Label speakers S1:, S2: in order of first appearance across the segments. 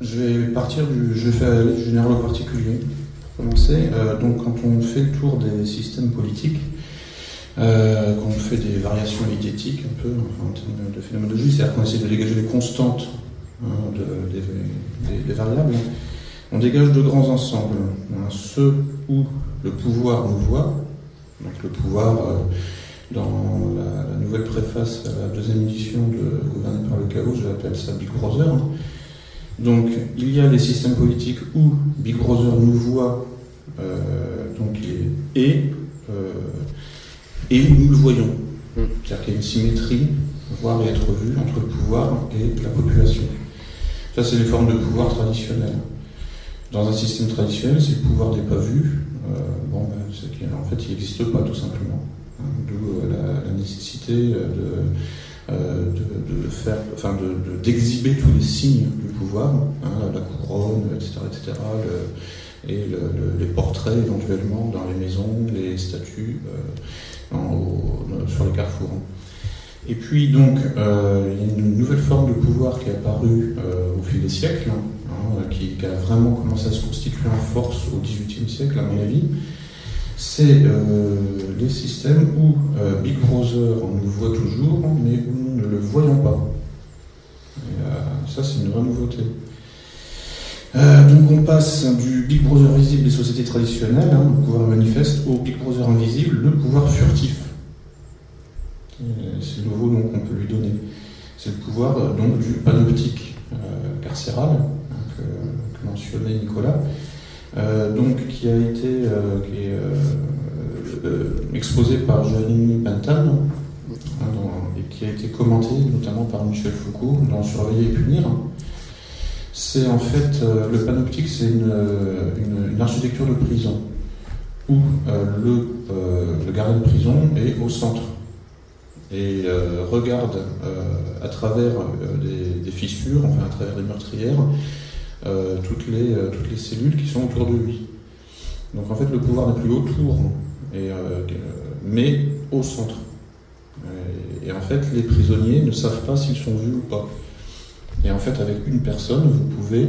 S1: Je vais partir du, général au particulier pour commencer. Euh, donc, quand on fait le tour des systèmes politiques, euh, quand on fait des variations idétiques un peu en termes de phénoménologie, c'est-à-dire qu'on essaie de dégager des constantes hein, de, des, variables, on dégage de grands ensembles. Ceux où le pouvoir nous voit, donc le pouvoir, euh, dans la, nouvelle préface à la deuxième édition de Gouverner par le chaos, je l'appelle ça Big Brother. Donc il y a des systèmes politiques où Big Brother nous voit, euh, donc, et euh, et nous le voyons. C'est-à-dire qu'il y a une symétrie, voir et être vu, entre le pouvoir et la population. Ça, c'est les formes de pouvoir traditionnelles. Dans un système traditionnel, si le pouvoir n'est pas vu, euh, bon, ben, en fait, il n'existe pas, tout simplement. Hein, D'où euh, la, nécessité de, euh, de, faire, enfin, d'exhiber tous les signes du pouvoir, hein, la couronne, etc., etc., et le, les portraits éventuellement dans les maisons, les statues. Sur les carrefours. Et puis donc, euh, il y a une nouvelle forme de pouvoir qui est apparue euh, au fil des siècles, hein, qui, qui, a vraiment commencé à se constituer en force au XVIIIe siècle, à mon avis. C'est euh, les systèmes où euh, Big Brother, on nous voit toujours, mais où nous ne le voyons pas. Euh, ça, c'est une vraie nouveauté. Euh, donc on passe du Big Brother visible des sociétés traditionnelles, hein, le pouvoir manifeste, au Big Brother invisible, le pouvoir furtif. C'est nouveau nom qu'on peut lui donner. C'est le pouvoir donc du panoptique carcéral hein, que, mentionnait Nicolas, donc qui a été qui est, exposé par Jérémy Bentham hein, et qui a été commenté notamment par Michel Foucault dans Surveiller et punir. C'est en fait euh, le panoptique, c'est une, architecture de prison où euh, le, euh, gardien de prison est au centre et euh, regarde à travers des, des, fissures, enfin à travers des meurtrières, toutes les, toutes les cellules qui sont autour de lui. Donc en fait, le pouvoir n'est plus autour, et, mais au centre. Et, en fait, les prisonniers ne savent pas s'ils sont vus ou pas. Et en fait, avec une personne, vous pouvez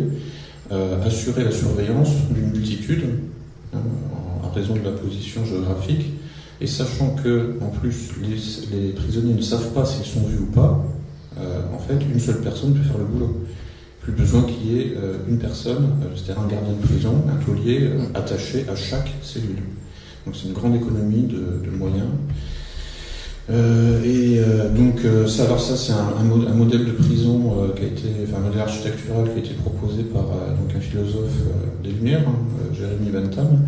S1: euh, assurer la surveillance d'une multitude hein, en, raison de la position géographique. Et sachant que, en plus, les, prisonniers ne savent pas s'ils sont vus ou pas, euh, en fait, une seule personne peut faire le boulot. Plus besoin qu'il y ait euh, une personne, euh, c'est-à-dire un gardien de prison, un taulier, euh, attaché à chaque cellule. Donc c'est une grande économie de, de moyens. Euh, et euh, donc euh, ça, alors ça c'est un, un, un, modèle de prison euh, qui a été, enfin un modèle architectural qui a été proposé par euh, donc un philosophe des Lumières, hein, Jérémy Bentham,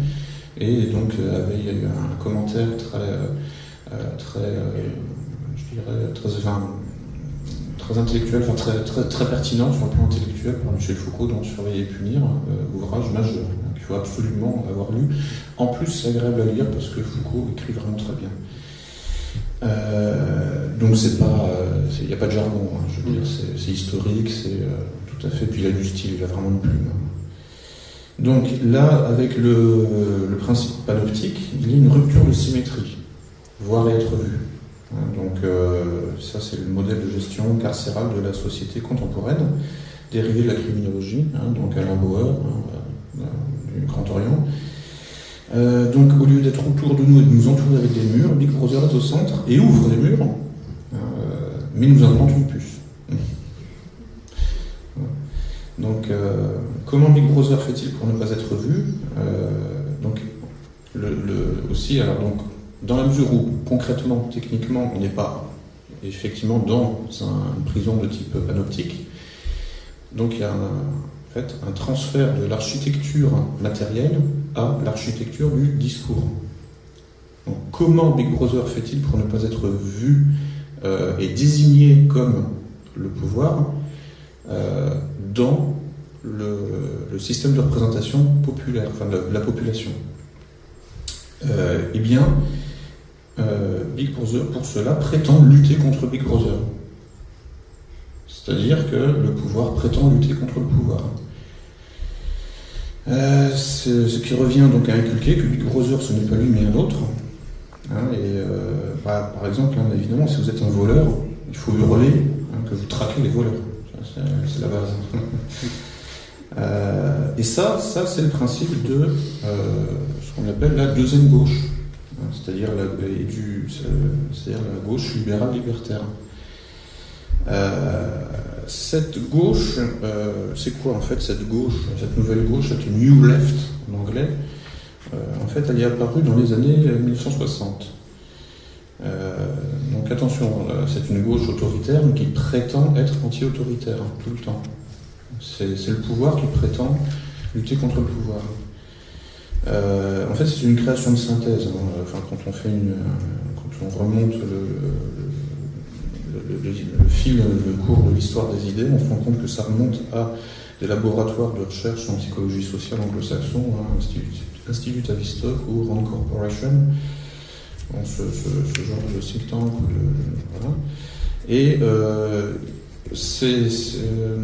S1: et donc avait il y a eu un commentaire très, très, je dirais très, enfin, très intellectuel, enfin très, très, très pertinent sur le plan intellectuel par Michel Foucault dans Surveiller et punir, ouvrage majeur qu'il faut absolument avoir lu. En plus, c'est agréable à lire parce que Foucault écrit vraiment très bien. Euh, donc c'est pas, il n'y a pas de jargon. Hein, je veux dire, c'est historique, c'est euh, tout à fait. Puis il a du style, il a vraiment une plume. Donc là, avec le, principe panoptique, il y a une rupture de symétrie, voir et être vu. Hein, donc euh, ça, c'est le modèle de gestion carcérale de la société contemporaine, dérivé de la criminologie, hein, donc Alain Bauer, hein, du Grand Orient. Euh, donc, au lieu d'être autour de nous et de nous entourer avec des murs, Big Brother est au centre et ouvre des murs, euh, mais nous invente une puce. donc, euh, comment Big Brother fait-il pour ne pas être vu? Euh, Donc, le, aussi, alors donc, dans la mesure où concrètement, techniquement, on n'est pas effectivement dans un, une prison de type panoptique, donc il y a un, en fait, un transfert de l'architecture matérielle à l'architecture du discours. Comment Big Brother fait-il pour ne pas être vu euh, et désigné comme le pouvoir euh, dans le, système de représentation populaire, enfin de la, population? Euh, Eh bien, Big Brother, pour cela, prétend lutter contre Big Brother. C'est-à-dire que le pouvoir prétend lutter contre le pouvoir. Euh, ce qui revient donc à inculquer que Big Brother, ce n'est pas lui mais un autre. Hein, et euh, bah, par exemple, hein, évidemment, si vous êtes un voleur, il faut hurler hein, que vous traquez les voleurs. C'est la base. Euh, et ça, ça c'est le principe de ce qu'on appelle la deuxième gauche, c'est-à-dire la, gauche libérale libertaire. Euh, cette gauche, euh, c'est quoi en fait cette gauche, cette nouvelle gauche, cette New Left en anglais euh, En fait, elle est apparue dans les années 1960. donc attention, c'est une gauche autoritaire mais qui prétend être anti-autoritaire tout le temps. C'est le pouvoir qui prétend lutter contre le pouvoir. En fait, c'est une création de synthèse. Hein. Enfin, quand on fait une, quand on remonte le le, fil, le cours de l'histoire des idées, on se rend compte que ça remonte à des laboratoires de recherche en psychologie sociale anglo-saxon, hein, Institut, Tavistock ou Rand Corporation, ce, genre de think tank. Et euh, c'est, euh,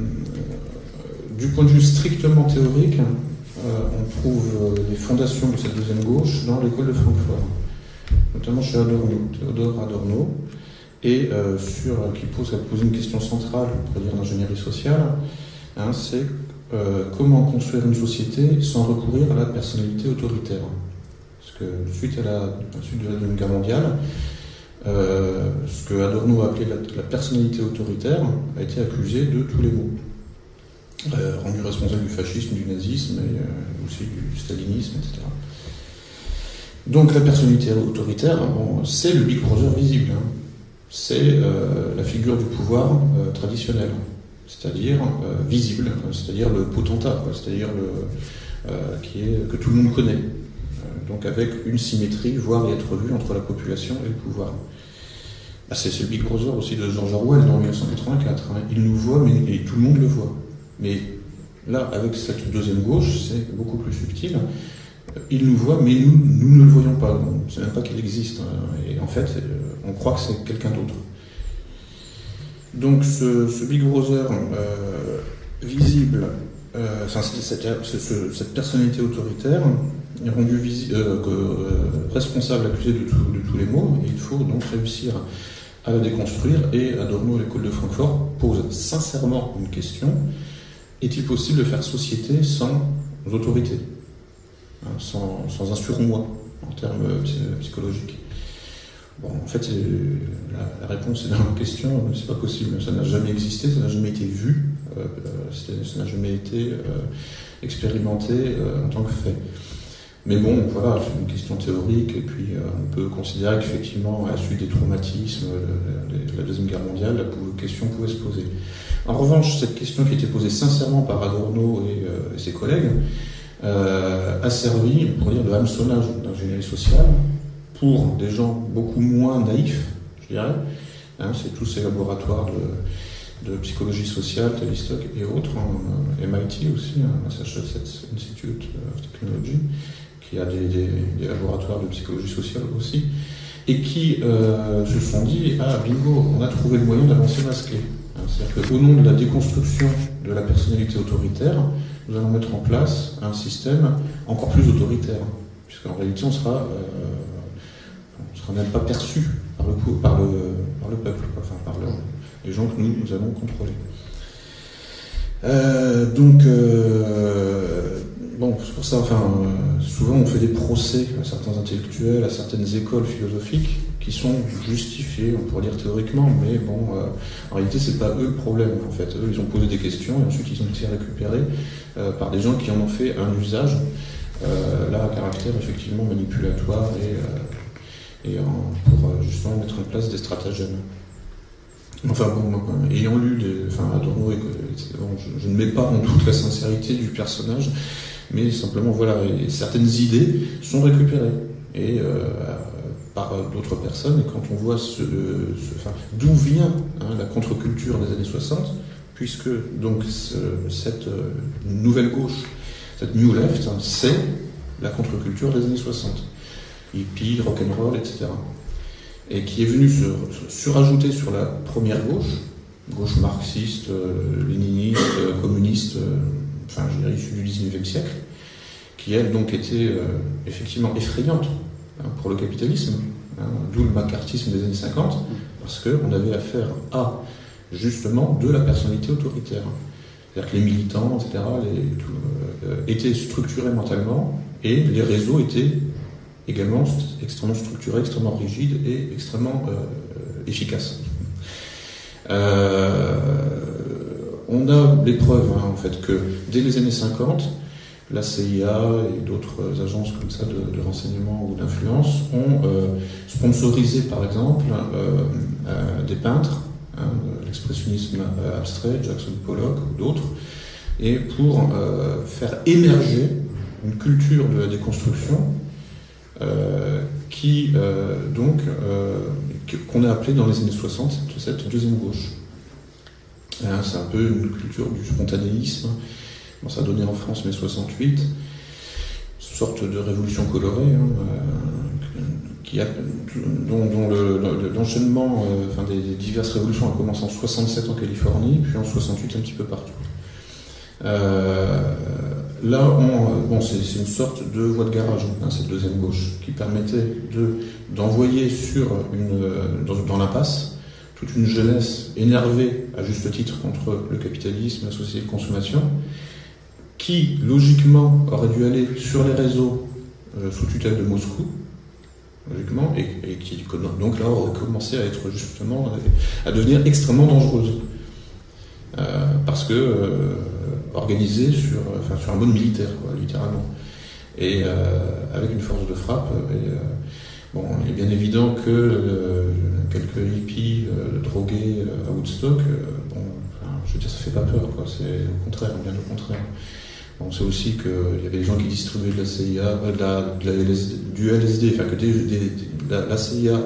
S1: du point de vue strictement théorique, euh, on trouve les fondations de cette deuxième gauche dans l'école de Francfort, notamment chez Adorno, Théodore Adorno et euh, sur, euh, qui pose, une question centrale, on pourrait dire d'ingénierie sociale, hein, c'est euh, comment construire une société sans recourir à la personnalité autoritaire. Parce que suite à la, suite de la Deuxième Guerre mondiale, ce que Adorno a appelé la, personnalité autoritaire a été accusé de tous les maux. Rendu responsable du fascisme, du nazisme et aussi du stalinisme, etc. Donc la personnalité autoritaire, c'est le Big Brother visible. Hein c'est euh, la figure du pouvoir euh, traditionnel, c'est-à-dire euh, visible, c'est-à-dire le potentat, c'est-à-dire que tout le monde connaît. donc avec une symétrie, voire et être vue entre la population et le pouvoir. Bah, c'est le Big Brother aussi de George Orwell dans 1984. Hein. Il nous voit, mais et tout le monde le voit. Mais là, avec cette deuxième gauche, c'est beaucoup plus subtil. Il nous voit, mais nous, nous ne le voyons pas. On ne sait même pas qu'il existe. Hein. Et en fait, euh, on croit que c'est quelqu'un d'autre. Donc ce, Big Brother euh, visible, euh, cette, personnalité autoritaire est rendue responsable, accusé de, tous les maux, il faut donc réussir à la déconstruire. Et Adorno, l'école de Francfort, pose sincèrement une question est-il possible de faire société sans autorité Hein, sans, un surmoi en termes psychologiques? Bon, en fait, la, réponse est dans la question, c'est pas possible. Ça n'a jamais existé, ça n'a jamais été vu, euh, euh, ça n'a jamais été euh, expérimenté en tant que fait. Mais bon, voilà, c'est une question théorique, et puis on peut considérer qu'effectivement, à la suite des traumatismes de la Deuxième Guerre mondiale, la question pouvait se poser. En revanche, cette question qui été posée sincèrement par Adorno et ses collègues, euh, a servi, pour dire, de hameçonnage d'ingénierie sociale pour des gens beaucoup moins naïfs, je dirais. Hein, c'est tous ces laboratoires de, psychologie sociale, Tavistock et autres, hein, MIT aussi, hein, Massachusetts Institute of Technology, qui a des, laboratoires de psychologie sociale aussi, et qui euh, se sont dit Ah, bingo, on a trouvé le moyen d'avancer masqué. C'est-à-dire qu'au nom de la déconstruction de la personnalité autoritaire, nous allons mettre en place un système encore plus autoritaire, puisqu'en réalité on sera, euh, sera même pas perçu par le, par le, par le peuple, enfin par les gens que nous, nous allons contrôler. Euh, donc, euh, bon, c'est pour ça, enfin, souvent on fait des procès à certains intellectuels, à certaines écoles philosophiques, qui sont justifiés, on pourrait dire théoriquement, mais bon, euh, en réalité, c'est pas eux le problème, en fait. Eux, ils ont posé des questions et ensuite ils ont été récupérés euh, par des gens qui en ont fait un usage, euh, là, à caractère effectivement manipulatoire et, et pour justement mettre en place des stratagèmes. Enfin bon, ayant lu les, enfin, Adorno, je, ne mets pas en doute la sincérité du personnage, mais simplement voilà, certaines idées sont récupérées. Et par d'autres personnes. Et quand on voit d'où vient hein, la contre-culture des années 60, puisque donc cette euh, nouvelle gauche, cette new left, hein, c'est la contre-culture des années 60. Hippie, rock'n'roll, etc. Et qui est venue se, surajouter sur la première gauche, gauche marxiste, léniniste, communiste, enfin je dirais issue du 19e siècle, qui elle donc était effectivement effrayante pour le capitalisme, hein, d'où le macartisme des années 50, parce qu'on avait affaire à justement de la personnalité autoritaire. C'est-à-dire que les militants, etc., étaient structurés mentalement et les réseaux étaient également extrêmement structurés, extrêmement rigides et extrêmement euh, efficaces. Euh, on a les preuves hein, en fait que dès les années 50, la CIA et d'autres agences comme ça de, renseignement ou d'influence ont euh, sponsorisé par exemple des peintres, hein, l'expressionnisme abstrait, Jackson Pollock ou d'autres, et pour faire émerger une culture de la déconstruction euh, qui euh, donc euh, qu'on a appelé dans les années 60 cette deuxième gauche. Hein, c'est un peu une culture du spontanéisme. Ça a donné en France mai 68, une sorte de révolution colorée, dont, l'enchaînement des, diverses révolutions a commencé en 67 en Californie, puis en 68 un petit peu partout. Là, bon, c'est une sorte de voie de garage, hein, cette deuxième gauche, qui permettait d'envoyer une, dans, dans l'impasse toute une jeunesse énervée, à juste titre, contre le capitalisme, la société de consommation, qui, logiquement, aurait dû aller sur les réseaux euh, sous tutelle de Moscou, logiquement, et, qui, donc là, aurait commencé à être justement, à devenir extrêmement dangereuse. Euh, parce que euh, organisé sur, un mode militaire, quoi, littéralement. Et avec une force de frappe. Et, bon, il est bien évident que quelques hippies drogués à Woodstock, bon, je veux dire, ça fait pas peur, quoi. C'est au contraire, bien au contraire. On sait aussi qu'il y avait des gens qui distribuaient de la CIA, de la, du LSD, enfin que des, la, CIA.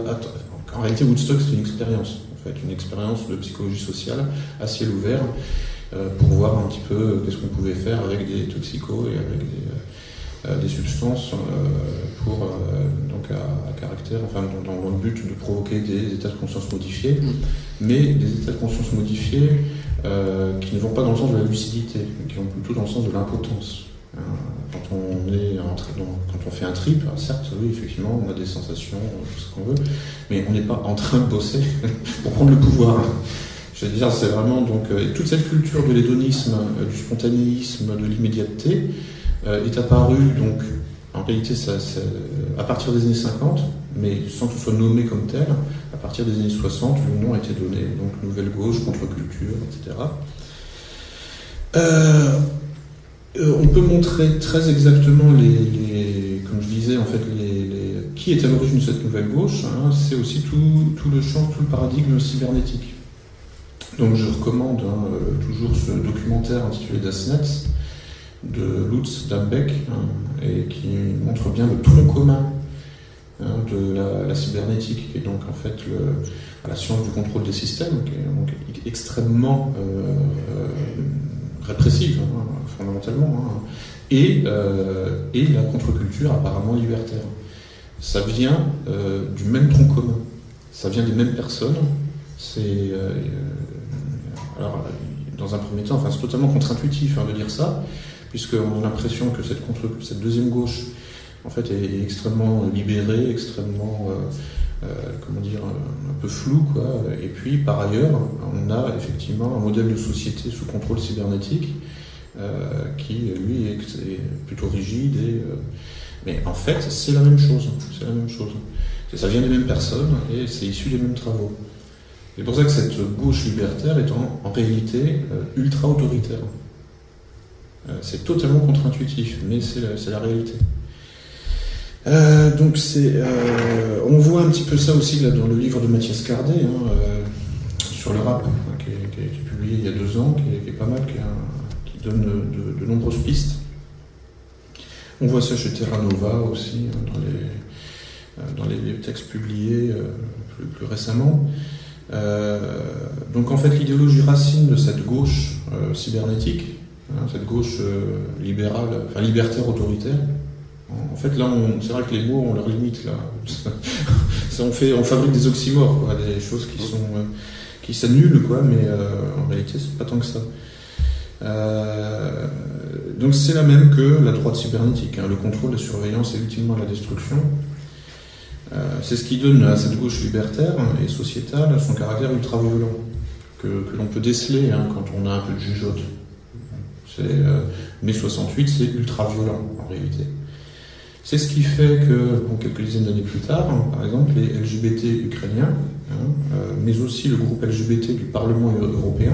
S1: En réalité, Woodstock, c'est une expérience, en fait, une expérience de psychologie sociale à ciel ouvert euh, pour voir un petit peu euh, qu'est-ce qu'on pouvait faire avec des toxicos et avec des, euh, substances pour, donc à, caractère, enfin, dans, le but de provoquer des états de conscience modifiés, mm. mais des états de conscience modifiés qui ne vont pas dans le sens de la lucidité, mais qui vont plutôt dans le sens de l'impotence. Hein, quand on est quand on fait un trip, certes, oui, effectivement, on a des sensations, tout ce qu'on veut, mais on n'est pas en train de bosser pour prendre le pouvoir. Je veux dire, c'est vraiment donc euh, toute cette culture de l'hédonisme, euh, du spontanéisme, de l'immédiateté euh, est apparue donc en réalité ça, à partir des années 50, mais sans que ce soit nommé comme tel, à partir des années 60, le nom a été donné, donc nouvelle gauche, contre-culture, etc. on peut montrer très exactement les, comme je disais en fait, les, qui est à l'origine de cette nouvelle gauche. Hein, c'est aussi tout, le champ, tout le paradigme cybernétique. Donc je recommande hein, euh, toujours ce documentaire intitulé Das Netz de Lutz Dambeck hein, et qui montre bien le tronc commun hein, de la, cybernétique, qui est donc en fait la science du contrôle des systèmes, qui est extrêmement euh, euh, répressive fondamentalement, et, et, la contre-culture apparemment libertaire. Ça vient du même tronc commun, ça vient des mêmes personnes. C'est alors, dans un premier temps, enfin, c'est totalement contre-intuitif hein, de dire ça, puisqu'on a l'impression que cette, deuxième gauche, en fait, est, extrêmement libérée, extrêmement, euh, euh, comment dire, un peu floue, quoi. Et puis, par ailleurs, on a effectivement un modèle de société sous contrôle cybernétique euh, qui, lui, est, plutôt rigide. Et, mais en fait, c'est la même chose. C'est la même chose. Ça vient des mêmes personnes et c'est issu des mêmes travaux. C'est pour ça que cette gauche libertaire est en, réalité euh, ultra autoritaire. Euh, c'est totalement contre-intuitif, mais c'est la, réalité. Euh, donc c'est, on voit un petit peu ça aussi dans le livre de Mathias Cardet hein, sur le rap, hein, qui, a été publié il y a deux ans, qui est, pas mal, qui, donne de, nombreuses pistes. On voit ça chez Terra Nova aussi, hein, dans, les, textes publiés plus, récemment. Euh, donc en fait, l'idéologie racine de cette gauche euh, cybernétique, cette gauche euh, libérale, enfin libertaire autoritaire, en fait, là, c'est vrai que les mots ont leur limite. Là. on, fait, on fabrique des oxymores, des choses qui sont, qui s'annulent, quoi, mais en réalité, c'est pas tant que ça. donc c'est la même que la droite cybernétique, hein, le contrôle, la surveillance et ultimement la destruction. c'est ce qui donne à cette gauche libertaire et sociétale son caractère ultra-violent, que, l'on peut déceler hein, quand on a un peu de jugeote. C'est, mai 68, c'est ultra-violent en réalité. C'est ce qui fait que, quelques dizaines d'années plus tard, par exemple, les LGBT ukrainiens, hein, euh, mais aussi le groupe LGBT du Parlement européen,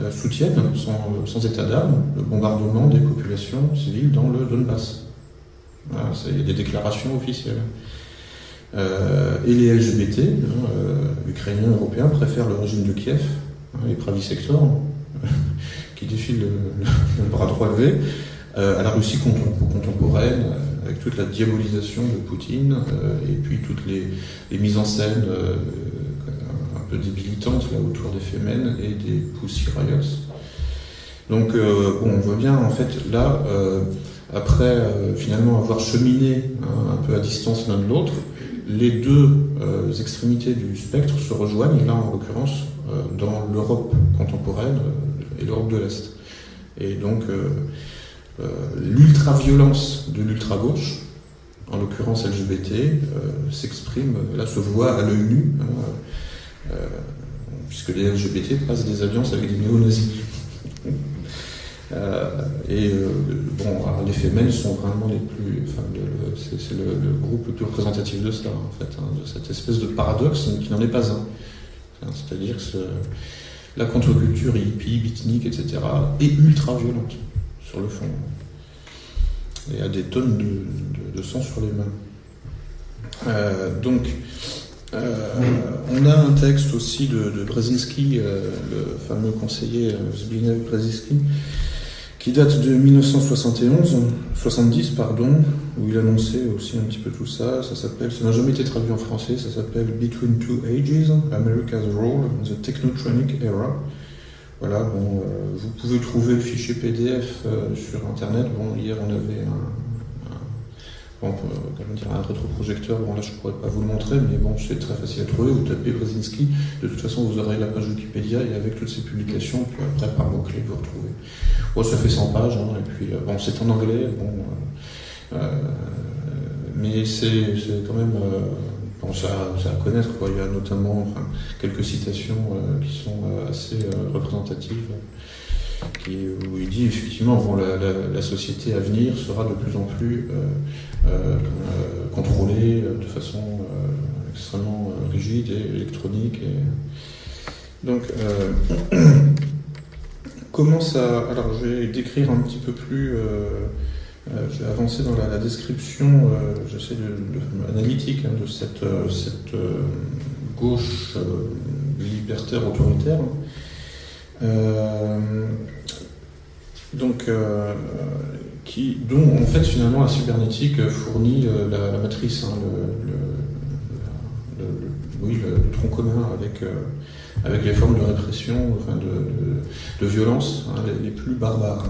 S1: euh, soutiennent, sans, état d'âme, le bombardement des populations civiles dans le Donbass. A des déclarations officielles. Euh, et les LGBT, hein, ukrainiens, européens, préfèrent le régime de Kiev, hein, les Pravi Sector, défile le, bras droit levé, à la Russie contemporaine, avec toute la diabolisation de Poutine euh, et puis toutes les, mises en scène euh, un peu débilitantes là, autour des Femen et des Pussy Riots. Donc euh, on voit bien en fait là, après finalement avoir cheminé hein, un peu à distance l'un de l'autre, les deux extrémités du spectre se rejoignent, là en l'occurrence dans l'Europe contemporaine et l'Europe de l'Est. Et donc euh, l'ultra-violence de l'ultra-gauche, en l'occurrence LGBT, euh, s'exprime, là se voit à l'œil nu, hein, euh, puisque les LGBT passent des alliances avec des néo-nazis. et bon, les Femmes sont vraiment les plus. Enfin, c'est le, groupe le plus représentatif de ça, en fait, hein, de cette espèce de paradoxe qui n'en est pas un. C'est-à-dire que la contre-culture hippie, beatnik, etc., est ultra violente le fond. Et a des tonnes de, sang sur les mains. Euh, donc, euh, on a un texte aussi de, de Brzezinski, euh, le fameux conseiller Zbigniew Brzezinski, qui date de 1971, 70 pardon, où il annonçait aussi un petit peu tout ça. Ça s'appelle, ça n'a jamais été traduit en français, ça s'appelle Between Two Ages, America's Role in the Technotronic Era. Voilà, bon, euh, vous pouvez trouver le fichier PDF euh, sur Internet. Bon, hier on avait un, dire, un rétroprojecteur. Bon, là je ne pourrais pas vous le montrer, mais bon, c'est très facile à trouver. Vous tapez Brzezinski. De toute façon, vous aurez la page Wikipédia et avec toutes ces publications, puis après par mots-clés, vous retrouvez. Bon, ça fait 100 pages, hein, et puis euh, bon, c'est en anglais. Bon, mais c'est quand même ça, à connaître. Quoi. Il y a notamment quelques citations euh, qui sont euh, assez euh, où il dit effectivement bon, la, société à venir sera de plus en plus contrôlée de façon extrêmement rigide et électronique. Donc, comment ça. Alors, je vais décrire un petit peu plus. Euh, je vais avancer dans la, description, euh, j'essaie de, analytique hein, de cette, euh, cette gauche libertaire autoritaire. Donc, qui, dont en fait finalement la cybernétique fournit la, matrice, hein, le, oui, le, tronc commun avec, avec les formes de répression, de, violence hein, les, plus barbares.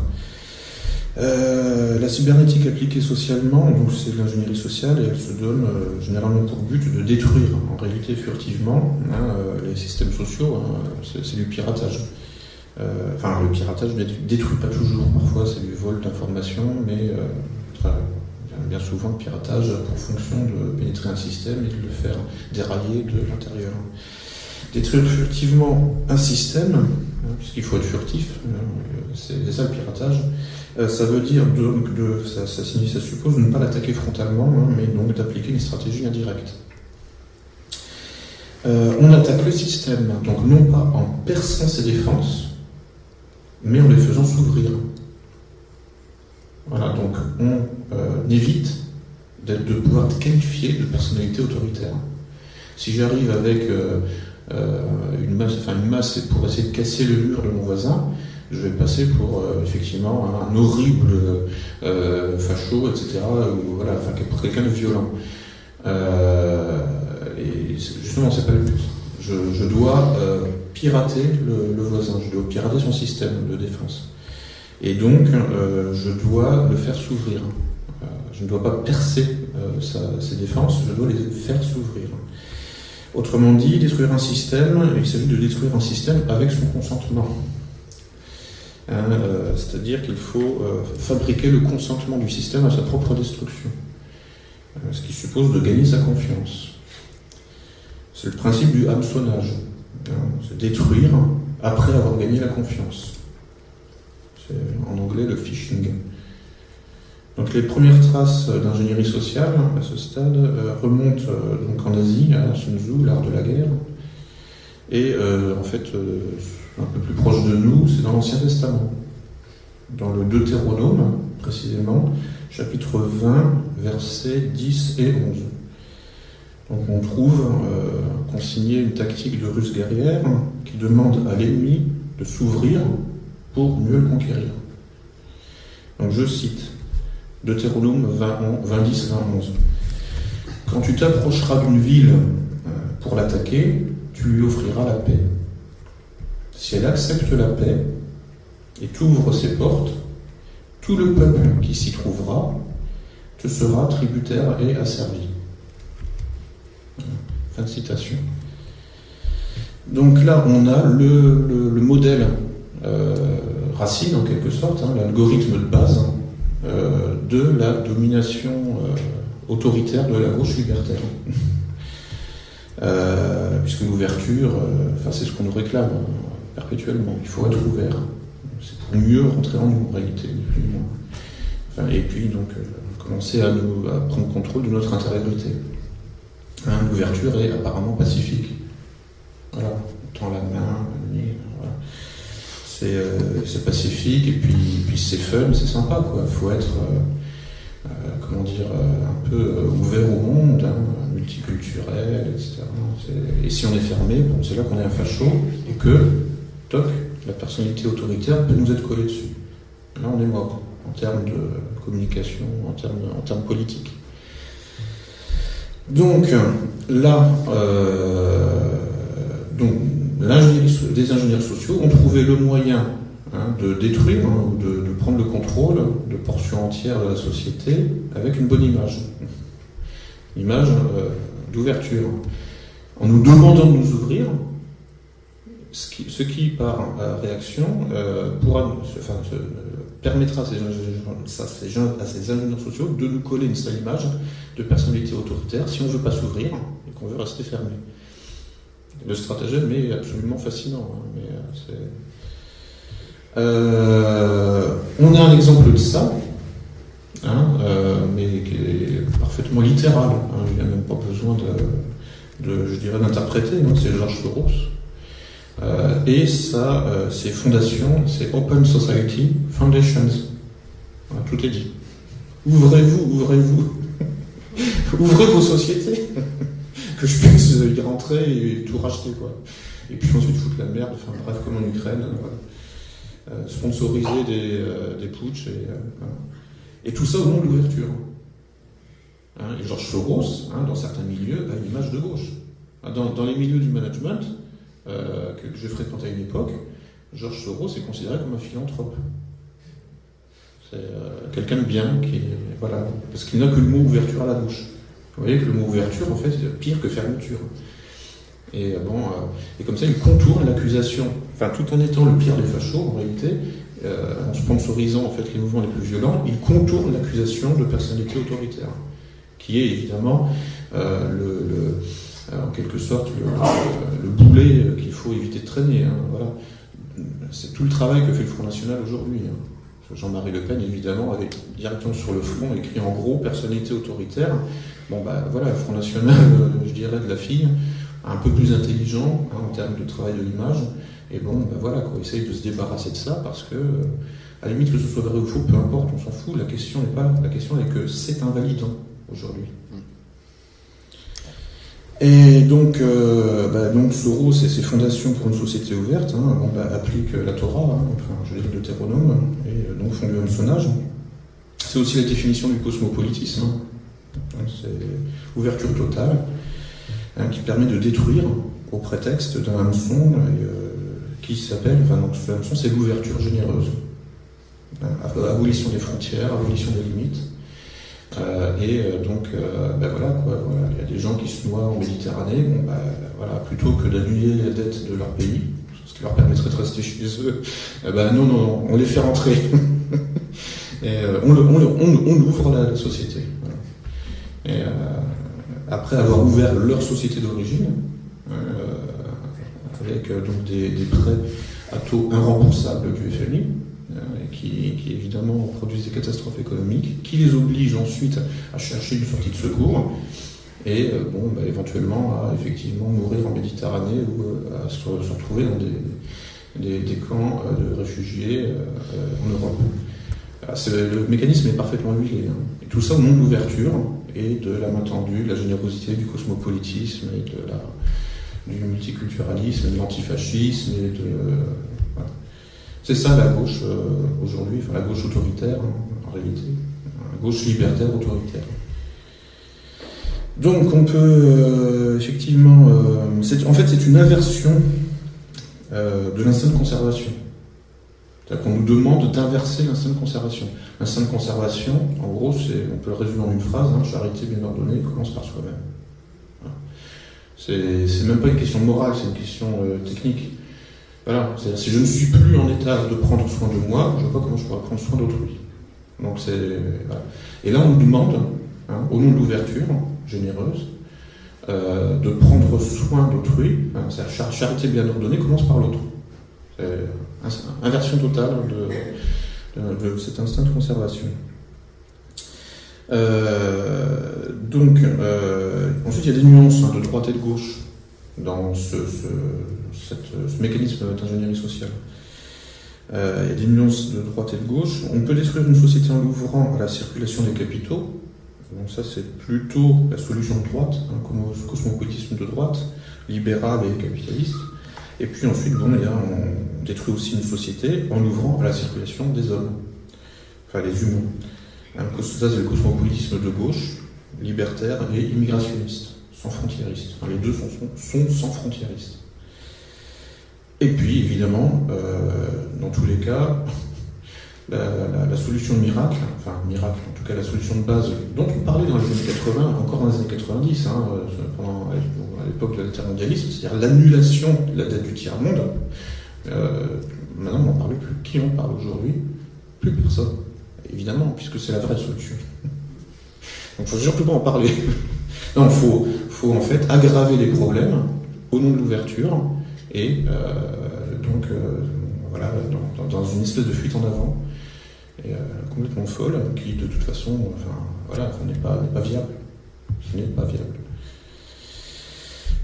S1: Euh, la cybernétique appliquée socialement, donc c'est l'ingénierie sociale et elle se donne euh, généralement pour but de détruire, en réalité furtivement, hein, euh, les systèmes sociaux. C'est du piratage. Enfin, le piratage ne détruit pas toujours. Parfois, c'est du vol d'informations, mais bien souvent le piratage a pour fonction de pénétrer un système et de le faire dérailler de l'intérieur. Détruire furtivement un système, hein, puisqu'il faut être furtif, c'est ça le piratage euh, ça veut dire donc de, ça, suppose de ne pas l'attaquer frontalement, hein, mais donc d'appliquer une stratégie indirecte. Euh, on attaque le système, donc non pas en perçant ses défenses, mais en les faisant s'ouvrir. Voilà, donc on euh, évite de, pouvoir qualifier de personnalité autoritaire. Si j'arrive avec une masse, enfin une masse pour essayer de casser le mur de mon voisin, je vais passer pour euh, effectivement un horrible euh, facho, etc. Ou, voilà, pour quelqu'un de violent. Euh, et justement, c'est pas le but. Je, dois pirater le, voisin, je dois pirater son système de défense. Et donc, je dois le faire s'ouvrir. je ne dois pas percer ses défenses, je dois les faire s'ouvrir. Autrement dit, détruire un système, il s'agit de détruire un système avec son consentement. Hein, euh, c'est-à-dire qu'il faut euh, fabriquer le consentement du système à sa propre destruction, euh, ce qui suppose de gagner sa confiance. C'est le principe du hameçonnage, hein, c'est détruire après avoir gagné la confiance. C'est en anglais le phishing. Donc les premières traces d'ingénierie sociale à ce stade remontent donc en Asie, à Sun Tzu, l'art de la guerre, et en fait un peu plus proche de nous, c'est dans l'Ancien Testament. Dans le Deutéronome, précisément, chapitre 20, versets 10 et 11. Donc on trouve euh, consigné une tactique de ruse guerrière qui demande à l'ennemi de s'ouvrir pour mieux le conquérir. Donc je cite Deutéronome 20, 20 10, 20, 11. Quand tu t'approcheras d'une ville euh, pour l'attaquer, tu lui offriras la paix. Si elle accepte la paix et t'ouvre ses portes, tout le peuple qui s'y trouvera te sera tributaire et asservi. Fin de citation. Donc là, on a le, modèle euh, racine, en quelque sorte, hein, l'algorithme de base euh, de la domination euh, autoritaire de la gauche libertaire. puisque l'ouverture, c'est ce qu'on nous réclame perpétuellement. Il faut être ouvert. C'est pour mieux rentrer en nous, en réalité, et puis, donc, commencer à, nous, à prendre contrôle de notre intériorité. L'ouverture est apparemment pacifique. Voilà, on tend la main, euh, c'est pacifique et puis, c'est fun, c'est sympa quoi. Il faut être, euh, comment dire, un peu ouvert au monde, hein, multiculturel, etc. Et si on est fermé, c'est là qu'on est un facho et que la personnalité autoritaire peut nous être collée dessus. Là, on est mort en termes de communication, en termes, en termes politiques. Donc, là, euh, donc, des ingénieurs sociaux ont trouvé le moyen hein, de détruire hein, ou de, prendre le contrôle de portions entières de la société avec une bonne image. Image euh, d'ouverture. En nous demandant de nous ouvrir, ce qui, par euh, réaction, euh, pourra, permettra à ces, à ces, ingénieurs sociaux de nous coller une seule image de personnalité autoritaire si on ne veut pas s'ouvrir et qu'on veut rester fermé. Le stratagème est absolument fascinant. Hein, euh, on a un exemple de ça, hein, mais qui est parfaitement littéral. Hein, il n'y a même pas besoin de, je dirais, d'interpréter. C'est Georges Soros euh, et ça, euh, c'est fondations, c'est Open Society Foundations. tout est dit. Ouvrez-vous, ouvrez-vous. Ouvrez vos sociétés. que je puisse y rentrer et tout racheter, quoi. Et puis ensuite foutre la merde, enfin bref, comme en Ukraine. Euh, sponsoriser des, des putsch et, et tout ça au nom de l'ouverture. Hein, et Georges Soros, hein, dans certains milieux, a une image de gauche. Dans, dans les milieux du management, euh, que j'ai fréquenté à une époque, Georges Soros est considéré comme un philanthrope. C'est euh, quelqu'un de bien, qui, voilà, parce qu'il n'a que le mot ouverture à la bouche. Vous voyez que le mot ouverture, en fait, c'est pire que fermeture. Et, euh, bon, et comme ça, il contourne l'accusation, enfin, tout en étant le pire des fachos, en réalité, en sponsorisant en fait les mouvements les plus violents, il contourne l'accusation de personnalité autoritaire, qui est évidemment le en quelque sorte le, boulet qu'il faut éviter de traîner. Hein, voilà. C'est tout le travail que fait le Front National aujourd'hui. Hein. Jean-Marie Le Pen, évidemment, avait directement sur le front écrit en gros personnalité autoritaire. Bon, bah voilà, le Front National, euh, je dirais, de la fille, un peu plus intelligent hein, en termes de travail de l'image. Et bon, bah voilà, quoi, essaye de se débarrasser de ça parce que, euh, à la limite, que ce soit vrai ou faux, peu importe, on s'en fout. La question n'est pas, la question est que c'est invalidant aujourd'hui. Et donc, euh, bah, donc Soros et ses fondations pour une société ouverte hein, bah, la Torah, hein, enfin, je dirais le Deutéronome, et euh, donc font du hameçonnage. C'est aussi la définition du cosmopolitisme. Hein. C'est ouverture totale, hein, qui permet de détruire au prétexte d'un hameçon euh, qui s'appelle, enfin donc ce hameçon c'est l'ouverture généreuse. Abolition des frontières, abolition des limites. Euh, et euh, donc, euh, ben voilà, il y a des gens qui se noient en Méditerranée, bon, bah, voilà, plutôt que d'annuler les dettes de leur pays, ce qui leur permettrait de rester chez eux, eh ben non, non, non, on les fait rentrer. et on, on, ouvre la, société. Et après avoir ouvert leur société d'origine, avec donc des, des, prêts à taux irremboursables du FMI, qui, évidemment produisent des catastrophes économiques, qui les obligent ensuite à chercher une sortie de secours et euh, bon, bah, éventuellement à effectivement mourir en Méditerranée ou euh, à se, retrouver dans des, camps euh, de réfugiés en Europe. le mécanisme est parfaitement huilé. Hein. Tout ça au nom de l'ouverture et de la main tendue, de la générosité, du cosmopolitisme et du multiculturalisme, de l'antifascisme et de c'est ça la gauche euh, aujourd'hui, enfin la gauche autoritaire en réalité, la gauche libertaire autoritaire. Donc on peut euh, effectivement, euh, en fait c'est une inversion de l'instinct de conservation. C'est-à-dire qu'on nous demande d'inverser l'instinct de conservation. L'instinct de conservation, en gros, on peut le résumer en une phrase, hein, charité bien ordonnée commence par soi-même. C'est même pas une question morale, c'est une question technique. Voilà, si je ne suis plus en état de prendre soin de moi, je ne vois pas comment je pourrais prendre soin d'autrui. Donc c'est Et là, on nous demande, hein, au nom de l'ouverture généreuse, euh, de prendre soin d'autrui. Hein, c'est-à-dire charité bien ordonnée commence par l'autre. C'est inversion totale de, cet instinct de conservation. Euh, donc, euh, ensuite, il y a des nuances hein, de droite et de gauche dans ce, mécanisme d'ingénierie sociale. Euh, il y a des nuances de droite et de gauche. On peut détruire une société en l'ouvrant à la circulation des capitaux. Ça, c'est plutôt la solution de droite, hein, cosmopolitisme de droite, libéral et capitaliste. Et puis ensuite, bon, on détruit aussi une société en l'ouvrant à la circulation des hommes, enfin les humains. Ça, c'est le cosmopolitisme de gauche, libertaire et immigrationniste sans frontiéristes. les deux sont, sans frontiéristes. Et puis, évidemment, euh, dans tous les cas, la, solution miracle, enfin miracle, en tout cas la solution de base dont on parlait dans les années 80, encore dans les années 90, hein, euh, à l'époque de l'intermondialisme, c'est-à-dire l'annulation de la dette du tiers-monde, euh, maintenant on n'en parle plus. Qui en parle aujourd'hui? Plus personne, évidemment, puisque c'est la vraie solution. Donc il ne faut surtout pas en parler. Non, il faut, faut, en fait aggraver les problèmes au nom de l'ouverture et euh, donc euh, voilà, dans, une espèce de fuite en avant et, euh, complètement folle qui de toute façon voilà, n'est pas, pas viable. Ce n'est pas viable.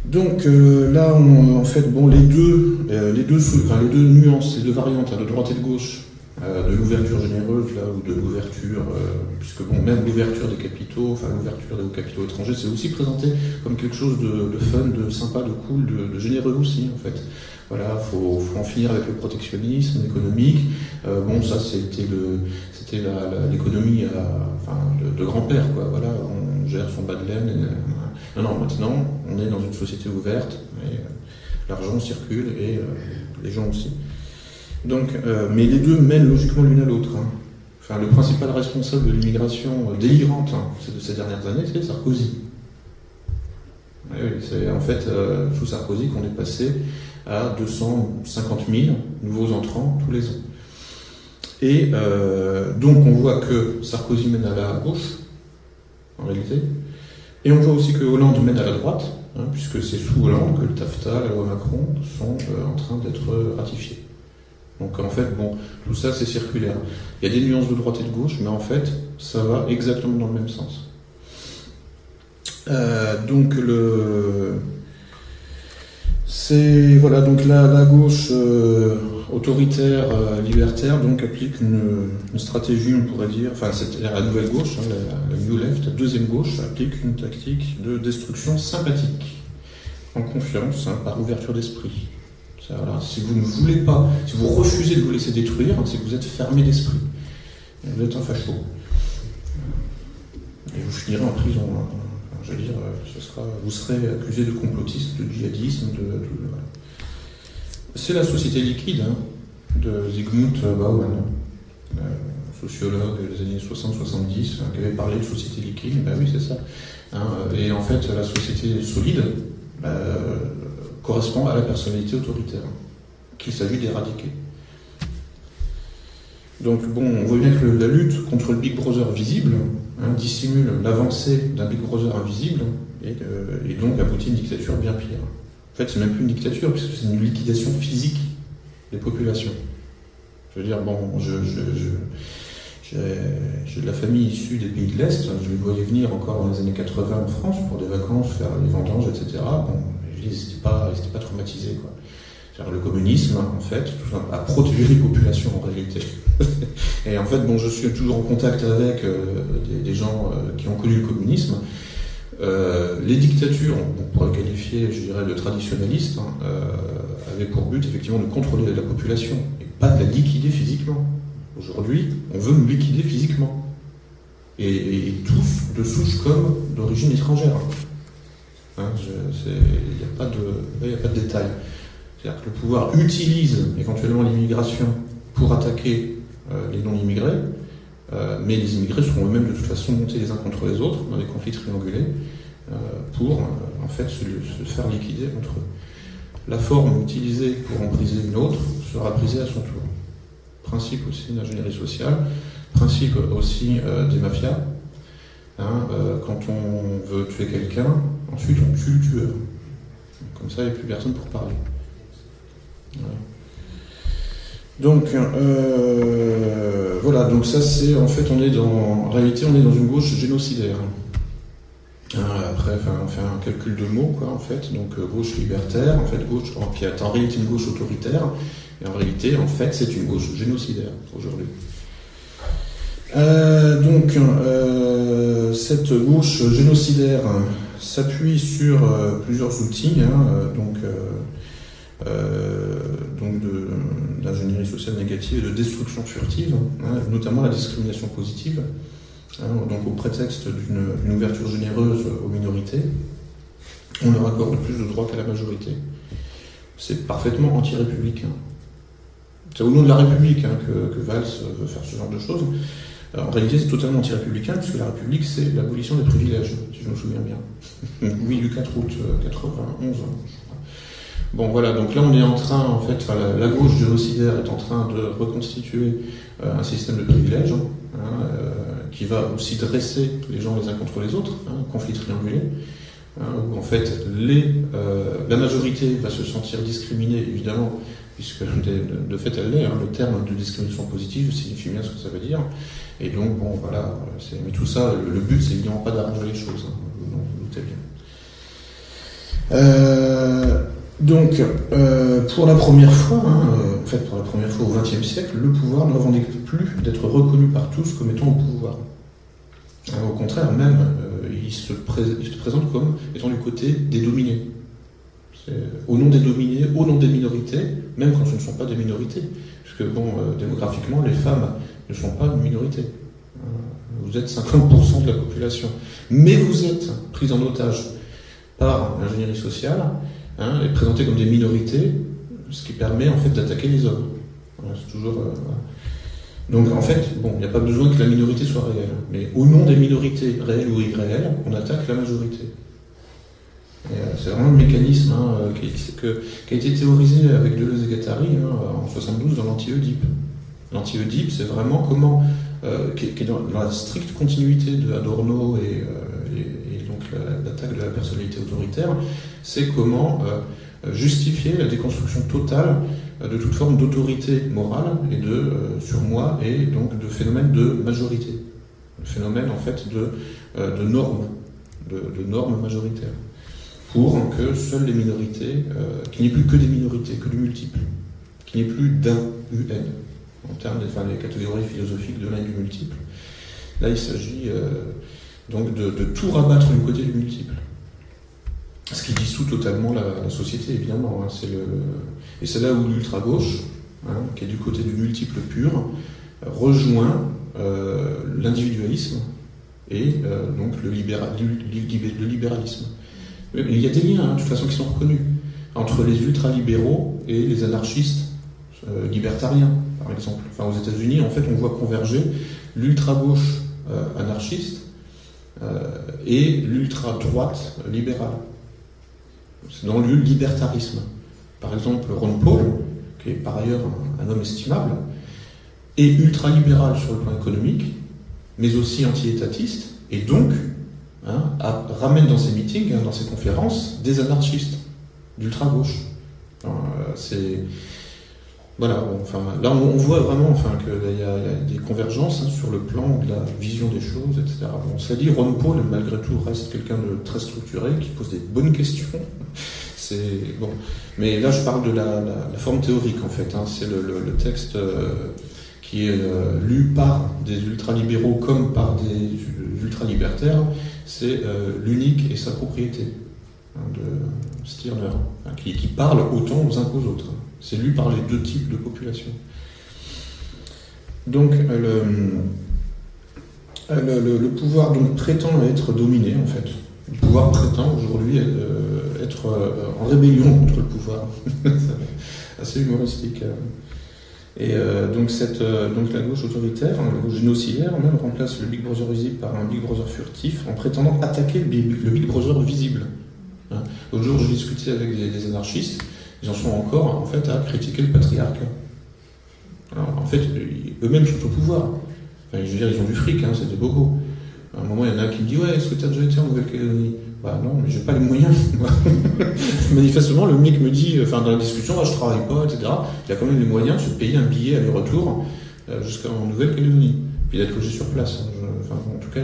S1: Donc là, en fait, bon, les deux, les deux, les deux nuances, les deux variantes, hein, de droite et de gauche, de l'ouverture généreuse là ou de l'ouverture, euh, puisque bon, même l'ouverture des capitaux, enfin l'ouverture des capitaux étrangers, c'est aussi présenté comme quelque chose de, fun, de sympa, de cool, de, généreux aussi en fait. Voilà, faut, faut en finir avec le protectionnisme économique. Euh, bon, ça c'était le, c'était l'économie de, grand-père quoi. Voilà, on gère son bas de laine. non, non, maintenant on est dans une société ouverte l'argent circule et les gens aussi. Donc, euh, mais les deux mènent logiquement l'une à l'autre. Hein. Enfin, le principal responsable de l'immigration euh, délirante hein, de ces dernières années, c'est Sarkozy. c'est en fait euh, sous Sarkozy qu'on est passé à 250 000 nouveaux entrants tous les ans. Et donc on voit que Sarkozy mène à la gauche, en réalité, et on voit aussi que Hollande mène à la droite, hein, puisque c'est sous Hollande que le TAFTA, la loi Macron sont en train d'être ratifiés. Donc en fait, bon, tout ça c'est circulaire. Il y a des nuances de droite et de gauche, mais en fait, ça va exactement dans le même sens. Euh, donc le, c'est voilà donc la, gauche euh, autoritaire euh, libertaire donc applique une, stratégie, on pourrait dire, enfin c'est la nouvelle gauche, hein, la, new left, la deuxième gauche applique une tactique de destruction sympathique, en confiance, hein, par ouverture d'esprit. Si vous ne voulez pas, si vous refusez de vous laisser détruire, c'est que vous êtes fermé d'esprit. Vous êtes un facho. Et vous finirez en prison. Hein. dire, ce sera, vous serez accusé de complotisme, de djihadisme, de, c'est la société liquide hein, de Zygmunt Bauman, euh, sociologue des années 60-70, hein, qui avait parlé de société liquide. Ben oui, c'est ça. et en fait, la société solide, correspond à la personnalité autoritaire qu'il s'agit d'éradiquer. Donc bon, on voit bien que la lutte contre le Big Brother visible hein, dissimule l'avancée d'un Big Brother invisible et, donc aboutit à une dictature bien pire. En fait, c'est même plus une dictature, puisque c'est une liquidation physique des populations. Je veux dire, bon, j'ai de la famille issue des pays de l'Est, je les voyais venir encore dans les années 80 en France pour des vacances, faire les vendanges, etc. ils n'étaient pas, traumatisés, quoi. Le communisme, en fait, a protégé les populations en réalité. et en fait, bon, je suis toujours en contact avec euh, des, gens euh, qui ont connu le communisme. Euh, les dictatures, on pourrait qualifier, je dirais, de traditionnalistes, hein, avaient pour but effectivement de contrôler la population et pas de la liquider physiquement. Aujourd'hui, on veut nous liquider physiquement. Et, tous de souche comme d'origine étrangère. Il hein, n'y a, pas de, détails. C'est-à-dire que le pouvoir utilise éventuellement l'immigration pour attaquer euh, les non-immigrés, euh, mais les immigrés seront eux-mêmes de toute façon montés les uns contre les autres dans des conflits triangulés euh, pour en fait se, faire liquider entre eux. La forme utilisée pour en une autre sera brisée à son tour. Principe aussi d'ingénierie sociale, principe aussi des mafias. Hein, quand on veut tuer quelqu'un, ensuite on tue le tueur. Comme ça, il n'y a plus personne pour parler. Donc euh, voilà, donc ça c'est en fait on est dans en réalité on est dans une gauche génocidaire. Hein, après, on fait un calcul de mots, quoi, en fait. Donc, euh, gauche libertaire, en fait, gauche, qui est en réalité une gauche autoritaire, et en réalité, en fait, c'est une gauche génocidaire aujourd'hui. Euh, donc, cette gauche génocidaire s'appuie sur plusieurs outils. Hein, euh, donc d'ingénierie sociale négative et de destruction furtive, hein, notamment la discrimination positive, hein, donc au prétexte d'une ouverture généreuse aux minorités, on leur accorde plus de droits qu'à la majorité. C'est parfaitement anti-républicain. C'est au nom de la République que, que, Valls veut faire ce genre de choses. En réalité, c'est totalement anti-républicain, puisque la République, c'est l'abolition des privilèges, si je me souviens bien. oui, du 4 août 91, euh, Bon voilà, donc là on est en train, en fait, la, gauche génocidaire est en train de reconstituer euh, un système de privilèges hein, euh, qui va aussi dresser les gens les uns contre les autres, hein, conflit triangulé, hein, où en fait les, euh, la majorité va se sentir discriminée évidemment, puisque de, fait elle l'est, le terme de discrimination positive signifie bien ce que ça veut dire, et donc bon voilà, mais tout ça, le, but c'est évidemment pas d'arranger les choses, vous vous doutez bien. Euh, donc, euh, pour la première fois, hein, euh, en fait, pour la première fois au XXe siècle, le pouvoir ne revendique plus d'être reconnu par tous comme étant au pouvoir. Hein, au contraire, même, euh, il, se présente comme étant du côté des dominés. Au nom des dominés, au nom des minorités, même quand ce ne sont pas des minorités. Puisque, bon, démographiquement, les femmes ne sont pas une minorité. Vous êtes 50% de la population. Mais vous êtes pris en otage par l'ingénierie sociale hein, est présenté comme des minorités, ce qui permet en fait d'attaquer les hommes. toujours. Euh, Donc en fait, bon, il n'y a pas besoin que la minorité soit réelle, mais au nom des minorités réelles ou irréelles, on attaque la majorité. Euh, c'est vraiment le mécanisme hein, euh, qui, a été théorisé avec Deleuze et Guattari hein, en 72 dans l'anti-Oedipe. L'anti-Oedipe, c'est vraiment comment, qui, est dans, la stricte continuité de Adorno et, donc l'attaque de la personnalité autoritaire, c'est comment euh, justifier la déconstruction totale euh, de toute forme d'autorité morale et de euh, surmoi et donc de phénomène de majorité, le phénomène en fait de, normes, de, normes majoritaires, pour que seules les minorités, qu'il n'y ait plus que des minorités, que du multiple, qu'il n'y ait plus d'un UN en termes des, enfin, catégories philosophiques de l'un du multiple. Là, il s'agit donc de, tout rabattre du côté du multiple. Ce qui dissout totalement la, société, évidemment. Hein. Et c'est là où l'ultra-gauche, hein, qui est du côté du multiple pur, rejoint euh, l'individualisme et euh, donc le, libéralisme. Mais il y a des liens, hein, de toute façon, qui sont reconnus entre les ultralibéraux et les anarchistes euh, libertariens, par exemple. Enfin, aux États-Unis, en fait, on voit converger l'ultra-gauche anarchiste et l'ultra-droite libérale. C'est dans le libertarisme. Par exemple, Ron Paul, qui est par ailleurs un, homme estimable, est ultra-libéral sur le plan économique, mais aussi anti-étatiste, et donc hein, ramène dans ses meetings, hein, dans ses conférences, des anarchistes d'ultra-gauche. Euh, c'est voilà, là on voit vraiment enfin, qu'il y, a des convergences hein, sur le plan de la vision des choses, etc. Bon, ça dit, Ron Paul, malgré tout, reste quelqu'un de très structuré, qui pose des bonnes questions. C'est bon, mais là je parle de la, forme théorique en fait. Hein. C'est le, texte euh, qui est euh, lu par des ultralibéraux comme par des ultralibertaires. C'est euh, l'unique et sa propriété hein, de Stirner, qui parle autant aux uns qu'aux autres. C'est lu par les deux types de population. Donc euh, le, le, pouvoir donc, prétend être dominé en fait. Le pouvoir prétend aujourd'hui euh, être euh, en rébellion contre le pouvoir. assez humoristique. Et donc, la gauche autoritaire, hein, la gauche génocidaire, même remplace le Big Brother visible par un Big Brother furtif en prétendant attaquer le Big, Brother visible. Hein. L'autre jour, je discutais avec des anarchistes ils en sont encore en fait à critiquer le patriarcat. en fait, eux-mêmes sont au pouvoir. Enfin, je veux dire, ils ont du fric, hein, c'était beaucoup. À un moment, il y en a qui me dit Ouais, est-ce que tu as déjà été en Nouvelle-Calédonie? Bah non, mais j'ai pas les moyens. Manifestement, le mec me dit, enfin, dans la discussion, ah, je travaille pas, etc. Il a quand même les moyens de se payer un billet aller-retour euh, jusqu'en Nouvelle-Calédonie. Puis d'être logé sur place. Hein, enfin, en tout cas,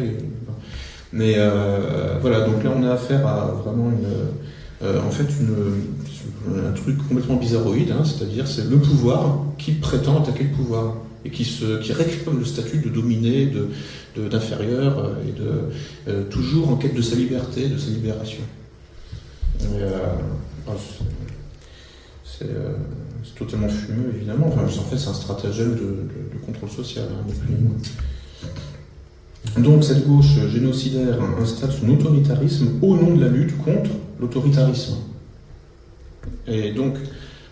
S1: mais euh, voilà, donc là, on a affaire à vraiment une euh, en fait un truc complètement bizarroïde, hein, c'est-à-dire c'est le pouvoir qui prétend attaquer le pouvoir et qui, se, le statut de dominé, d'inférieur, euh, et de, euh, toujours en quête de sa liberté, de sa libération. Ah, c'est totalement fumeux, évidemment. Enfin, en fait, c'est un stratagème de, contrôle social, hein, donc cette gauche génocidaire installe son autoritarisme au nom de la lutte contre l'autoritarisme. Et donc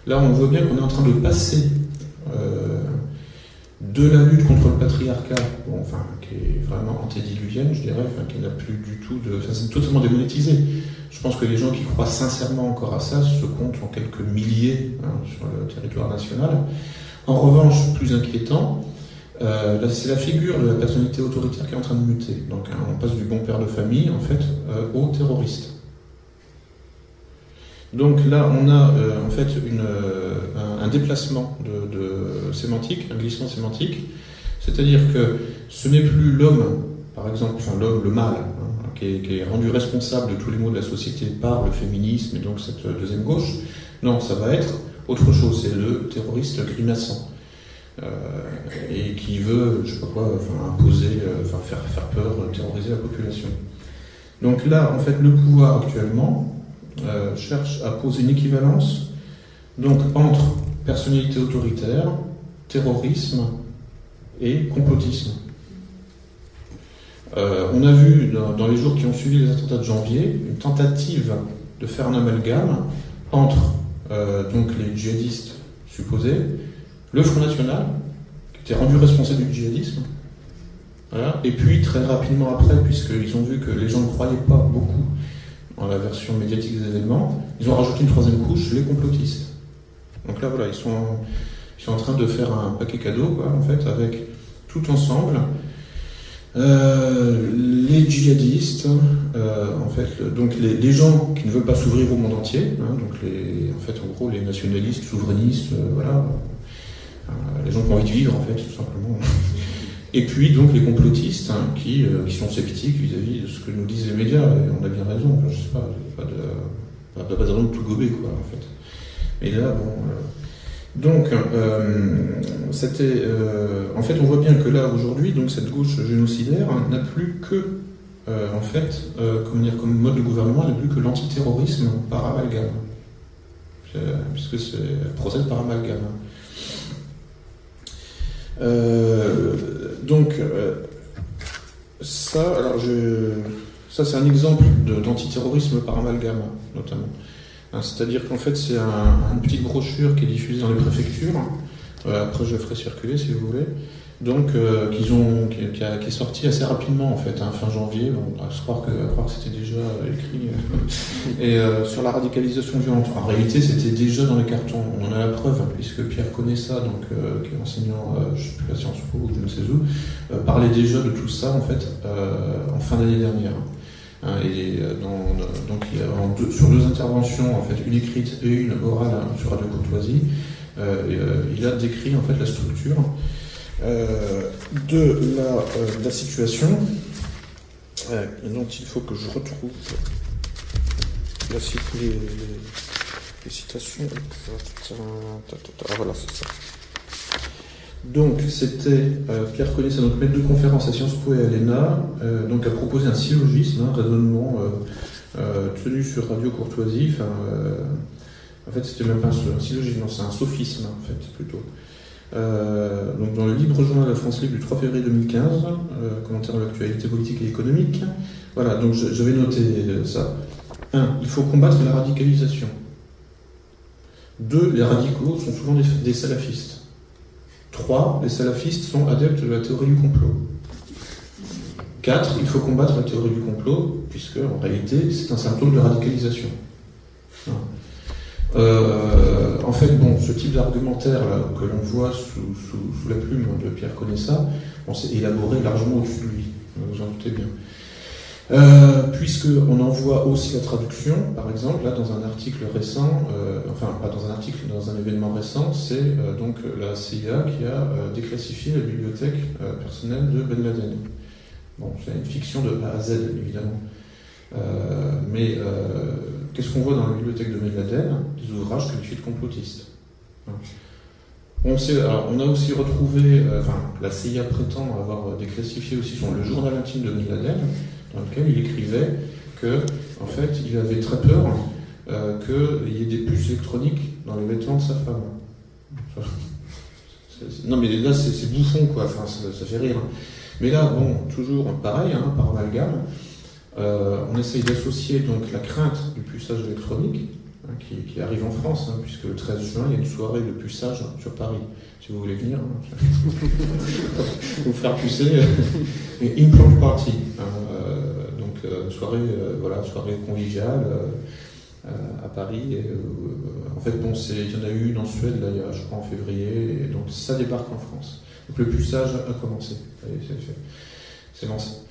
S1: là, on voit bien qu'on est en train de passer euh, de la lutte contre le patriarcat, enfin, qui est vraiment antédiluvienne, je dirais, qui n'a plus du tout de. Enfin, c'est totalement démonétisé. Je pense que les gens qui croient sincèrement encore à ça se comptent en quelques milliers hein, sur le territoire national. En revanche, plus inquiétant, euh, c'est la figure de la personnalité autoritaire qui est en train de muter. Donc hein, on passe du bon père de famille en fait euh, au terroriste. Donc là on a euh, en fait un, déplacement de, sémantique, un glissement sémantique, c'est-à-dire que ce n'est plus l'homme, par exemple, enfin l'homme, le mâle, hein, qui, est, rendu responsable de tous les maux de la société par le féminisme et donc cette deuxième gauche. Non, ça va être autre chose, c'est le terroriste grimaçant. Euh, et qui veut, je sais pas quoi, imposer, euh, faire, faire peur, terroriser la population. Donc là, en fait, le pouvoir actuellement euh, cherche à poser une équivalence donc, entre personnalité autoritaire, terrorisme et complotisme. on a vu dans, les jours qui ont suivi les attentats de janvier une tentative de faire un amalgame entre donc les djihadistes supposés le Front National, qui était rendu responsable du djihadisme, et puis très rapidement après, puisqu'ils ont vu que les gens ne croyaient pas beaucoup dans la version médiatique des événements, ils ont rajouté une troisième couche, les complotistes. Donc là, voilà, ils sont, ils sont en train de faire un paquet cadeau, quoi, en fait, avec tout ensemble. Euh, les djihadistes, euh, en fait, donc les, gens qui ne veulent pas s'ouvrir au monde entier, hein, donc les, en fait, en gros, les nationalistes, souverainistes, euh, voilà, les gens qui ont envie de vivre, en fait, tout simplement. Et puis, donc, les complotistes hein, qui, euh, qui, sont sceptiques vis-à-vis de ce que nous disent les médias, et on a bien raison, je sais pas, pas de, pas, pas de tout gober, quoi, en fait. Mais là, bon. Euh, donc, c'était. en fait, on voit bien que là, aujourd'hui, donc cette gauche génocidaire hein, n'a plus que, en fait, comment dire, comme mode de gouvernement, n'a plus que l'antiterrorisme par amalgame. Puisque c'est procède par amalgame. Euh, donc, euh, ça, alors ça c'est un exemple d'antiterrorisme par amalgame, notamment. Hein, c'est-à-dire qu'en fait, c'est un, une petite brochure qui est diffusée dans les préfectures. Euh, après, je ferai circuler si vous voulez. Donc euh, qu'ils ont, qui, a- qui est sorti assez rapidement en fait, hein, fin janvier. On va se croire que, à croire que c'était déjà écrit. euh, et euh, sur la radicalisation violente. En réalité, c'était déjà dans les cartons. On en a la preuve puisque Pierre Conessa, donc euh, qui est enseignant, euh, je sais plus à Sciences Po ou je ne sais où, euh, parlait déjà de tout ça en fait euh, en fin d'année dernière. Hein, et euh, dans- donc en deux- sur deux interventions, en fait, une écrite et une orale hein, sur Radio Courtoisie, euh, et, euh, il a décrit en fait la structure euh, de, la, euh, de la situation euh, dont il faut que je retrouve la les, citations. Ah. Donc, c'était euh, Pierre Collis, notre maître de conférence à Sciences Po et à l'ENA, euh, donc a proposé un syllogisme, un raisonnement euh, euh, tenu sur Radio Courtoisie. En fait, c'était même pas un, syllogisme, c'est un sophisme, en fait, plutôt. Euh, donc, dans le Libre Journal de la France Libre du 3 février 2015, euh, commentaire de l'actualité politique et économique. Voilà, donc je, vais noter euh, ça. 1. Il faut combattre la radicalisation. 2. Les radicaux sont souvent des, salafistes. 3. Les salafistes sont adeptes de la théorie du complot. 4. Il faut combattre la théorie du complot, puisque en réalité c'est un symptôme de radicalisation. Voilà. Euh, en fait, bon, ce type d'argumentaire que l'on voit sous, la plume de Pierre Conessa, on s'est élaboré largement au-dessus de lui, vous en doutez bien. Euh, puisque on en voit aussi la traduction, par exemple, là dans un article récent, euh, enfin pas dans un article, dans un événement récent, c'est euh, donc la CIA qui a euh, déclassifié la bibliothèque euh, personnelle de Ben Laden. Bon, c'est une fiction de A à Z, évidemment. Euh, mais euh, qu'est-ce qu'on voit dans la bibliothèque de Ben Laden Des ouvrages qualifiés de complotistes. Voilà. On, on a aussi retrouvé, euh, enfin, la CIA prétend avoir déclassifié aussi son, le journal intime de Laden, dans lequel il écrivait que, en fait, il avait très peur euh, qu'il y ait des puces électroniques dans les vêtements de sa femme. Non, mais là, c'est bouffon, quoi. Enfin, ça, fait rire. Mais là, bon, toujours pareil, hein, par amalgame, on essaye d'associer donc la crainte du puçage électronique, hein, qui, arrive en France, hein, puisque le 13 juin, il y a une soirée de puçage sur Paris. Si vous voulez venir, hein, vous faire pucer. Et Implant Party, hein, euh, donc euh, soirée, euh, voilà, soirée conviviale euh, euh, à Paris. Euh, en fait, bon, il y en a eu une en Suède, là, il y a, je crois, en février, donc ça débarque en France. Donc le puçage a commencé, c'est lancé.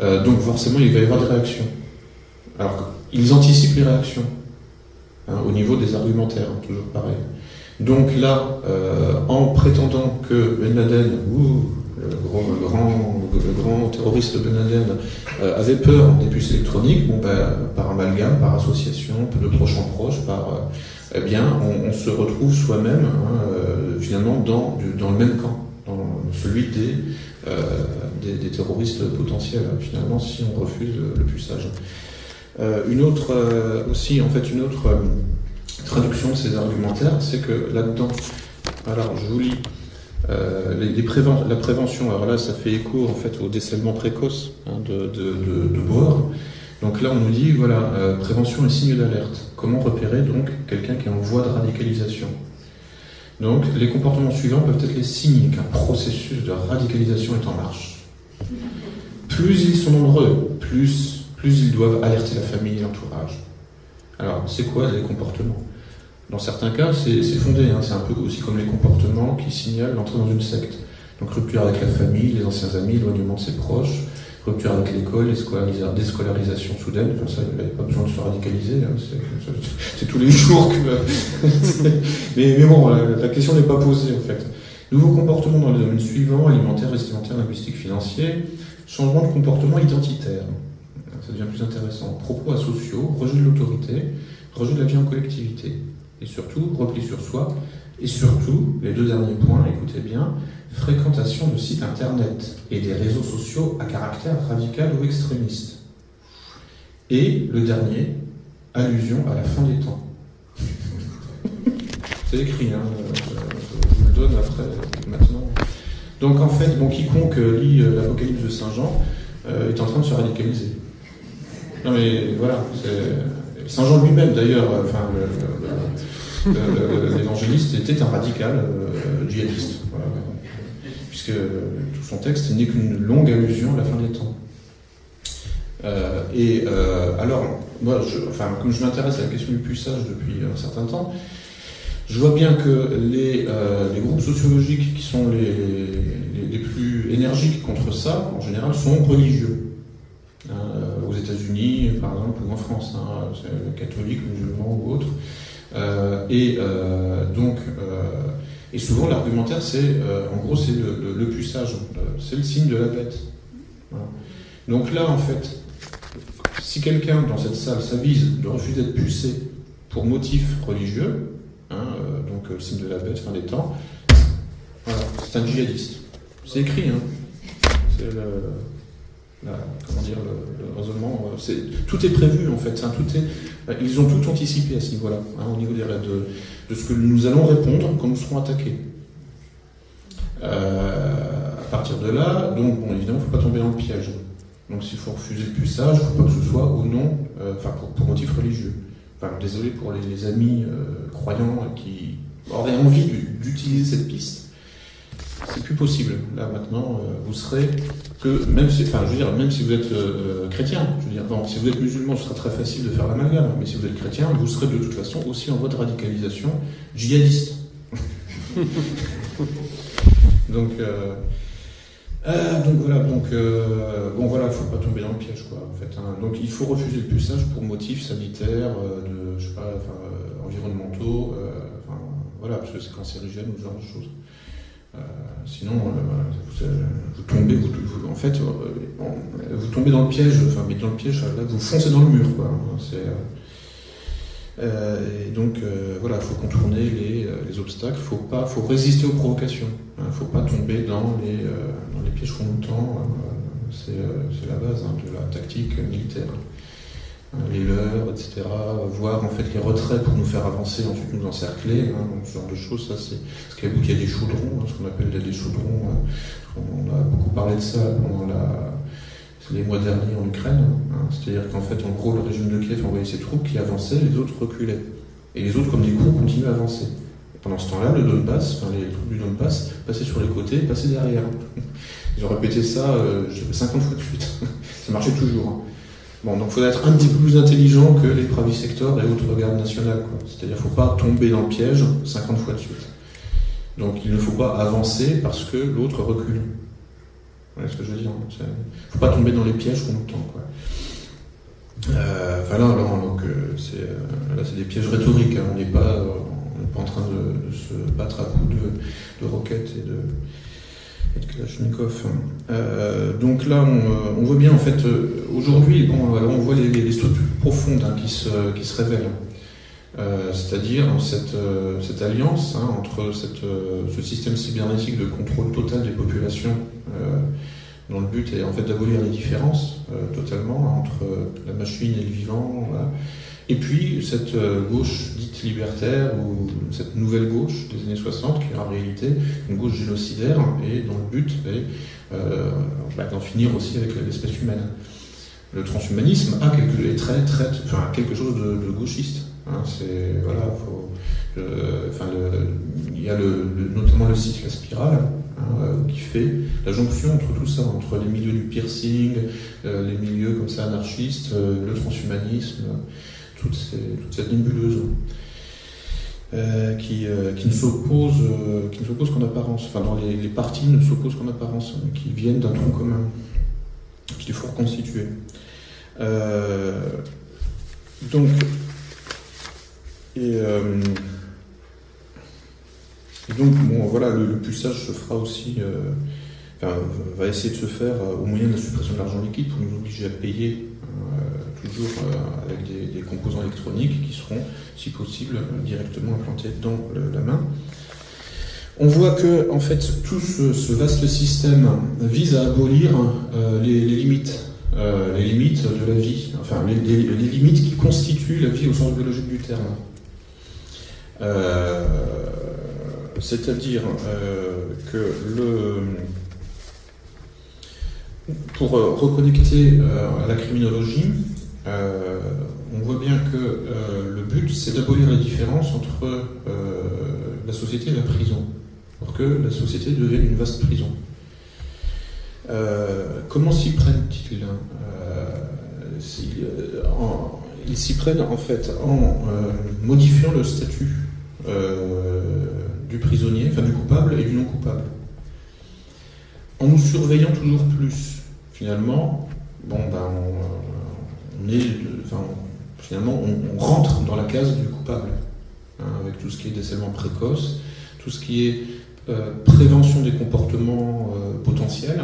S1: Euh, donc forcément, il va y avoir des réactions. Alors, ils anticipent les réactions hein, au niveau des argumentaires, hein, toujours pareil. Donc là, euh, en prétendant que Ben Laden, le grand, grand, terroriste Ben Laden, euh, avait peur des puces électroniques, bon, ben, par amalgame, par association, de proche en proche, par, eh bien, on, se retrouve soi-même hein, finalement dans, dans le même camp, dans celui des, des, des terroristes potentiels, hein, finalement, si on refuse le puçage. Euh, une autre euh, aussi, en fait, une autre euh, traduction de ces argumentaires, c'est que là-dedans, alors je vous lis, euh, la prévention, alors là ça fait écho en fait au décèlement précoce hein, de, de, Bohr. Donc là on nous dit, voilà, euh, prévention et signe d'alerte. Comment repérer donc quelqu'un qui est en voie de radicalisation? Donc les comportements suivants peuvent être les signes qu'un processus de radicalisation est en marche. Plus ils sont nombreux, plus, plus ils doivent alerter la famille et l'entourage. Alors, c'est quoi les comportements? Dans certains cas, c'est fondé, hein, c'est un peu aussi comme les comportements qui signalent l'entrée dans une secte. Donc, rupture avec la famille, les anciens amis, éloignement de ses proches, rupture avec l'école, déscolarisa- déscolarisation soudaine, comme ça, il pas besoin de se radicaliser, hein, c'est- tous les jours que. mais, bon, la, la question n'est pas posée en fait. Nouveaux comportements dans les domaines suivants alimentaire, vestimentaire, linguistique, financier, changement de comportement identitaire ça devient plus intéressant. Propos asociaux, rejet de l'autorité, rejet de la vie en collectivité. Et surtout, repli sur soi. Et surtout, les deux derniers points, écoutez bien, fréquentation de sites internet et des réseaux sociaux à caractère radical ou extrémiste. Et le dernier, allusion à la fin des temps. C'est écrit, hein, euh, je vous le donne après, maintenant. Donc en fait, bon, quiconque lit euh, l'Apocalypse de Saint Jean euh, est en train de se radicaliser. Non mais voilà, Saint Jean lui-même d'ailleurs, enfin l'évangéliste était un radical euh, djihadiste. Voilà. Puisque tout son texte n'est qu'une longue allusion à la fin des temps. et alors, moi, enfin, comme je m'intéresse à la question du puissage depuis un certain temps, je vois bien que les, les groupes sociologiques qui sont les, plus énergiques contre ça, en général, sont religieux. Aux États-Unis, par exemple, ou en France, hein, catholiques, musulmans ou autres. Euh, et euh, donc, euh, et souvent l'argumentaire, c'est, en gros, c'est le, le, plus sage, c'est le signe de la bête. Donc là, en fait, si quelqu'un dans cette salle s'avise de refuser d'être pucé pour motif religieux, hein, donc le signe de la bête, fin des temps, voilà, c'est un djihadiste. C'est écrit, hein. C'est le, comment dire, le, raisonnement. Euh, tout est prévu en fait. Hein, tout est, euh, ils ont tout anticipé à ce niveau-là, hein, au niveau de, ce que nous allons répondre quand nous serons attaqués. Euh, à partir de là, donc bon, évidemment, il ne faut pas tomber dans le piège. Donc s'il faut refuser le puissage, il ne faut pas que ce soit au nom, enfin pour, motif religieux. Désolé pour les, amis croyants qui auraient envie d'utiliser cette piste c'est plus possible. Là maintenant, euh, vous serez que même si, enfin, je veux dire, même si vous êtes euh, chrétien, je veux dire, bon, si vous êtes musulman, ce sera très facile de faire l'amalgame. Mais si vous êtes chrétien, vous serez de toute façon aussi en voie de radicalisation djihadiste. donc, euh, donc voilà, donc bon voilà, il faut pas tomber dans le piège quoi. En fait, hein. donc il faut refuser le puçage pour motifs sanitaires, de, je sais pas, environnementaux, voilà, parce que c'est cancérigène ou ce genre de choses. Euh, sinon, euh, vous, tombez, vous, en fait, euh, vous tombez dans le piège, enfin, dans le piège, là, vous foncez dans le mur, quoi. et donc, voilà, il faut contourner les, les, obstacles, faut faut résister aux provocations. Il hein, ne faut pas tomber dans les, pièges qu'on c'est la base hein, de la tactique militaire les leurs, etc. Voir en fait les retraits pour nous faire avancer, ensuite nous encercler, hein, ce genre de choses. Ça, c'est ce qu'il y a des chaudrons, hein, ce qu'on appelle des chaudrons. Hein. On a beaucoup parlé de ça pendant les mois derniers en Ukraine. C'est-à-dire qu'en fait, en gros, le régime de Kiev envoyait ses troupes qui avançaient, les autres reculaient. Et les autres, comme des coups, continuaient à avancer. pendant ce temps-là, le Donbass, enfin, les troupes du Donbass passaient sur les côtés passaient derrière. Ils ont répété ça euh, 50 fois de suite. ça marchait toujours. Bon, donc il faut être un petit peu plus intelligent que les Pravi Sector et autres gardes nationales. C'est-à-dire qu'il ne faut pas tomber dans le piège 50 fois de suite. Donc il ne faut pas avancer parce que l'autre recule. Voyez ce que je veux dire? Il ne faut pas tomber dans les pièges qu'on nous tend. Euh, enfin là, donc, euh, c'est, euh, là, c'est des pièges rhétoriques. Hein. On n'est pas, pas en train de, se battre à coups de, de roquettes et de, euh, donc là, on, on, voit bien en fait, euh, aujourd'hui, bon, on voit les, structures profondes hein, qui, se, révèlent. Euh, c'est-à-dire cette, euh, cette alliance hein, entre euh, ce système cybernétique de contrôle total des populations, dont le but est en fait d'abolir les différences totalement hein, entre la machine et le vivant. Et puis cette euh, gauche dite libertaire, ou cette nouvelle gauche des années 60, qui est en réalité une gauche génocidaire, et dont le but est euh, bah, d'en finir aussi avec l'espèce humaine. Le transhumanisme a quelque, est très, très, enfin, quelque chose de, gauchiste. Hein, c'est voilà, euh, il y a le, notamment le cycle la spirale hein, euh, qui fait la jonction entre tout ça, entre les milieux du piercing, les milieux comme ça anarchistes, le transhumanisme toute, cette nébuleuse euh, qui, euh, qui, ne s'oppose euh, qui ne s'oppose qu'en apparence. Enfin, dans les, parties ne s'opposent qu'en apparence, qui viennent d'un tronc commun, qu'il faut reconstituer. donc, et, donc, bon, voilà, le, le se fera aussi va essayer de se faire au moyen de la suppression de l'argent liquide pour nous obliger à payer toujours euh, avec des, composants électroniques qui seront, si possible, directement implantés dans la main. On voit que en fait tout ce, vaste système vise à abolir euh, les, limites, euh, les limites de la vie, enfin les, limites qui constituent la vie au sens biologique du terme. C'est-à-dire que le, pour reconnecter la criminologie, euh, on voit bien que euh, le but, c'est d'abolir la différence entre euh, la société et la prison. pour que la société devienne une vaste prison. comment s'y prennent-ils Ils s'y prennent en fait en modifiant le statut du prisonnier, enfin du coupable et du non coupable. En nous surveillant toujours plus, finalement, bon, ben, on, est, finalement, on, rentre dans la case du coupable, hein, avec tout ce qui est décèlement précoce, tout ce qui est euh, prévention des comportements euh, potentiels.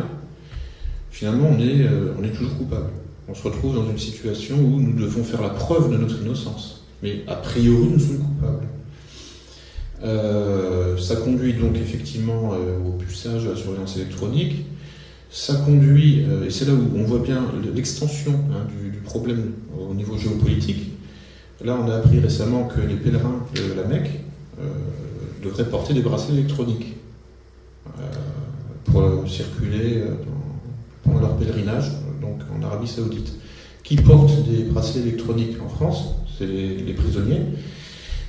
S1: Finalement, on est, euh, on est toujours coupable. On se retrouve dans une situation où nous devons faire la preuve de notre innocence. Mais a priori, nous sommes coupables. ça conduit donc effectivement au puçage de la surveillance électronique, ça conduit, euh, et c'est là où on voit bien l'extension hein, du, problème au niveau géopolitique. Là, on a appris récemment que les pèlerins de la Mecque euh, devraient porter des bracelets électroniques euh, pour circuler pendant leur pèlerinage, donc en Arabie Saoudite. Qui portent des bracelets électroniques en France C'est les, prisonniers.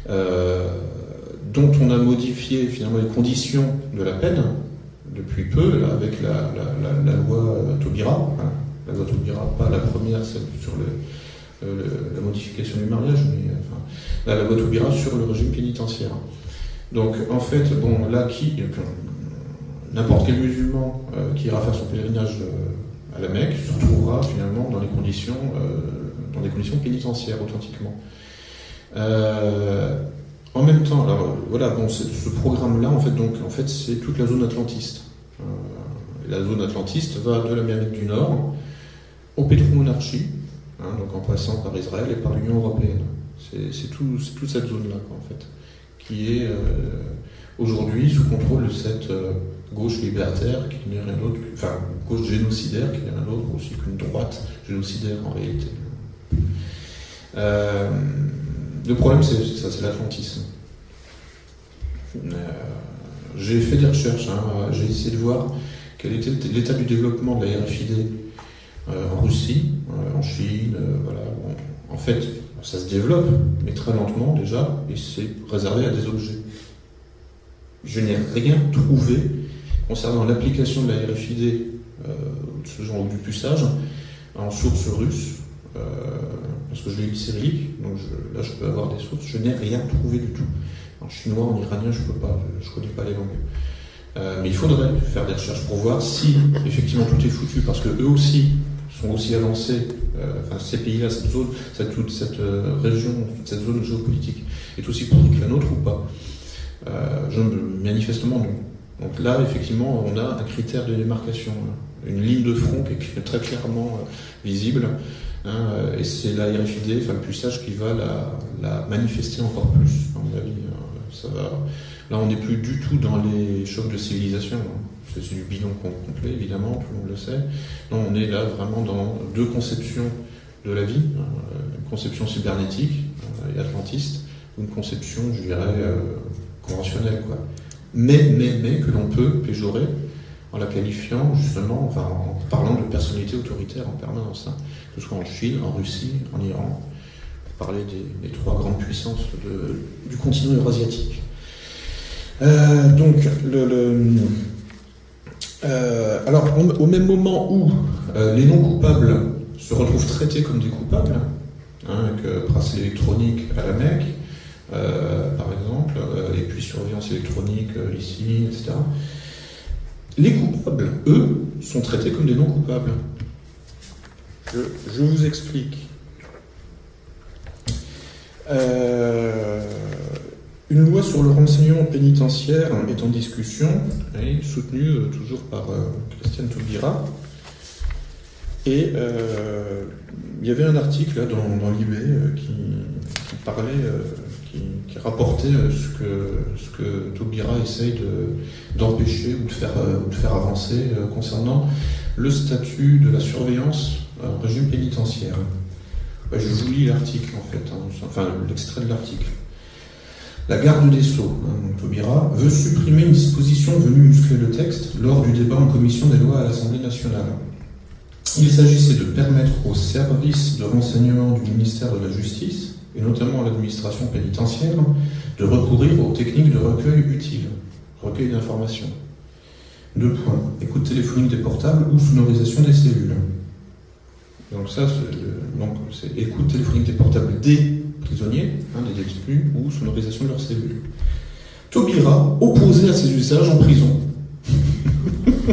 S1: dont on a modifié finalement les conditions de la peine, depuis peu, avec la, loi Taubira, hein. la loi Taubira, pas la première, celle sur la modification du mariage, mais enfin, la loi Taubira sur le régime pénitentiaire. Donc en fait, bon, là, qui, n'importe quel musulman euh, qui ira faire son pèlerinage euh, à la Mecque se retrouvera finalement dans les conditions, euh, dans des conditions pénitentiaires authentiquement. En même temps, alors voilà, bon, ce programme-là, en fait, donc, en fait, c'est toute la zone atlantiste. Euh, la zone atlantiste va de l'Amérique du Nord aux pétromonarchies, hein, donc en passant par Israël et par l'Union européenne. C'est tout, toute cette zone-là, en fait, qui est euh, aujourd'hui sous contrôle de cette euh, gauche libertaire qui n'est rien d'autre, enfin, gauche génocidaire qui n'est rien d'autre aussi qu'une droite génocidaire en réalité. Le problème, c'est ça, c'est l'atlantisme. Euh, j'ai fait des recherches, hein, j'ai essayé de voir quel était l'état du développement de la RFID euh, en Russie, euh, en Chine, voilà. en fait, ça se développe, mais très lentement déjà, et c'est réservé à des objets. Je n'ai rien trouvé concernant l'application de la RFID, de ce genre du puçage, en source russe, parce que je l'ai eu cyrillique, donc là je peux avoir des sources, je n'ai rien trouvé du tout. En chinois, en iranien, je ne peux pas, je connais pas les langues. Euh, mais il faudrait faire des recherches pour voir si effectivement tout est foutu, parce que eux aussi sont aussi avancés, euh, enfin ces pays-là, cette zone, cette, toute cette euh, région, cette zone géopolitique est aussi pourrie que la nôtre ou pas Manifestement non. Donc là, effectivement, on a un critère de démarcation, hein. une ligne de front qui est très clairement visible. Hein, euh, et c'est la RFID, enfin le puçage, qui va la, manifester encore plus, à mon avis. Hein. Ça va... Là, on n'est plus du tout dans les chocs de civilisation. Hein. C'est du bidon complet, évidemment, tout le monde le sait. Non, on est là vraiment dans deux conceptions de la vie, une conception cybernétique euh, et atlantiste, une conception, je dirais, euh, conventionnelle. Quoi. Mais, mais, mais, que l'on peut péjorer en la qualifiant justement, enfin, en parlant de personnalité autoritaire en permanence que ce soit en Chine, en Russie, en Iran, pour parler des, trois grandes puissances du continent eurasiatique. Euh, donc, euh, alors, au, même moment où euh, les non-coupables se retrouvent traités comme des coupables, hein, avec bracelet électronique à la Mecque, par exemple, et puis surveillance électronique ici, etc., les coupables, eux, sont traités comme des non-coupables. Je, vous explique. Euh, une loi sur le renseignement pénitentiaire est en discussion, soutenue euh, toujours par euh, Christiane Taubira. Et il y avait un article là, dans, dans l'IB qui, parlait, qui, rapportait ce que, ce Taubira essaye d'empêcher ou de faire avancer concernant le statut de la surveillance un régime pénitentiaire. Bah, je vous lis l'article en fait, hein, enfin l'extrait de l'article. La garde des Sceaux, hein, Taubira, veut supprimer une disposition venue muscler le texte lors du débat en commission des lois à l'Assemblée nationale. Il s'agissait de permettre aux services de renseignement du ministère de la Justice, et notamment à l'administration pénitentiaire, de recourir aux techniques de recueil utiles. recueil d'informations. Deux points. Écoute téléphonique des portables ou sonorisation des cellules. Donc ça, c'est écoute téléphonique des portables des prisonniers, hein, des détenus, ou sonorisation de leurs cellules. Taubira, opposé à ces usages en prison.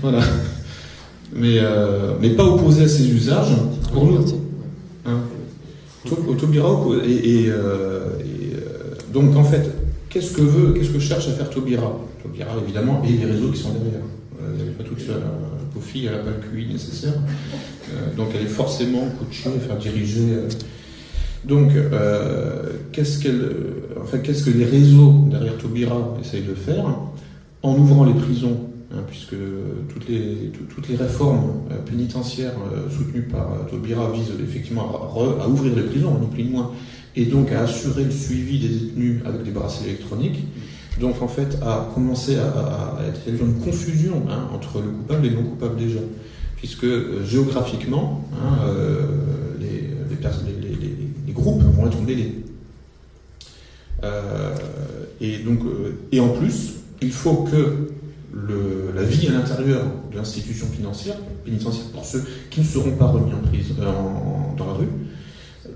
S1: voilà. Mais, euh, mais pas opposé à ces usages pour nous. Hein. Taubira, et, et, euh, et euh, donc en fait, qu'est-ce que veut, qu'est-ce que cherche à faire Taubira? Taubira, évidemment, et les réseaux qui sont derrière. Elle n'est pas toute seule. Kofi, elle n'a pas le QI nécessaire. donc elle est forcément coachée, faire diriger. donc, qu'est-ce qu'elle, enfin, qu'est-ce que les réseaux derrière Taubira essayent de faire en ouvrant les prisons, hein, puisque toutes les, toutes les réformes pénitentiaires soutenues par Taubira visent effectivement à, ouvrir les prisons, ni plus ni moins, et donc à assurer le suivi des détenus avec des bracelets électroniques. Donc en fait, à commencer à, être une confusion hein, entre le coupable et le non coupable déjà, puisque euh, géographiquement, hein, euh, les, groupes vont être mêlés. Euh, et donc, et en plus, il faut que la vie à l'intérieur de l'institution financière, pénitentiaire, pour ceux qui ne seront pas remis en prison, dans la rue,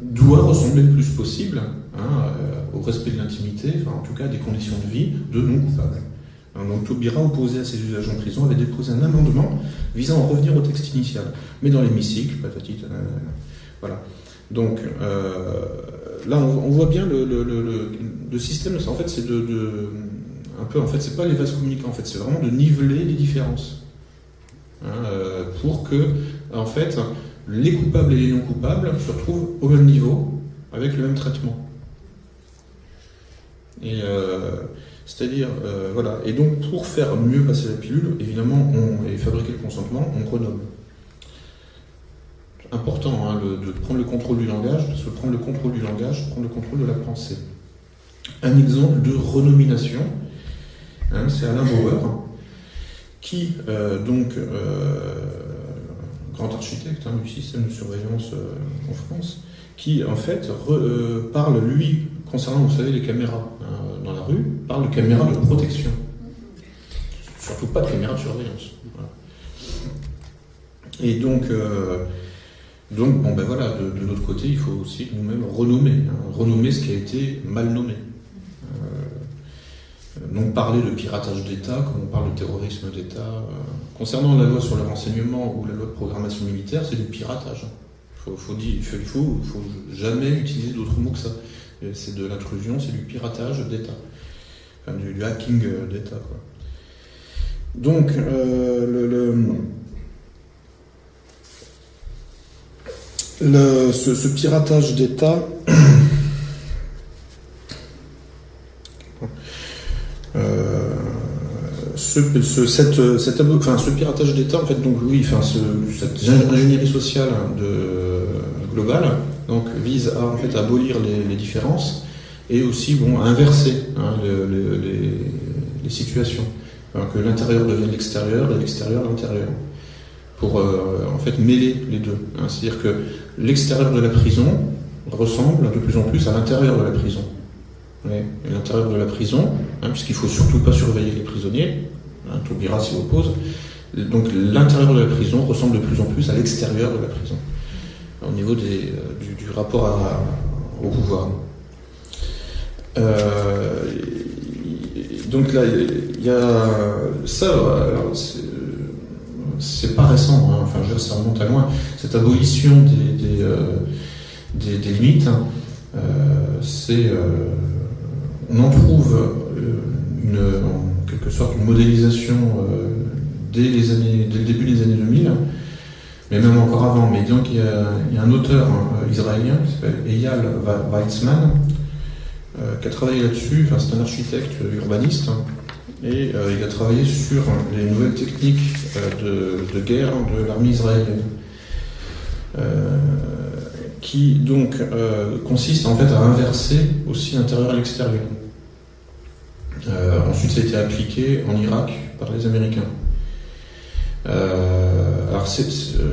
S1: doit ressembler le plus possible hein, euh, au respect de l'intimité, en tout cas des conditions de vie de non-coupables. Donc Taubira, opposé à ses usages en prison, avait déposé un amendement visant à revenir au texte initial. Mais dans l'hémicycle, patati, voilà. Donc euh, là, on, voit bien le, le, système. En fait, c'est de, de, un peu. En fait, c'est pas les vases communicants. En fait, c'est vraiment de niveler les différences hein, euh, pour que, en fait, les coupables et les non coupables se retrouvent au même niveau, avec le même traitement. Et euh, c'est-à-dire, euh, voilà. Et donc, pour faire mieux passer la pilule, évidemment, on, et fabriquer le consentement, on renomme. Important hein, de prendre le contrôle du langage, parce que prendre le contrôle du langage, prendre le contrôle de la pensée. Un exemple de renomination, hein, c'est Alain Bauer, qui, euh, donc, grand architecte hein, du système de surveillance en France, qui en fait parle, lui, concernant, vous savez, les caméras hein, dans la rue, parle de caméras de protection. Surtout pas de caméras de surveillance. Et donc, euh, donc, bon ben voilà, de, l'autre côté, il faut aussi nous-mêmes renommer, hein, renommer ce qui a été mal nommé. Euh, non parler de piratage d'État comme on parle de terrorisme d'État. Euh. concernant la loi sur le renseignement ou la loi de programmation militaire, c'est du piratage. Il faut, faut, faut jamais utiliser d'autres mots que ça c'est de l'intrusion, c'est du piratage d'État, enfin, du, hacking d'État. Donc, euh, le, ce, piratage d'État, euh, ce, ce, cette, cette, enfin, ce piratage d'État, en fait, donc oui, enfin, cette ingénierie sociale de, globale, donc vise à en fait abolir les, différences et aussi bon à inverser hein, les, situations, que l'intérieur devienne l'extérieur et l'extérieur l'intérieur, pour euh, en fait mêler les deux. Hein. C'est-à-dire que l'extérieur de la prison ressemble de plus en plus à l'intérieur de la prison. l'intérieur de la prison, hein, puisqu'il faut surtout pas surveiller les prisonniers, hein, s'y oppose. Donc l'intérieur de la prison ressemble de plus en plus à l'extérieur de la prison au niveau des, euh, du, rapport au pouvoir. Euh, donc là, il y a ça, c'est pas récent, hein, enfin je ça remonte à loin, cette abolition des, des, euh, limites, hein, c'est, on en trouve une, en quelque sorte une modélisation dès, les années, dès le début des années 2000, mais même encore avant. Mais disons qu'il y, a un auteur hein, israélien qui s'appelle Eyal Weizmann, euh, qui a travaillé là-dessus. Enfin, c'est un architecte urbaniste. Hein, et euh, il a travaillé sur les nouvelles techniques euh, de, guerre de l'armée israélienne. qui donc consiste en fait à inverser aussi l'intérieur et l'extérieur. ensuite, ça a été appliqué en Irak par les Américains. Euh, alors euh,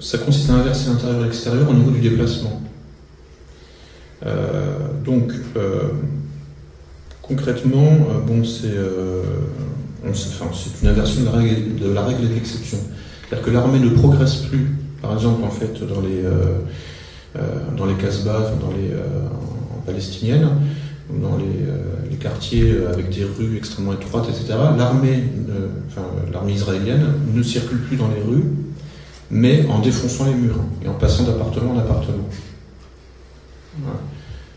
S1: ça consiste à inverser l'intérieur et l'extérieur au niveau du déplacement. Euh, donc, concrètement, bon, c'est une inversion de la règle, de de l'exception. C'est-à-dire que l'armée ne progresse plus, par exemple, en fait, dans les, dans les Casbah, dans les, en palestiniennes, dans les, les, quartiers avec des rues extrêmement étroites, etc. L'armée, enfin, l'armée israélienne ne circule plus dans les rues, mais en défonçant les murs et en passant d'appartement en appartement.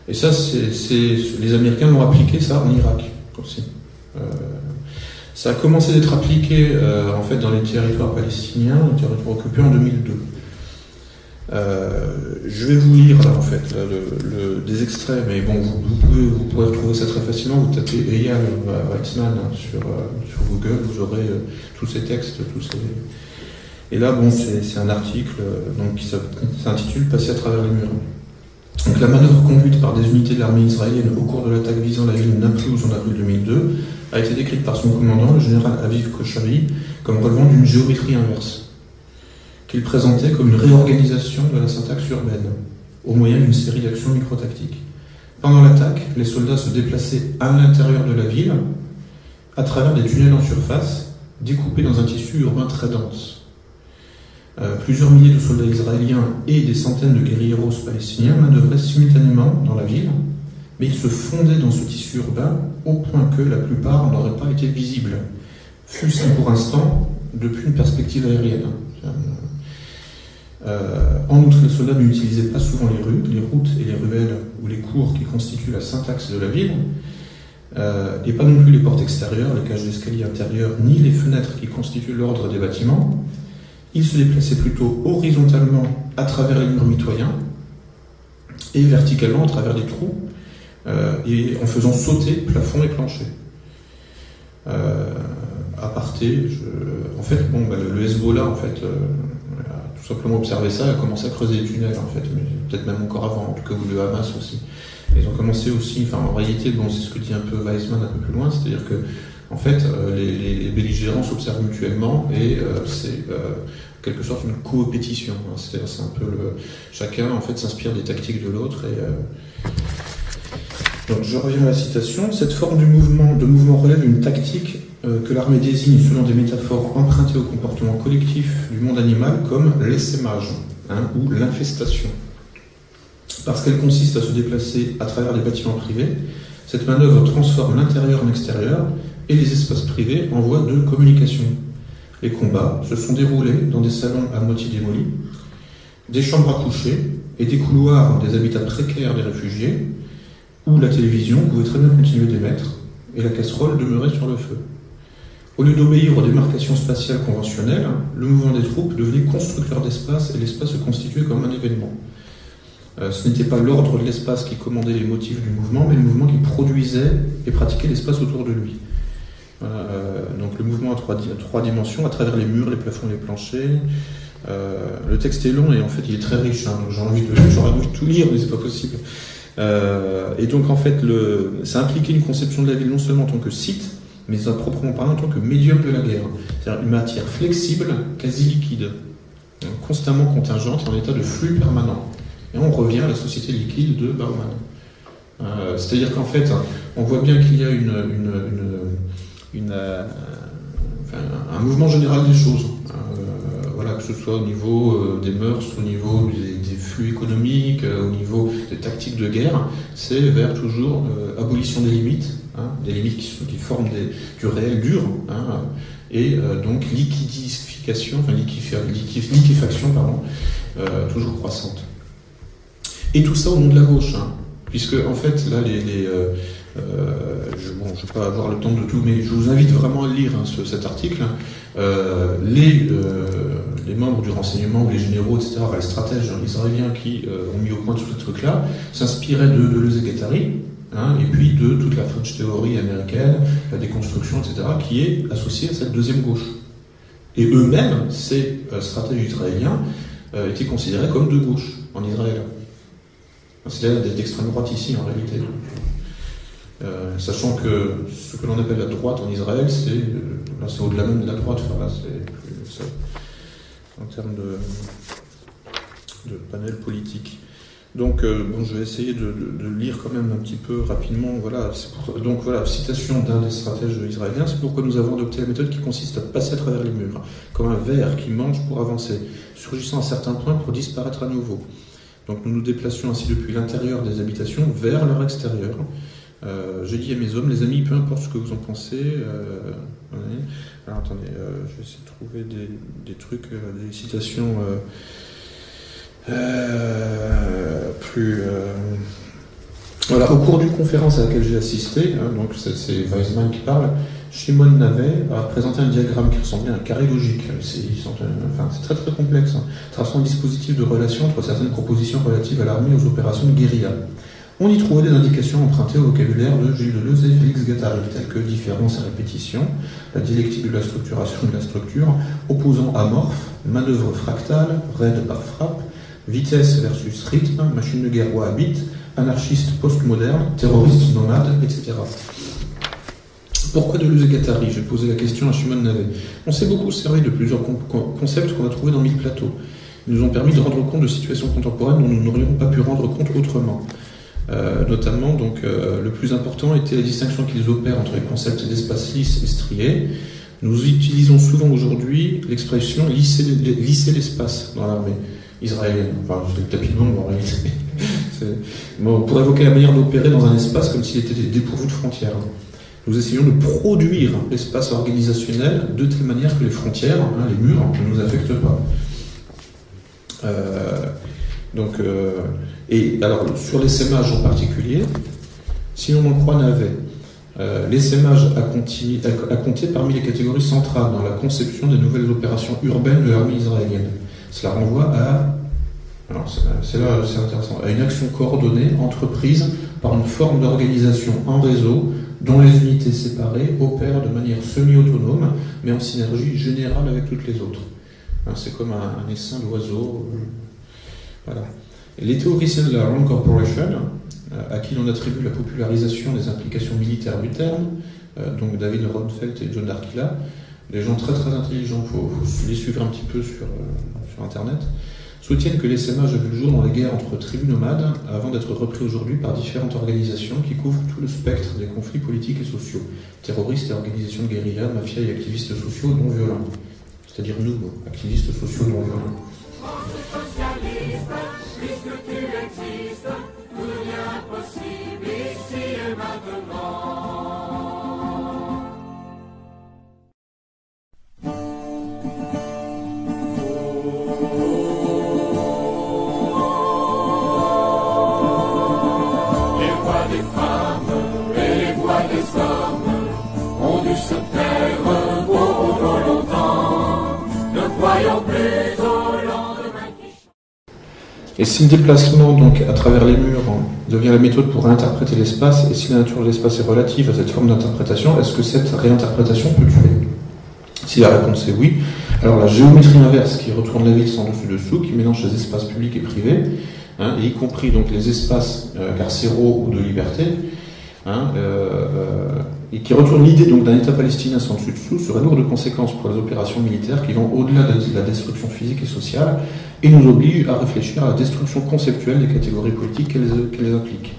S1: Et ça, c'est, les Américains l'ont appliqué ça en Irak aussi. Euh, ça a commencé d'être appliqué euh, en fait dans les territoires palestiniens, les territoires occupés en 2002. Euh, je vais vous lire là en fait le, des extraits, mais bon, vous, pouvez, vous pourrez retrouver ça très facilement. Vous tapez Eyal Weizmann hein, sur, sur, Google, vous aurez tous ces textes, tous ces, et là, bon, c'est un article donc, qui s'intitule Passer à travers les murs. Donc, la manœuvre conduite par des unités de l'armée israélienne au cours de l'attaque visant la ville de Naplouse en avril 2002 a été décrite par son commandant, le général Aviv Kochari, comme relevant d'une géométrie inverse, qu'il présentait comme une réorganisation de la syntaxe urbaine, au moyen d'une série d'actions microtactiques. Pendant l'attaque, les soldats se déplaçaient à l'intérieur de la ville, à travers des tunnels en surface, découpés dans un tissu urbain très dense. Euh, plusieurs milliers de soldats israéliens et des centaines de guerrilleros palestiniens manœuvraient simultanément dans la ville, mais ils se fondaient dans ce tissu urbain au point que la plupart n'auraient pas été visibles, fût-ce pour instant depuis une perspective aérienne. Euh, en outre, les soldats n'utilisaient pas souvent les rues, les routes et les ruelles ou les cours qui constituent la syntaxe de la ville, euh, et pas non plus les portes extérieures, les cages d'escalier intérieures, ni les fenêtres qui constituent l'ordre des bâtiments, il se déplaçait plutôt horizontalement à travers les murs mitoyens et verticalement à travers des trous euh, et en faisant sauter plafond et plancher. Euh, aparté, en fait, bon, bah, le, Hezbollah en fait, simplement observé ça, a commencé à creuser des tunnels en fait, peut-être même encore avant, en tout cas, ou le Hamas aussi. Ils ont commencé aussi, enfin en réalité, bon, c'est ce que dit un peu Weizmann un peu plus loin, c'est-à-dire que en fait, euh, les, belligérants s'observent mutuellement et euh, c'est euh, quelque sorte une coopétition. Hein. C'est un peu chacun en fait s'inspire des tactiques de l'autre et donc je reviens à la citation. Cette forme du mouvement, de mouvement relève une tactique que l'armée désigne selon des métaphores empruntées au comportement collectif du monde animal comme l'essaimage hein, ou l'infestation. Parce qu'elle consiste à se déplacer à travers des bâtiments privés, cette manœuvre transforme l'intérieur en extérieur et les espaces privés en voie de communication. Les combats se sont déroulés dans des salons à moitié démolis, des chambres à coucher et des couloirs des habitats précaires des réfugiés, où la télévision pouvait très bien continuer d'émettre et la casserole demeurait sur le feu. Au lieu d'obéir aux démarcations spatiales conventionnelles, le mouvement des troupes devenait constructeur d'espace et l'espace se constituait comme un événement. Euh, ce n'était pas l'ordre de l'espace qui commandait les motifs du mouvement, mais le mouvement qui produisait et pratiquait l'espace autour de lui. Euh, donc le mouvement à trois, dimensions, à travers les murs, les plafonds, les planchers. Euh, le texte est long et en fait il est très riche, hein, donc j'ai envie, de, envie de tout lire, mais c'est pas possible. et donc en fait, le, ça impliquait une conception de la ville non seulement en tant que site, mais à proprement parler en tant que médium de la guerre. C'est-à-dire une matière flexible, quasi liquide, constamment contingente, en état de flux permanent. Et on revient à la société liquide de Bauman. Euh, c'est-à-dire qu'en fait, on voit bien qu'il y a euh, un mouvement général des choses. Euh, voilà, que ce soit au niveau des mœurs, au niveau des, flux économiques, au niveau des tactiques de guerre, c'est vers toujours abolition des limites, hein, des limites qui, forment du réel dur, hein, et donc liquidification, enfin liquéfaction, pardon, toujours croissante. Et tout ça au nom de la gauche, hein. puisque en fait, là, les, euh, euh, je ne vais pas avoir le temps de tout, mais je vous invite vraiment à lire cet article. Euh, les, membres du renseignement, les généraux, etc., les stratèges israéliens qui ont mis au point tout ce truc-là, s'inspiraient de, de Leze hein, et puis de toute la French théorie américaine, la déconstruction, etc., qui est associée à cette deuxième gauche. Et eux-mêmes, ces stratèges israéliens, étaient considérés comme de gauche en Israël. C'est-à-dire d'extrême droite ici en réalité. Euh, sachant que ce que l'on appelle la droite en Israël, c'est euh, au-delà même de la droite, enfin, là, c'est en termes de, de, panel politique. Donc, euh, bon, je vais essayer de, lire quand même un petit peu rapidement. Voilà, donc voilà, citation d'un des stratèges israéliens. C'est pourquoi nous avons adopté la méthode qui consiste à passer à travers les murs, comme un ver qui mange pour avancer, surgissant à certains points pour disparaître à nouveau. Donc nous nous déplacions ainsi depuis l'intérieur des habitations vers leur extérieur. Euh, J'ai dit à mes hommes, les amis, peu importe ce que vous en pensez. Euh, alors attendez, je vais essayer de trouver des, des trucs, des citations. Euh, plus. Euh, voilà, au cours d'une conférence à laquelle j'ai assisté, hein, donc c'est Weizmann qui parle, Shimon Navet a présenté un diagramme qui ressemblait à un carré logique. C'est enfin, très très complexe, hein, traçant un dispositif de relation entre certaines propositions relatives à l'armée et aux opérations de guérilla. On y trouvait des indications empruntées au vocabulaire de Gilles Deleuze et Félix Guattari, telles que différence et répétition, la dialectique de la structuration de la structure, opposant amorphe, manœuvre fractale, raid par frappe, vitesse versus rythme, machine de guerre habite, anarchiste postmoderne, terroriste nomade, etc. Pourquoi Deleuze et Guattari J'ai posé la question à Shimon Navet. On s'est beaucoup servi de plusieurs concepts qu'on a trouvés dans Mille Plateaux. Ils nous ont permis de rendre compte de situations contemporaines dont nous n'aurions pas pu rendre compte autrement. Euh, notamment, donc, euh, le plus important était la distinction qu'ils opèrent entre les concepts d'espace lisse et strié. Nous utilisons souvent aujourd'hui l'expression lisser l'espace dans l'armée israélienne. Enfin, c'est le tapis de en réalité. Pour évoquer la manière d'opérer dans un espace comme s'il était dépourvu de frontières. Nous essayons de produire l'espace organisationnel de telle manière que les frontières, hein, les murs, ne nous affectent pas. Euh, donc, euh, et alors, sur en particulier, si l'on en croit Navet, euh, l'essaimage a, compté parmi les catégories centrales dans la conception des nouvelles opérations urbaines de l'armée israélienne. Cela renvoie à, c'est là c'est intéressant, à une action coordonnée entreprise par une forme d'organisation en réseau dont les unités séparées opèrent de manière semi-autonome, mais en synergie générale avec toutes les autres. Hein, c'est comme un, essaim d'oiseaux. Euh, voilà. Les théoriciens de la Rand Corporation, euh, à qui l'on attribue la popularisation des implications militaires du terme, euh, donc David Ronfeld et John Darkila, des gens très très intelligents, il faut, les suivre un petit peu sur, sur Internet, soutiennent que l'essaimage a vu le jour dans les guerres entre tribus nomades avant d'être repris aujourd'hui par différentes organisations qui couvrent tout le spectre des conflits politiques et sociaux, terroristes et organisations de guérilla, mafias et activistes sociaux non violents. C'est-à-dire nous, activistes sociaux non violents. Et si le déplacement donc à travers les murs devient la méthode pour réinterpréter l'espace, et si la nature de l'espace est relative à cette forme d'interprétation, est-ce que cette réinterprétation peut tuer Si la réponse est oui, alors la géométrie inverse qui retourne la ville sans dessus-dessous, qui mélange les espaces publics et privés, hein, et y compris donc les espaces euh, carcéraux ou de liberté, hein, euh, euh, et qui retourne l'idée d'un État palestinien sans dessus-dessous, serait lourde de conséquences pour les opérations militaires qui vont au-delà de la destruction physique et sociale, et nous oblige à réfléchir à la destruction conceptuelle des catégories politiques qu'elles impliquent.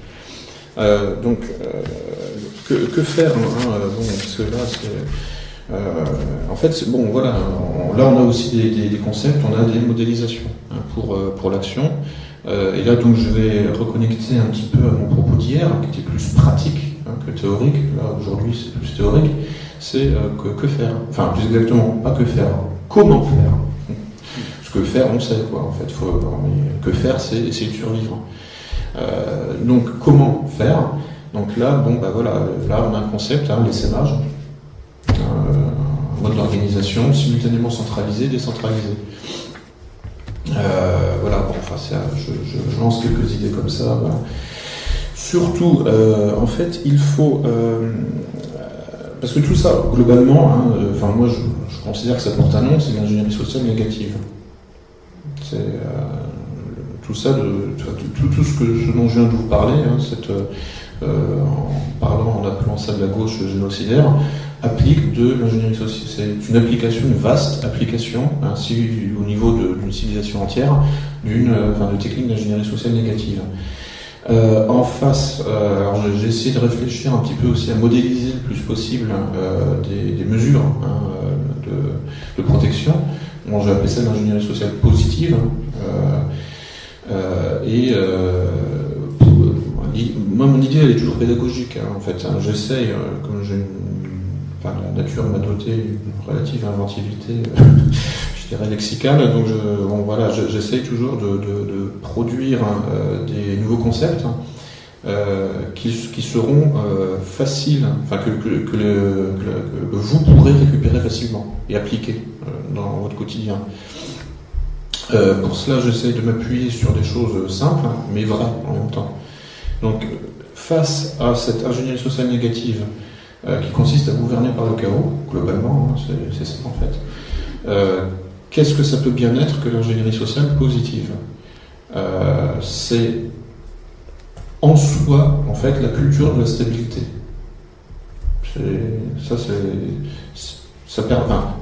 S1: Euh, donc, que, faire hein, là, en fait, bon, voilà, là on a aussi des, concepts, on a des modélisations hein, pour, pour l'action. Et là, donc, je vais reconnecter un petit peu à mon propos d'hier, qui était plus pratique hein, que théorique. Là, aujourd'hui, c'est plus théorique. C'est que, que, faire Enfin, plus exactement, pas que faire, comment faire que faire, on sait quoi. En fait, faut, que faire, c'est essayer de survivre. Euh, donc, comment faire Donc là, bon, bah voilà, là on a un concept, hein, l'essaimage, euh, un mode d'organisation simultanément centralisé, décentralisé. Euh, voilà, bon, enfin, je, je, lance quelques idées comme ça. Surtout, en fait, il faut parce que tout ça, globalement, hein, enfin moi je, considère que ça porte un nom, c'est l'ingénierie sociale négative. C'est euh, tout ça, tout, tout, ce, que, dont je viens de vous parler, hein, euh, en parlant, en appelant ça de la gauche génocidaire, applique de l'ingénierie sociale. C'est une application, une vaste application, ainsi au niveau d'une civilisation entière, d'une enfin, de techniques d'ingénierie sociale négative. Euh, en face, euh, j'ai essayé de réfléchir un petit peu aussi à modéliser le plus possible euh, des, mesures hein, de, protection. Bon, j'ai appelé ça l'ingénierie sociale positive. et moi, mon idée, elle est toujours pédagogique, hein, en fait. Hein. J'essaye, comme j'ai la nature m'a doté d'une relative inventivité je dirais, lexicale. Donc, j'essaye toujours de, produire euh, des nouveaux concepts hein, euh, qui, seront euh, faciles, que, vous pourrez récupérer facilement et appliquer euh, dans votre quotidien. Euh, pour cela, j'essaye de m'appuyer sur des choses simples, mais vraies en même temps. Donc, face à cette ingénierie sociale négative qui consiste à gouverner par le chaos, globalement, hein, c'est ça en fait, euh, Qu'est-ce que ça peut bien être que l'ingénierie sociale positive? Euh, C'est en soi, en fait, la culture de la stabilité. Ça.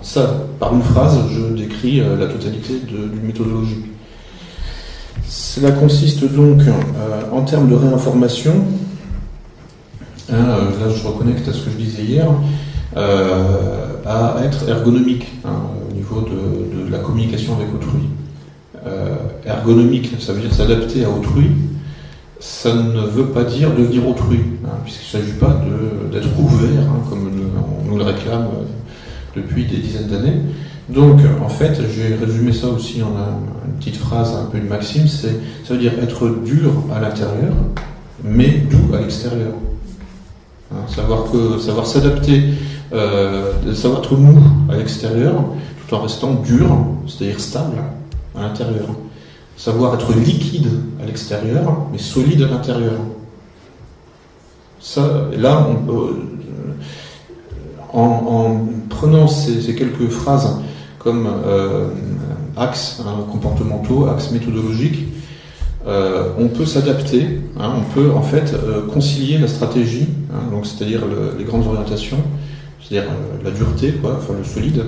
S1: Ça, par une phrase, je décris euh, la totalité d'une méthodologie. Cela consiste donc, euh, en termes de réinformation, hein, là je reconnecte à ce que je disais hier, à être ergonomique. Hein, niveau de, la communication avec autrui. Euh, ergonomique, ça veut dire s'adapter à autrui. Ça ne veut pas dire devenir autrui, hein, puisqu'il ne s'agit pas d'être ouvert, comme on nous le réclame euh, depuis des dizaines d'années. Donc, en fait, j'ai résumé ça aussi en une petite phrase, un peu une maxime, c'est ça veut dire être dur à l'intérieur, mais doux à l'extérieur. Hein, savoir que savoir s'adapter, euh, savoir être mou à l'extérieur, tout en restant dur, c'est-à-dire stable à l'intérieur. Savoir être liquide à l'extérieur, mais solide à l'intérieur. Ça, là, euh, en, prenant ces, quelques phrases comme euh, axes hein, comportementaux, axes méthodologiques, euh, on peut s'adapter, hein, on peut en fait concilier la stratégie, hein, c'est-à-dire les grandes orientations, c'est-à-dire la dureté, quoi, enfin le solide,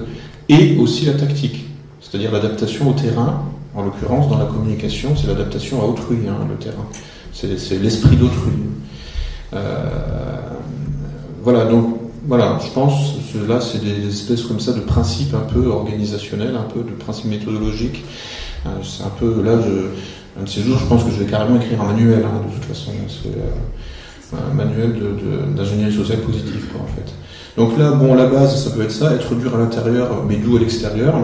S1: et aussi la tactique, c'est-à-dire l'adaptation au terrain, en l'occurrence dans la communication, c'est l'adaptation à autrui, hein, le terrain, c'est l'esprit d'autrui. Euh, voilà, donc voilà, je pense là c'est des espèces comme ça de principes un peu organisationnels, un peu de principes méthodologiques. Euh, c'est un peu là, un de ces jours, je pense que je vais carrément écrire un manuel hein, de toute façon. C'est euh, un manuel d'ingénierie sociale positive, quoi, en fait. Donc là, bon, la base, ça peut être ça, être dur à l'intérieur, mais doux à l'extérieur.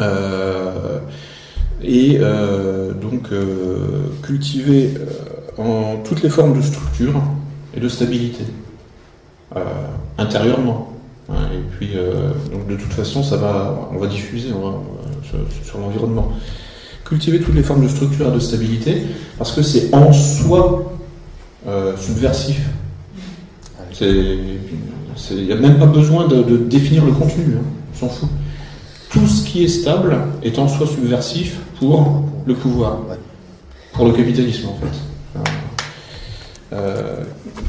S1: Euh, et euh, donc cultiver en toutes les formes de structure et de stabilité intérieurement. Hein, et puis, donc de toute façon, ça va, on va diffuser sur l'environnement. Cultiver toutes les formes de structure et de stabilité, parce que c'est en soi subversif. C'est il n'y a même pas besoin de, définir le contenu, hein. on s'en fout. Tout ce qui est stable est en soi subversif pour le pouvoir, pour le capitalisme en fait. Euh,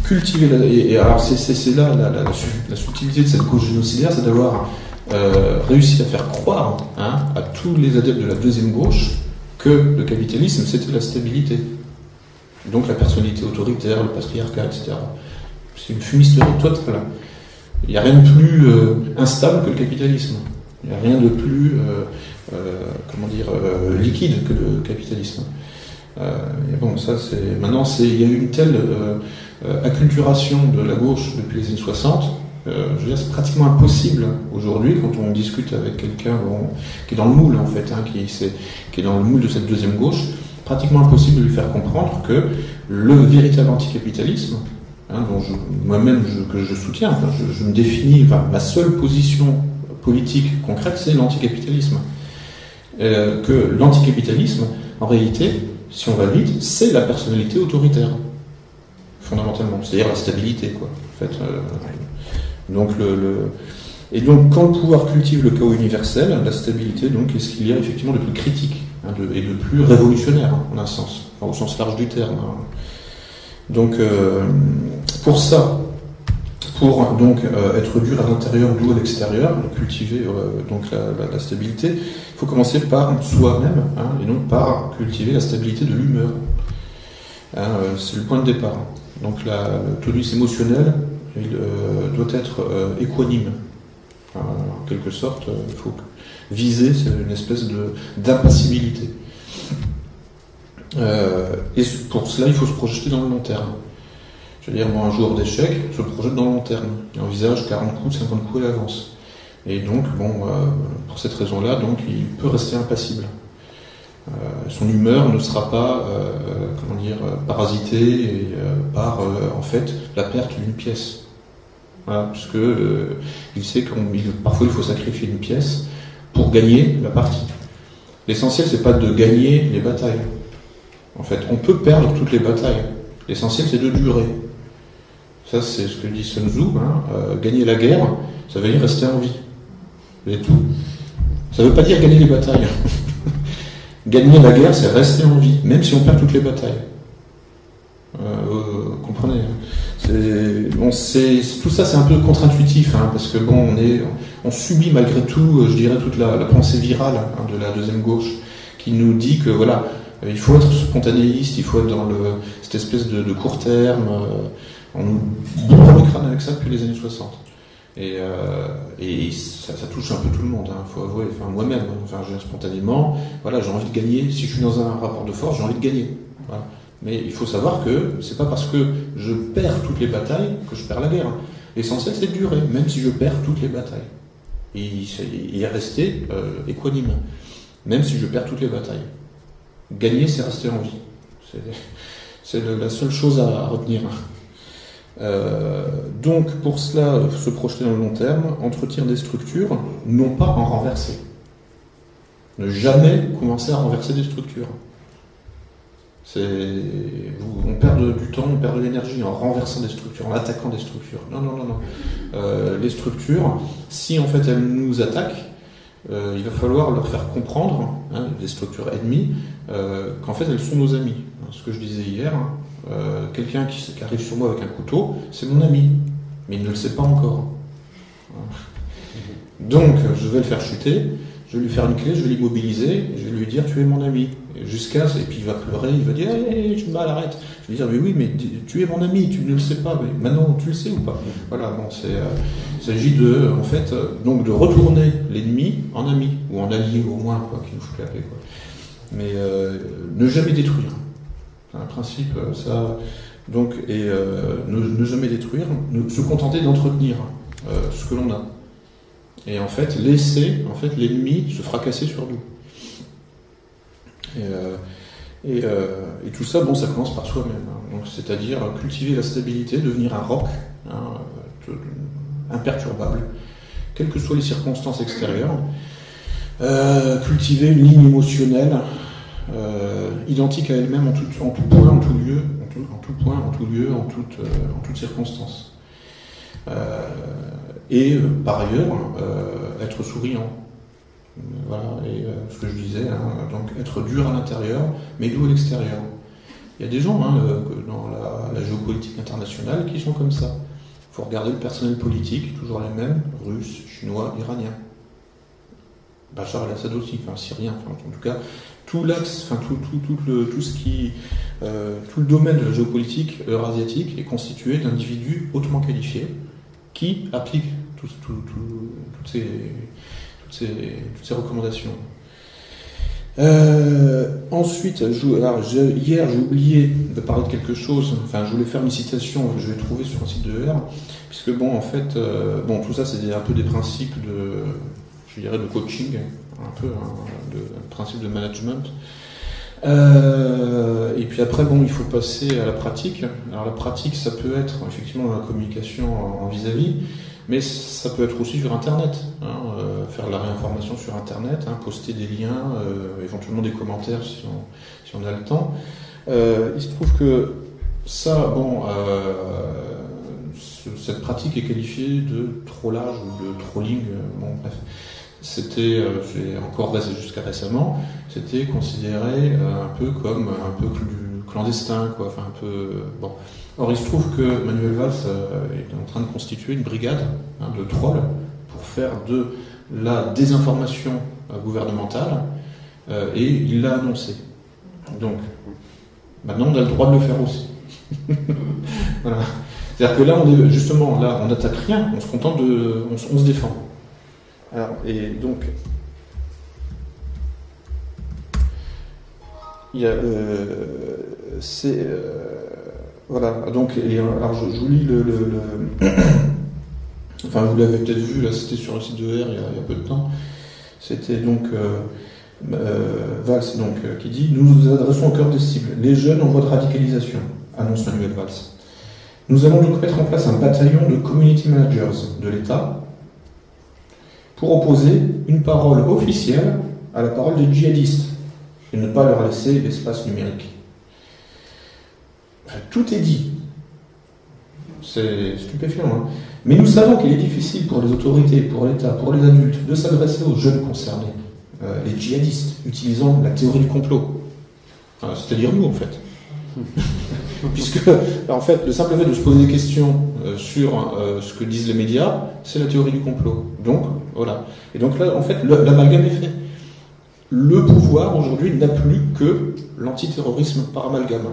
S1: cultiver et, alors c'est là la, subtilité de cette cause génocidaire, c'est d'avoir euh, réussi à faire croire hein, à tous les adeptes de la deuxième gauche que le capitalisme c'était la stabilité, donc la personnalité autoritaire, le patriarcat, etc. C'est une fumisterie totale. Il n'y a rien de plus euh, instable que le capitalisme. Il n'y a rien de plus, euh, euh, comment dire, liquide que le capitalisme. bon, ça, c'est maintenant, c'est, il y a eu une telle acculturation de la gauche depuis les années 60. Je veux dire, c'est pratiquement impossible aujourd'hui quand on discute avec quelqu'un qui est dans le moule en fait, hein, qui, est dans le moule de cette deuxième gauche, pratiquement impossible de lui faire comprendre que le véritable anticapitalisme, Hein, moi-même que je soutiens, je, me définis, ma seule position politique concrète, c'est l'anticapitalisme. Euh, que l'anticapitalisme, en réalité, si on va vite, c'est la personnalité autoritaire, fondamentalement, c'est-à-dire la stabilité, quoi. En fait, euh, donc le, et donc, quand le pouvoir cultive le chaos universel, la stabilité, donc, est ce qu'il y a effectivement de plus critique hein, et de plus révolutionnaire, hein, en un sens, au sens large du terme. Donc, euh, pour ça, pour donc être dur à l'intérieur, doux à l'extérieur, cultiver donc la, stabilité, il faut commencer par soi-même hein, et non par cultiver la stabilité de l'humeur. Hein, c'est le point de départ. Donc la, tonus émotionnel il, doit être équanime. en quelque sorte, il faut viser une espèce d'impassibilité. Euh, et pour cela, il faut se projeter dans le long terme. Je veux dire, moi, un joueur d'échecs se projette dans le long terme. Il envisage 40 coups, 50 coups à l'avance. Et donc, bon, euh, pour cette raison-là, donc, il peut rester impassible. Euh, son humeur ne sera pas, comment dire, parasitée par, en fait, la perte d'une pièce. Voilà, parce que il sait que parfois il faut sacrifier une pièce pour gagner la partie. L'essentiel, c'est pas de gagner les batailles. En fait, on peut perdre toutes les batailles. L'essentiel, c'est de durer. Ça, c'est ce que dit Sun Tzu. Hein. Euh, gagner la guerre, ça veut dire rester en vie. C'est tout. Ça veut pas dire gagner les batailles. gagner la guerre, c'est rester en vie, même si on perd toutes les batailles. Euh, comprenez hein. Tout ça, c'est un peu contre-intuitif, hein, parce que bon, on, subit malgré tout, je dirais, toute la, pensée virale hein, de la deuxième gauche, qui nous dit que voilà, euh, il faut être spontanéiste, il faut être dans cette espèce de, court terme. Euh, on nous bourre le crâne avec ça depuis les années 60. Et, euh, ça, touche un peu tout le monde, il hein, faut avouer. Moi-même, enfin, spontanément, voilà, j'ai envie de gagner. Si je suis dans un rapport de force, j'ai envie de gagner. Mais il faut savoir que c'est pas parce que je perds toutes les batailles que je perds la guerre. L'essentiel, c'est de durer, même si je perds toutes les batailles. Et, y rester euh, équanime, même si je perds toutes les batailles. Gagner, c'est rester en vie. C'est la seule chose à retenir. Euh, donc, pour cela, se projeter dans le long terme, entretenir des structures, non pas en renverser. Ne jamais commencer à renverser des structures. On perd du temps, on perd de l'énergie en renversant des structures, en attaquant des structures. Non, non, non, non. Euh, les structures, si en fait elles nous attaquent, euh, il va falloir leur faire comprendre, hein, des structures ennemies, euh, qu'en fait elles sont nos amis. Ce que je disais hier, hein, quelqu'un qui, arrive sur moi avec un couteau, c'est mon ami, mais il ne le sait pas encore. Donc je vais le faire chuter, je vais lui faire une clé, je vais l'immobiliser, je vais lui dire tu es mon ami. Jusqu'à, et puis il va pleurer, il va dire hey, je me mal, arrête. Je vais dire mais oui, mais tu es mon ami, tu ne le sais pas, mais maintenant tu le sais ou pas? Voilà, bon, c'est, il s'agit de, en fait, donc de retourner l'ennemi en ami, ou en allié au moins, quoi, qui nous fout la paix, quoi mais euh, ne jamais détruire. C'est un principe, euh, ça. Donc, et euh, ne, jamais détruire, se contenter d'entretenir ce que l'on a. Et en fait, laisser en fait, l'ennemi se fracasser sur nous. Et, et, tout ça, bon, ça commence par soi-même. Hein. c'est-à-dire cultiver la stabilité, devenir un roc hein, imperturbable, quelles que soient les circonstances extérieures. cultiver une ligne émotionnelle euh, identique à elle-même en tout, point, en tout lieu, en en tout point, en tout lieu, en toute, euh, en toute circonstance. Euh, et par ailleurs, être souriant. Voilà, et ce que je disais, hein, donc être dur à l'intérieur, mais doux à l'extérieur. Il y a des gens hein, dans la, géopolitique internationale qui sont comme ça. Il faut regarder le personnel politique, toujours les mêmes, russes, chinois, iraniens. Bachar el-Assad aussi, enfin syrien, en tout cas, tout l'axe, tout, ce qui, euh, tout le domaine de la géopolitique eurasiatique est constitué d'individus hautement qualifiés qui appliquent toutes, ces, recommandations. Euh, ensuite, hier j'ai oublié de parler de quelque chose. Enfin, je voulais faire une citation. Je vais trouver sur un site de R, puisque bon, en fait, euh, bon, tout ça c'est un peu des principes de, je dirais, de coaching un peu un, principe de management. Euh, et puis après, bon, il faut passer à la pratique. Alors la pratique, ça peut être effectivement la communication en vis-à-vis, mais ça peut être aussi sur Internet. Hein, euh, faire la réinformation sur Internet, hein, poster des liens, euh, éventuellement des commentaires si on, si on a le temps. il se trouve que ça, bon, cette pratique est qualifiée de trollage ou de trolling. bon, bref c'était, euh, encore jusqu'à récemment, c'était considéré euh, un peu comme un peu clandestin, quoi, enfin un peu. Bon. Or, il se trouve que Manuel Valls est en train de constituer une brigade hein, de trolls pour faire de la désinformation gouvernementale, et il l'a annoncé. Donc, maintenant, on a le droit de le faire aussi. C'est-à-dire que là, on est, justement, là, on n'attaque rien, on se contente de. On, se défend. Alors, et donc. Il y a. Euh, c'est. Euh, voilà, donc, alors je, vous lis le. enfin, vous l'avez peut-être vu, là, c'était sur le site de R il y a, il y a peu de temps. C'était donc. Euh, Valls donc, qui dit Nous nous adressons au cœur des cibles, les jeunes en voie de radicalisation, annonce Manuel Valls. Nous allons donc mettre en place un bataillon de community managers de l'État pour opposer une parole officielle à la parole des djihadistes et ne pas leur laisser l'espace numérique. Tout est dit. C'est stupéfiant. Hein. Mais nous savons qu'il est difficile pour les autorités, pour l'État, pour les adultes, de s'adresser aux jeunes concernés, euh, les djihadistes, utilisant la théorie du complot. C'est-à-dire nous, en fait. Puisque, en fait, le simple fait de se poser des questions euh, sur euh, ce que disent les médias, c'est la théorie du complot. Donc, voilà. Et donc là, en fait, l'amalgame est fait. Le pouvoir, aujourd'hui, n'a plus que l'antiterrorisme par amalgame.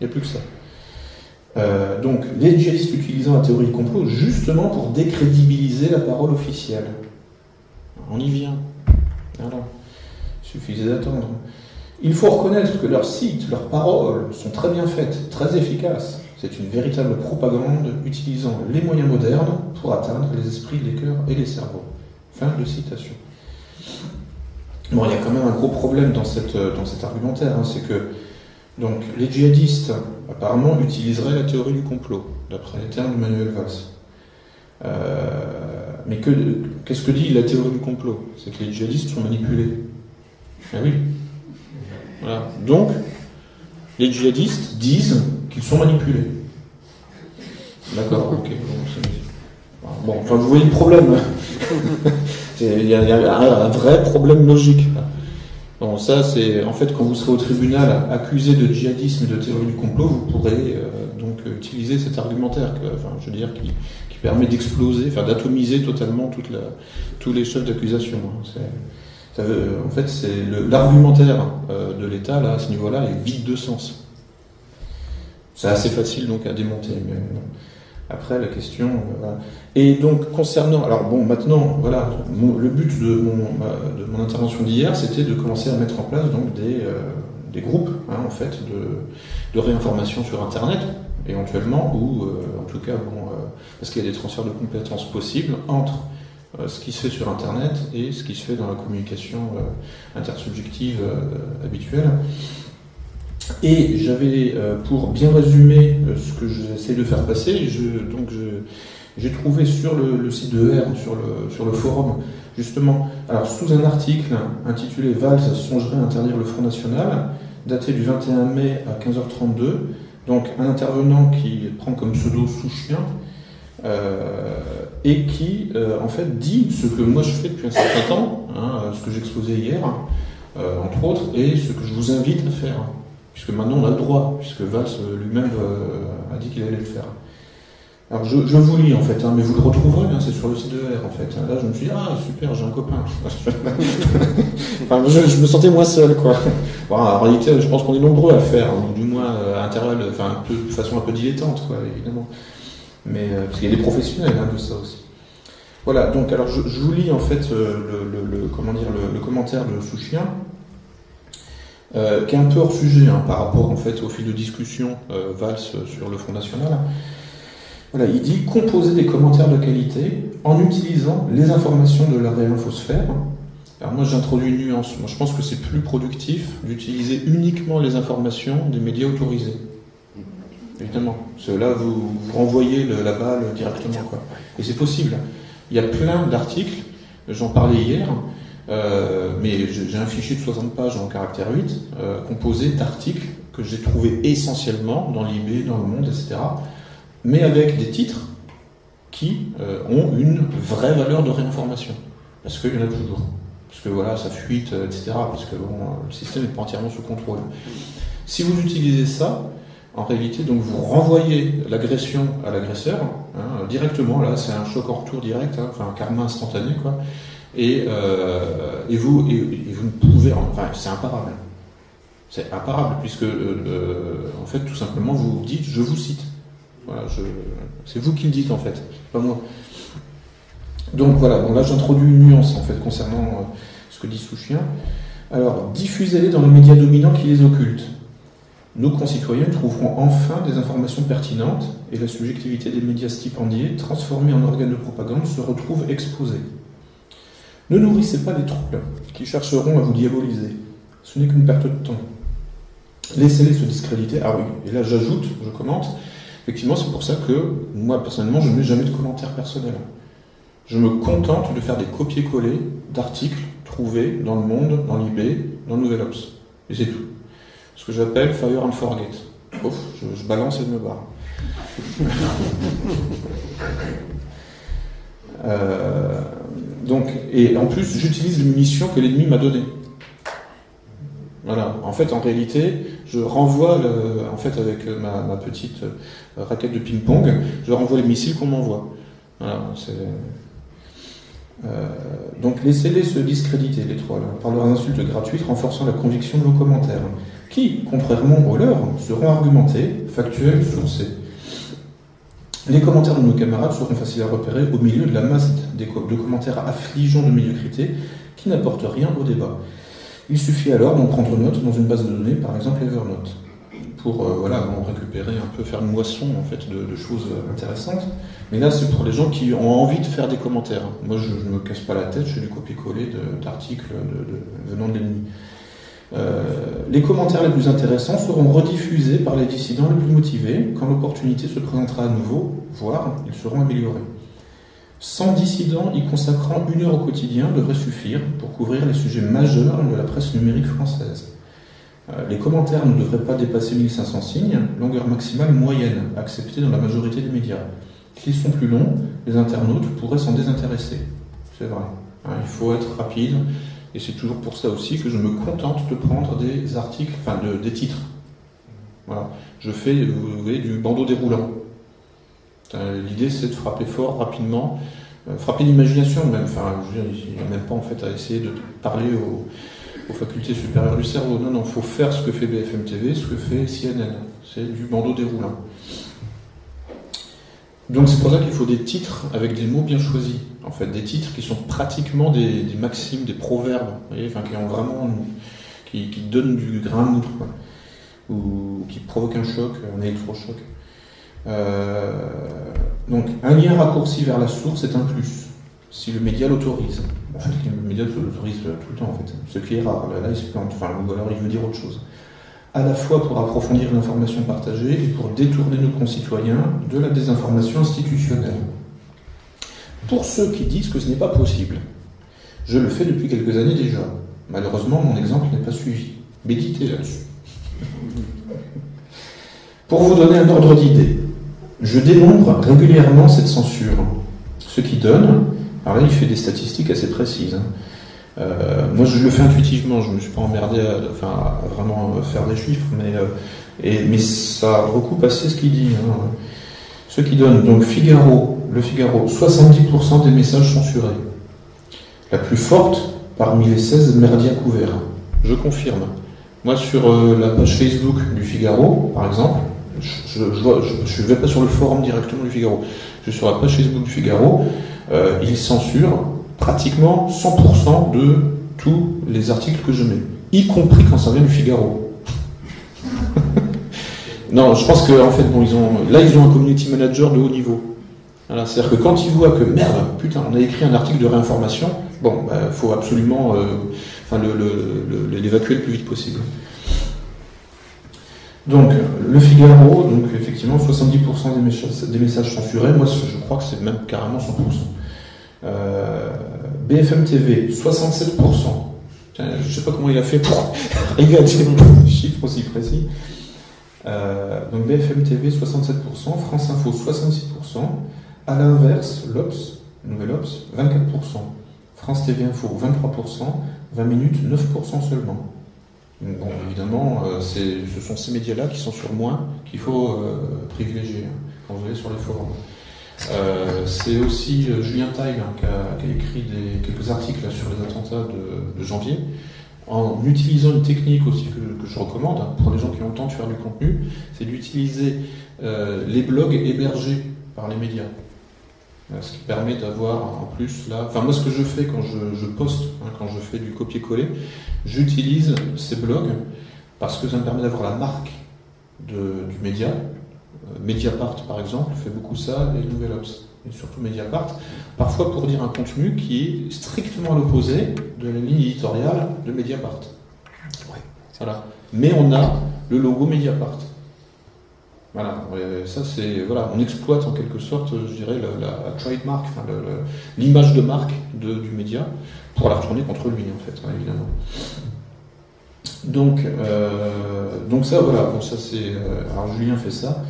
S1: Il n'y a plus que ça. Euh, donc, les djihadistes utilisant la théorie du complot justement pour décrédibiliser la parole officielle. On y vient. Voilà. Il suffisait d'attendre. Il faut reconnaître que leurs sites, leurs paroles sont très bien faites, très efficaces. C'est une véritable propagande utilisant les moyens modernes pour atteindre les esprits, les cœurs et les cerveaux. Fin de citation. Bon, il y a quand même un gros problème dans, cette, dans cet argumentaire, hein, c'est que donc, les djihadistes apparemment utiliseraient la théorie du complot, d'après les termes de Manuel Valls. Euh, mais qu'est-ce que dit la théorie du complot? C'est que les djihadistes sont manipulés. Ah oui, donc, les djihadistes disent qu'ils sont manipulés. D'accord, ok. Bon, enfin, vous voyez le problème. Il y, a, un vrai problème logique. Bon, ça, c'est en fait quand vous serez au tribunal accusé de djihadisme et de théorie du complot, vous pourrez euh, donc utiliser cet argumentaire, enfin, je veux dire, qui, permet d'exploser, enfin d'atomiser totalement toute tous les chefs d'accusation. Hein en fait, c'est l'argumentaire euh, de l'État, là, à ce niveau-là, est vide de sens. C'est assez facile donc à démonter. Mais après, la question. Euh, Et donc, concernant. Alors, bon, maintenant, voilà, le but de mon, intervention d'hier, c'était de commencer à mettre en place donc des, euh, groupes, hein, en fait, de, réinformation sur Internet, éventuellement, ou en tout cas, bon, parce qu'il y a des transferts de compétences possibles entre euh, ce qui se fait sur Internet et ce qui se fait dans la communication euh, intersubjective euh, habituelle. Et j'avais, pour bien résumer ce que j'essaie de faire passer, donc j'ai trouvé sur le, site de R, sur le, forum, justement, alors sous un article intitulé Valls songerait à interdire le Front National, daté du 21 mai à 15h32, donc un intervenant qui prend comme pseudo sous-chien, euh, et qui euh, en fait dit ce que moi je fais depuis un certain temps, hein, ce que j'exposais hier, euh, entre autres, et ce que je vous invite à faire, puisque maintenant on a le droit, puisque Valls lui-même a dit qu'il allait le faire. Alors je, vous lis en fait, hein, mais vous le retrouverez, hein, c'est sur le site de R en fait. Là je me suis dit, ah super, j'ai un copain. je, me sentais moins seul quoi. En réalité, je pense qu'on est nombreux à le faire, du moins à intervalle, enfin, de façon un peu dilettante quoi, évidemment mais euh, parce qu'il y a des professionnels hein, de ça aussi. Voilà, donc alors je, vous lis en fait euh, le, commentaire de Souchien, euh, qui est un peu hors sujet hein, par rapport en fait au fil de discussion Valls sur le Front National. Voilà, il dit composer des commentaires de qualité en utilisant les informations de la réinfosphère. Alors moi j'introduis une nuance. Moi je pense que c'est plus productif d'utiliser uniquement les informations des médias autorisés. Évidemment. Là, vous, renvoyez la balle directement. Quoi. Et c'est possible. Il y a plein d'articles, j'en parlais hier, euh, mais j'ai un fichier de 60 pages en caractère 8, euh, composé d'articles que j'ai trouvés essentiellement dans l'IB, dans le monde, etc., mais avec des titres qui euh, ont une vraie valeur de réinformation. Parce qu'il y en a toujours. Parce que voilà, ça fuite, etc. Parce que bon, le système n'est pas entièrement sous contrôle. Si vous utilisez ça, en réalité, donc vous renvoyez l'agression à l'agresseur hein, directement. Là, c'est un choc en retour direct, hein, enfin un karma instantané, quoi. Et, euh, et vous, et, vous ne pouvez, enfin, c'est imparable. C'est imparable puisque, euh, euh, en fait, tout simplement, vous dites, je vous cite. C'est vous qui le dites en fait, pas moi. Donc voilà, là j'introduis une nuance en fait concernant ce que dit Souchien. Alors, diffusez-les dans les médias dominants qui les occultent nos concitoyens trouveront enfin des informations pertinentes et la subjectivité des médias stipendiés, transformés en organes de propagande, se retrouve exposée. Ne nourrissez pas les troubles qui chercheront à vous diaboliser. Ce n'est qu'une perte de temps. Laissez-les se discréditer. Ah oui, et là j'ajoute, je commente, effectivement c'est pour ça que moi personnellement je ne mets jamais de commentaires personnels. Je me contente de faire des copier-coller d'articles trouvés dans le Monde, dans l'IB, dans Nouvel Ops. Et c'est tout ce que j'appelle fire and forget. Ouf, je, balance et je me barre. Euh, donc, et en plus, j'utilise les munitions que l'ennemi m'a données. Voilà. En fait, en réalité, je renvoie, en fait, avec ma, petite euh, raquette de ping-pong, je renvoie les missiles qu'on m'envoie. Voilà, euh, donc laissez-les se discréditer, les trolls, par leurs insultes gratuites renforçant la conviction de vos commentaires qui, contrairement aux leurs, seront argumentés, factuels, sourcés. Les commentaires de nos camarades seront faciles à repérer au milieu de la masse de commentaires affligeants de médiocrité qui n'apportent rien au débat. Il suffit alors d'en prendre note dans une base de données, par exemple Evernote, pour euh, voilà, récupérer un peu, faire une moisson en fait, de, choses intéressantes. Mais là, c'est pour les gens qui ont envie de faire des commentaires. Moi, je ne me casse pas la tête, je fais du copier-coller d'articles venant de l'ennemi. Euh, les commentaires les plus intéressants seront rediffusés par les dissidents les plus motivés quand l'opportunité se présentera à nouveau, voire ils seront améliorés. 100 dissidents y consacrant une heure au quotidien devrait suffire pour couvrir les sujets majeurs de la presse numérique française. Euh, les commentaires ne devraient pas dépasser 1500 signes, longueur maximale moyenne, acceptée dans la majorité des médias. S'ils sont plus longs, les internautes pourraient s'en désintéresser. C'est vrai. Hein, il faut être rapide, et c'est toujours pour ça aussi que je me contente de prendre des articles, enfin des titres. Voilà. Je fais, vous voyez, du bandeau déroulant. L'idée, c'est de frapper fort, rapidement, euh, frapper l'imagination même. Enfin, il n'y a même pas en fait à essayer de parler aux, facultés supérieures du cerveau. Non, non, il faut faire ce que fait BFM TV, ce que fait CNN. C'est du bandeau déroulant. Donc c'est pour ça qu'il faut des titres avec des mots bien choisis. En fait, des titres qui sont pratiquement des, maximes, des proverbes, enfin, qui ont vraiment, qui, donnent du grain à moudre, ou qui provoquent un choc, un électrochoc. Euh, donc un lien raccourci vers la source est un plus, si le média l'autorise. En fait, le média l'autorise tout le temps, en fait. Ce qui est rare. Là, il se plante, enfin, ou alors il veut dire autre chose à la fois pour approfondir l'information partagée et pour détourner nos concitoyens de la désinformation institutionnelle. Pour ceux qui disent que ce n'est pas possible, je le fais depuis quelques années déjà. Malheureusement, mon exemple n'est pas suivi. Méditez là-dessus. Pour vous donner un ordre d'idée, je dénombre régulièrement cette censure. Ce qui donne, alors là il fait des statistiques assez précises, hein. Euh, moi, je le fais intuitivement, je ne me suis pas emmerdé à, vraiment faire des chiffres, mais, euh, ça recoupe assez ce qu'il dit. Hein. Ce qui donne donc Figaro, le Figaro, 70% des messages censurés. La plus forte parmi les 16 merdias couverts. Je confirme. Moi, sur euh, la page Facebook du Figaro, par exemple, je ne vais pas sur le forum directement du Figaro. Je suis sur la page Facebook du Figaro. Euh, il censure pratiquement 100% de tous les articles que je mets, y compris quand ça vient du Figaro. non, je pense que en fait, bon, ils ont, là, ils ont un community manager de haut niveau. C'est-à-dire que quand ils voient que merde, putain, on a écrit un article de réinformation, bon, il bah, faut absolument euh, l'évacuer le, plus vite possible. Donc, le Figaro, donc effectivement, 70% des messages, des messages censurés, moi je crois que c'est même carrément 100%. Euh, BFM TV, 67%. Je ne sais pas comment il a fait pour arriver à dire un chiffre aussi précis. Euh, donc BFM TV, 67%, France Info, 66%. À l'inverse, l'Obs, Nouvelle Ops, 24%. France TV Info, 23%. 20 minutes, 9% seulement. Bon, évidemment, ce sont ces médias-là qui sont sur moins qu'il faut privilégier hein, quand vous allez sur les forums. C'est aussi Julien Taille qui, a, écrit quelques articles sur les attentats de janvier en utilisant une technique aussi que, je recommande hein, pour les gens qui ont le temps de faire du contenu, c'est d'utiliser euh, les blogs hébergés par les médias. Euh, ce qui permet d'avoir en plus là. Enfin, moi, ce que je fais quand je, poste, hein, quand je fais du copier-coller, j'utilise ces blogs parce que ça me permet d'avoir la marque du média. Euh, Mediapart, par exemple, fait beaucoup ça, les Nouvelles Ops et surtout Mediapart, parfois pour dire un contenu qui est strictement à l'opposé de la ligne éditoriale de Mediapart. Voilà. Mais on a le logo Mediapart. Voilà, ça c'est voilà, on exploite en quelque sorte, je dirais, la, trademark, l'image de marque du média pour la retourner contre lui en fait, hein, évidemment. Donc, euh, donc ça voilà, bon ça c'est, euh, alors Julien fait ça.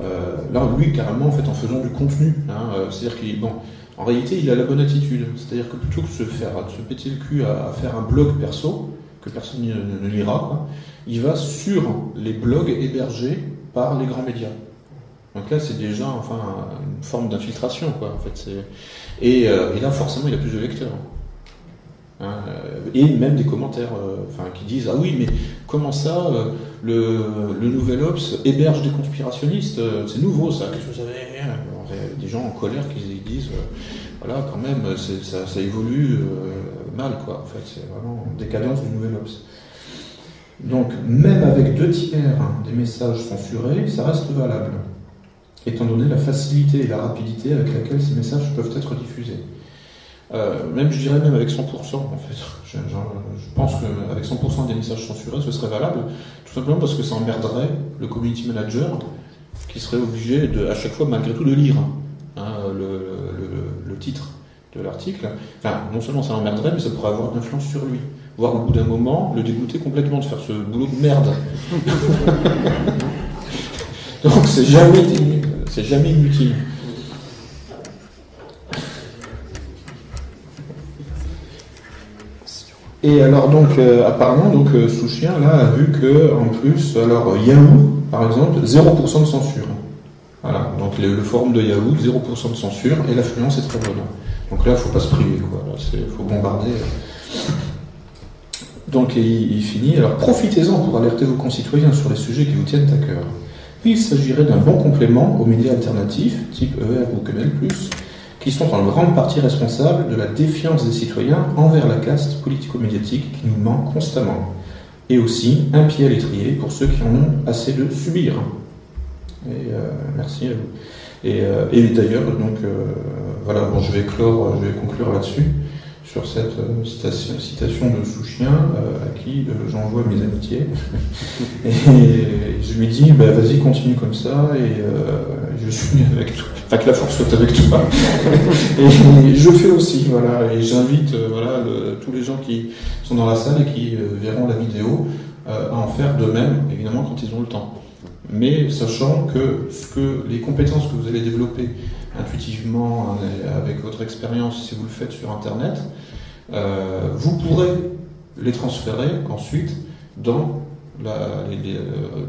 S1: Euh, là, lui, carrément, en fait, en faisant du contenu. Hein, euh, c'est-à-dire qu'il, bon, en réalité, il a la bonne attitude. C'est-à-dire que plutôt que de se faire, se péter le cul à, faire un blog perso que personne ne, lira, il va sur les blogs hébergés par les grands médias. Donc là, c'est déjà, enfin, une forme d'infiltration, quoi. En fait, et, euh, et là, forcément, il a plus de lecteurs. Hein, euh, et même des commentaires euh, qui disent Ah oui, mais comment ça, euh, le, Nouvel Ops héberge des conspirationnistes C'est nouveau ça, qu'est-ce que vous avez Des gens en colère qui disent Voilà, quand même, ça, ça, évolue mal, quoi. En fait, c'est vraiment décadence du Nouvel Ops. Donc, même avec deux tiers des messages censurés, ça reste valable, étant donné la facilité et la rapidité avec laquelle ces messages peuvent être diffusés. Euh, même, je dirais même avec 100%, en fait. Je, pense qu'avec 100% des messages censurés, ce serait valable, tout simplement parce que ça emmerderait le community manager qui serait obligé, de, à chaque fois, malgré tout, de lire hein, le, titre de l'article. Enfin, non seulement ça l'emmerderait, mais ça pourrait avoir une influence sur lui. Voire au bout d'un moment, le dégoûter complètement de faire ce boulot de merde. Donc c'est jamais, c'est jamais inutile. Et alors donc euh, apparemment donc euh, Souchien là a vu que en plus alors Yahoo par exemple 0% de censure. Voilà donc le, forum de Yahoo 0% de censure et l'affluence est très bonne. Donc là il faut pas se priver quoi. Il faut bombarder. Donc il, il finit alors profitez-en pour alerter vos concitoyens sur les sujets qui vous tiennent à cœur. Il s'agirait d'un bon complément aux médias alternatifs type ER ou Canal+ qui sont en grande partie responsables de la défiance des citoyens envers la caste politico-médiatique qui nous ment constamment, et aussi un pied à l'étrier pour ceux qui en ont assez de subir. Et euh, merci à vous. Et, euh, d'ailleurs, donc euh, voilà, bon, je vais clore, je vais conclure là-dessus sur cette citation, citation, de Souchien à qui j'envoie mes amitiés. et je lui dis, bah, vas-y, continue comme ça, et je suis avec toi. Enfin, que la force soit avec toi. et je fais aussi, voilà, et j'invite voilà, tous les gens qui sont dans la salle et qui verront la vidéo à en faire de même, évidemment, quand ils ont le temps. Mais sachant que, que les compétences que vous allez développer intuitivement avec votre expérience si vous le faites sur Internet, euh, vous pourrez les transférer ensuite dans, la, euh,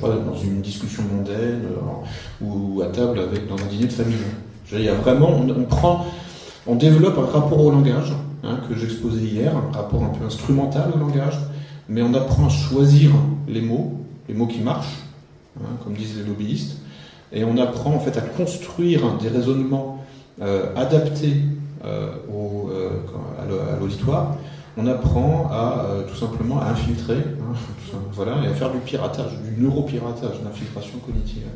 S1: pas, dans une discussion mondaine euh, ou à table avec, dans un dîner de famille. Il y a vraiment, on, prend, on développe un rapport au langage hein, que j'exposais hier, un rapport un peu instrumental au langage, mais on apprend à choisir les mots, les mots qui marchent, hein, comme disent les lobbyistes, et on apprend en fait à construire des raisonnements euh, adaptés au, à l'auditoire. On apprend à tout simplement à infiltrer, hein, voilà, et à faire du piratage, du neuropiratage, l'infiltration cognitive.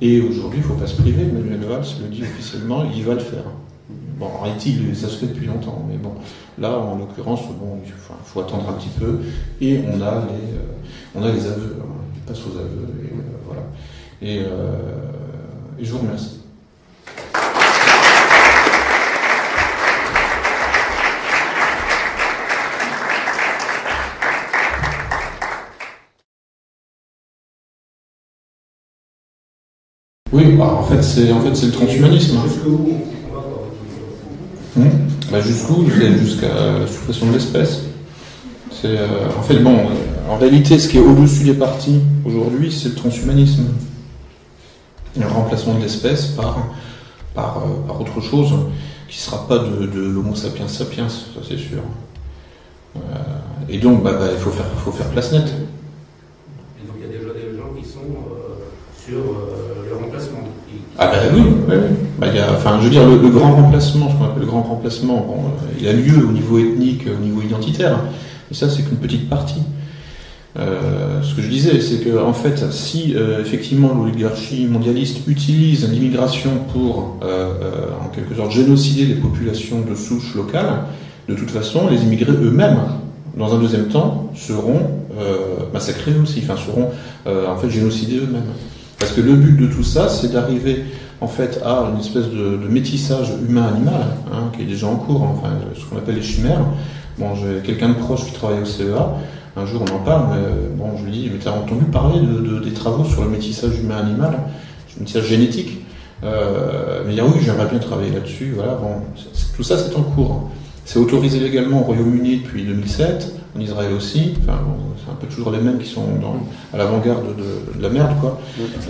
S1: et aujourd'hui, il ne faut pas se priver, Manuel Valls le dit officiellement, il va le faire. Bon, en réalité, ça se fait depuis longtemps, mais bon, là, en l'occurrence, bon, il faut, attendre un petit peu, et on a les, on a les aveux, hein, il passe aux aveux, et voilà. Et, et je vous remercie. Oui, bah, en fait, c'est en fait, c'est le transhumanisme. Jusqu'où hmm bah, Jusqu'où Jusqu'à la suppression de l'espèce. en fait, bon, en réalité, ce qui est au-dessus des partis aujourd'hui, c'est le transhumanisme. Le remplacement de l'espèce par, par, autre chose qui ne sera pas de, de l'homo sapiens sapiens, ça c'est sûr. et donc, bah, bah, il faut faire, faut faire place nette.
S2: Et donc il y a déjà des gens qui sont sur.
S1: Ah ben oui, oui, oui. Bah, y a, enfin, je veux dire, le, grand remplacement, ce qu'on appelle le grand remplacement, bon, il a lieu au niveau ethnique, au niveau identitaire, et ça, c'est qu'une petite partie. Euh, ce que je disais, c'est que en fait, si euh, effectivement l'oligarchie mondialiste utilise l'immigration pour, euh, en quelque sorte, génocider les populations de souche locales, de toute façon, les immigrés eux-mêmes, dans un deuxième temps, seront massacrés aussi, enfin seront en fait génocidés eux-mêmes. Parce que le but de tout ça, c'est d'arriver en fait à une espèce de, métissage humain-animal, hein, qui est déjà en cours, enfin ce qu'on appelle les chimères. Bon, j'ai quelqu'un de proche qui travaille au CEA. Un jour, on en parle, mais bon, je lui dis, mais tu as entendu parler de, des travaux sur le métissage humain-animal, le métissage génétique? Euh, il dit, oui, j'aimerais bien travailler là-dessus. Voilà, bon, tout ça, c'est en cours. C'est autorisé légalement au Royaume-Uni depuis 2007, en Israël aussi. C'est un peu toujours les mêmes qui sont à l'avant-garde de, la merde, quoi.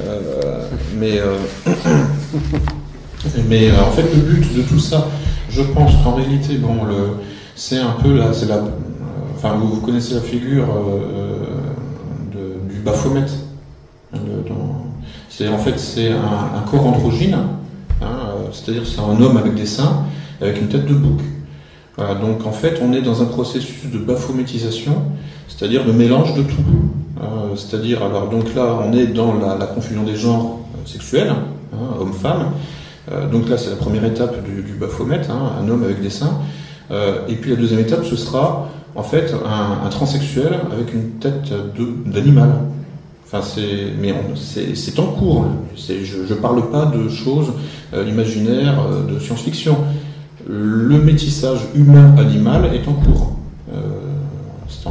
S1: Euh, mais euh, mais en fait, le but de tout ça, je pense qu'en réalité, bon, le, c'est un peu là, c'est la, enfin, vous, connaissez la figure de, du Baphomet. c'est en fait c'est un, corps androgyne, hein, c'est-à-dire c'est un homme avec des seins, avec une tête de bouc. Voilà, donc en fait, on est dans un processus de baphométisation, c'est-à-dire de mélange de tout. Euh, c'est-à-dire, alors donc là, on est dans la, confusion des genres euh, sexuels, hein, homme-femme. Euh, donc là, c'est la première étape du, Baphomet, hein, un homme avec des seins. et puis la deuxième étape, ce sera en fait un, transsexuel avec une tête d'animal. Enfin, c'est, mais c'est, en cours. je ne parle pas de choses imaginaires, de science-fiction le métissage humain-animal est en cours.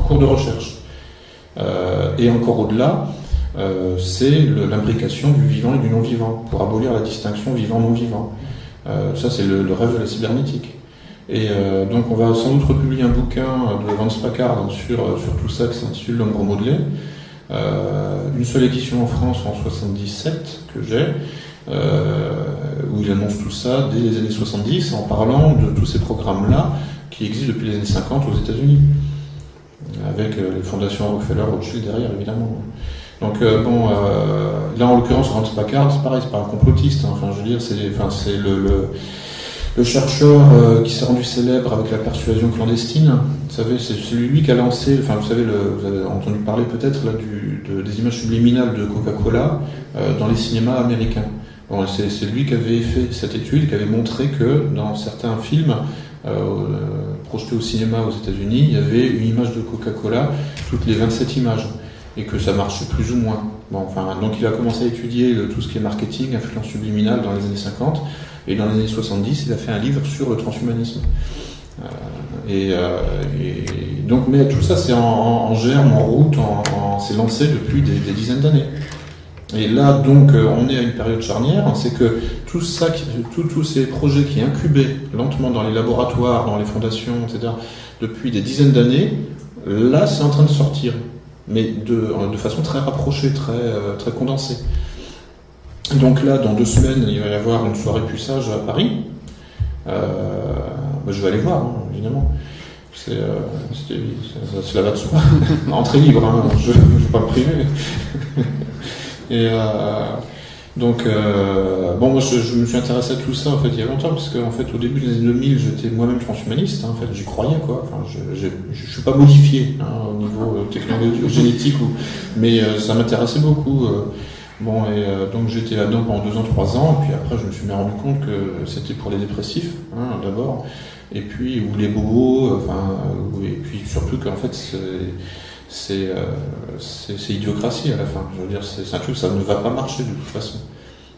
S1: Euh, c'est en cours de recherche. Euh, et encore au-delà, euh, c'est l'imbrication du vivant et du non-vivant, pour abolir la distinction vivant-non-vivant. ça, c'est le, rêve de la cybernétique. Et donc, on va sans doute republier un bouquin de Vance Packard sur, tout ça qui s'intitule L'homme remodelé. une seule édition en France en 77 que j'ai, euh, où il annonce tout ça dès les années 70 en parlant de tous ces programmes-là qui existent depuis les années 50 aux États-Unis, avec euh, les fondations Rockefeller, Rothschild derrière évidemment. Donc euh, bon, là en l'occurrence, Rance Packard, c'est pareil, c'est pas un complotiste. Hein. enfin, je veux dire, c'est, enfin, c'est le, le, chercheur qui s'est rendu célèbre avec la persuasion clandestine. Vous savez, c'est celui qui a lancé, enfin, vous savez, le, vous avez entendu parler peut-être là du, des images subliminales de Coca-Cola dans les cinémas américains c'est lui qui avait fait cette étude, qui avait montré que dans certains films euh, projetés au cinéma aux États-Unis, il y avait une image de Coca-Cola toutes les 27 images et que ça marchait plus ou moins. donc il a commencé à étudier tout ce qui est marketing, influence subliminale dans les années 50 et dans les années 70, il a fait un livre sur le transhumanisme. Euh, euh, et, donc, mais tout ça, c'est en, germe, en route, en, c'est lancé depuis des dizaines d'années. Et là, donc, euh, on est à une période charnière, c'est que tout ça, tous ces projets qui incubaient lentement dans les laboratoires, dans les fondations, etc., depuis des dizaines d'années, là, c'est en train de sortir, mais de, de façon très rapprochée, très, euh, très condensée. Donc là, dans deux semaines, il va y avoir une soirée puissage à Paris. Euh, bah, je vais aller voir, hein, évidemment. C'est euh, la de soi. Entrée libre, hein, je ne vais pas me priver. Et euh, donc, euh, bon, moi, je, me suis intéressé à tout ça en fait il y a longtemps, parce qu'en fait, au début des années 2000, j'étais moi-même transhumaniste. Hein, en fait, j'y croyais quoi. Enfin, je, je, suis pas modifié hein, au niveau euh, technologique, génétique, ou, mais ça m'intéressait beaucoup. Bon, et donc j'étais là-dedans pendant deux ans, trois ans, et puis après je me suis rendu compte que c'était pour les dépressifs, hein, d'abord, et puis, ou les bobos, enfin, et puis surtout qu'en fait, euh, c'est idiocratie à la fin. Je veux dire, c'est un truc, ça ne va pas marcher de toute façon.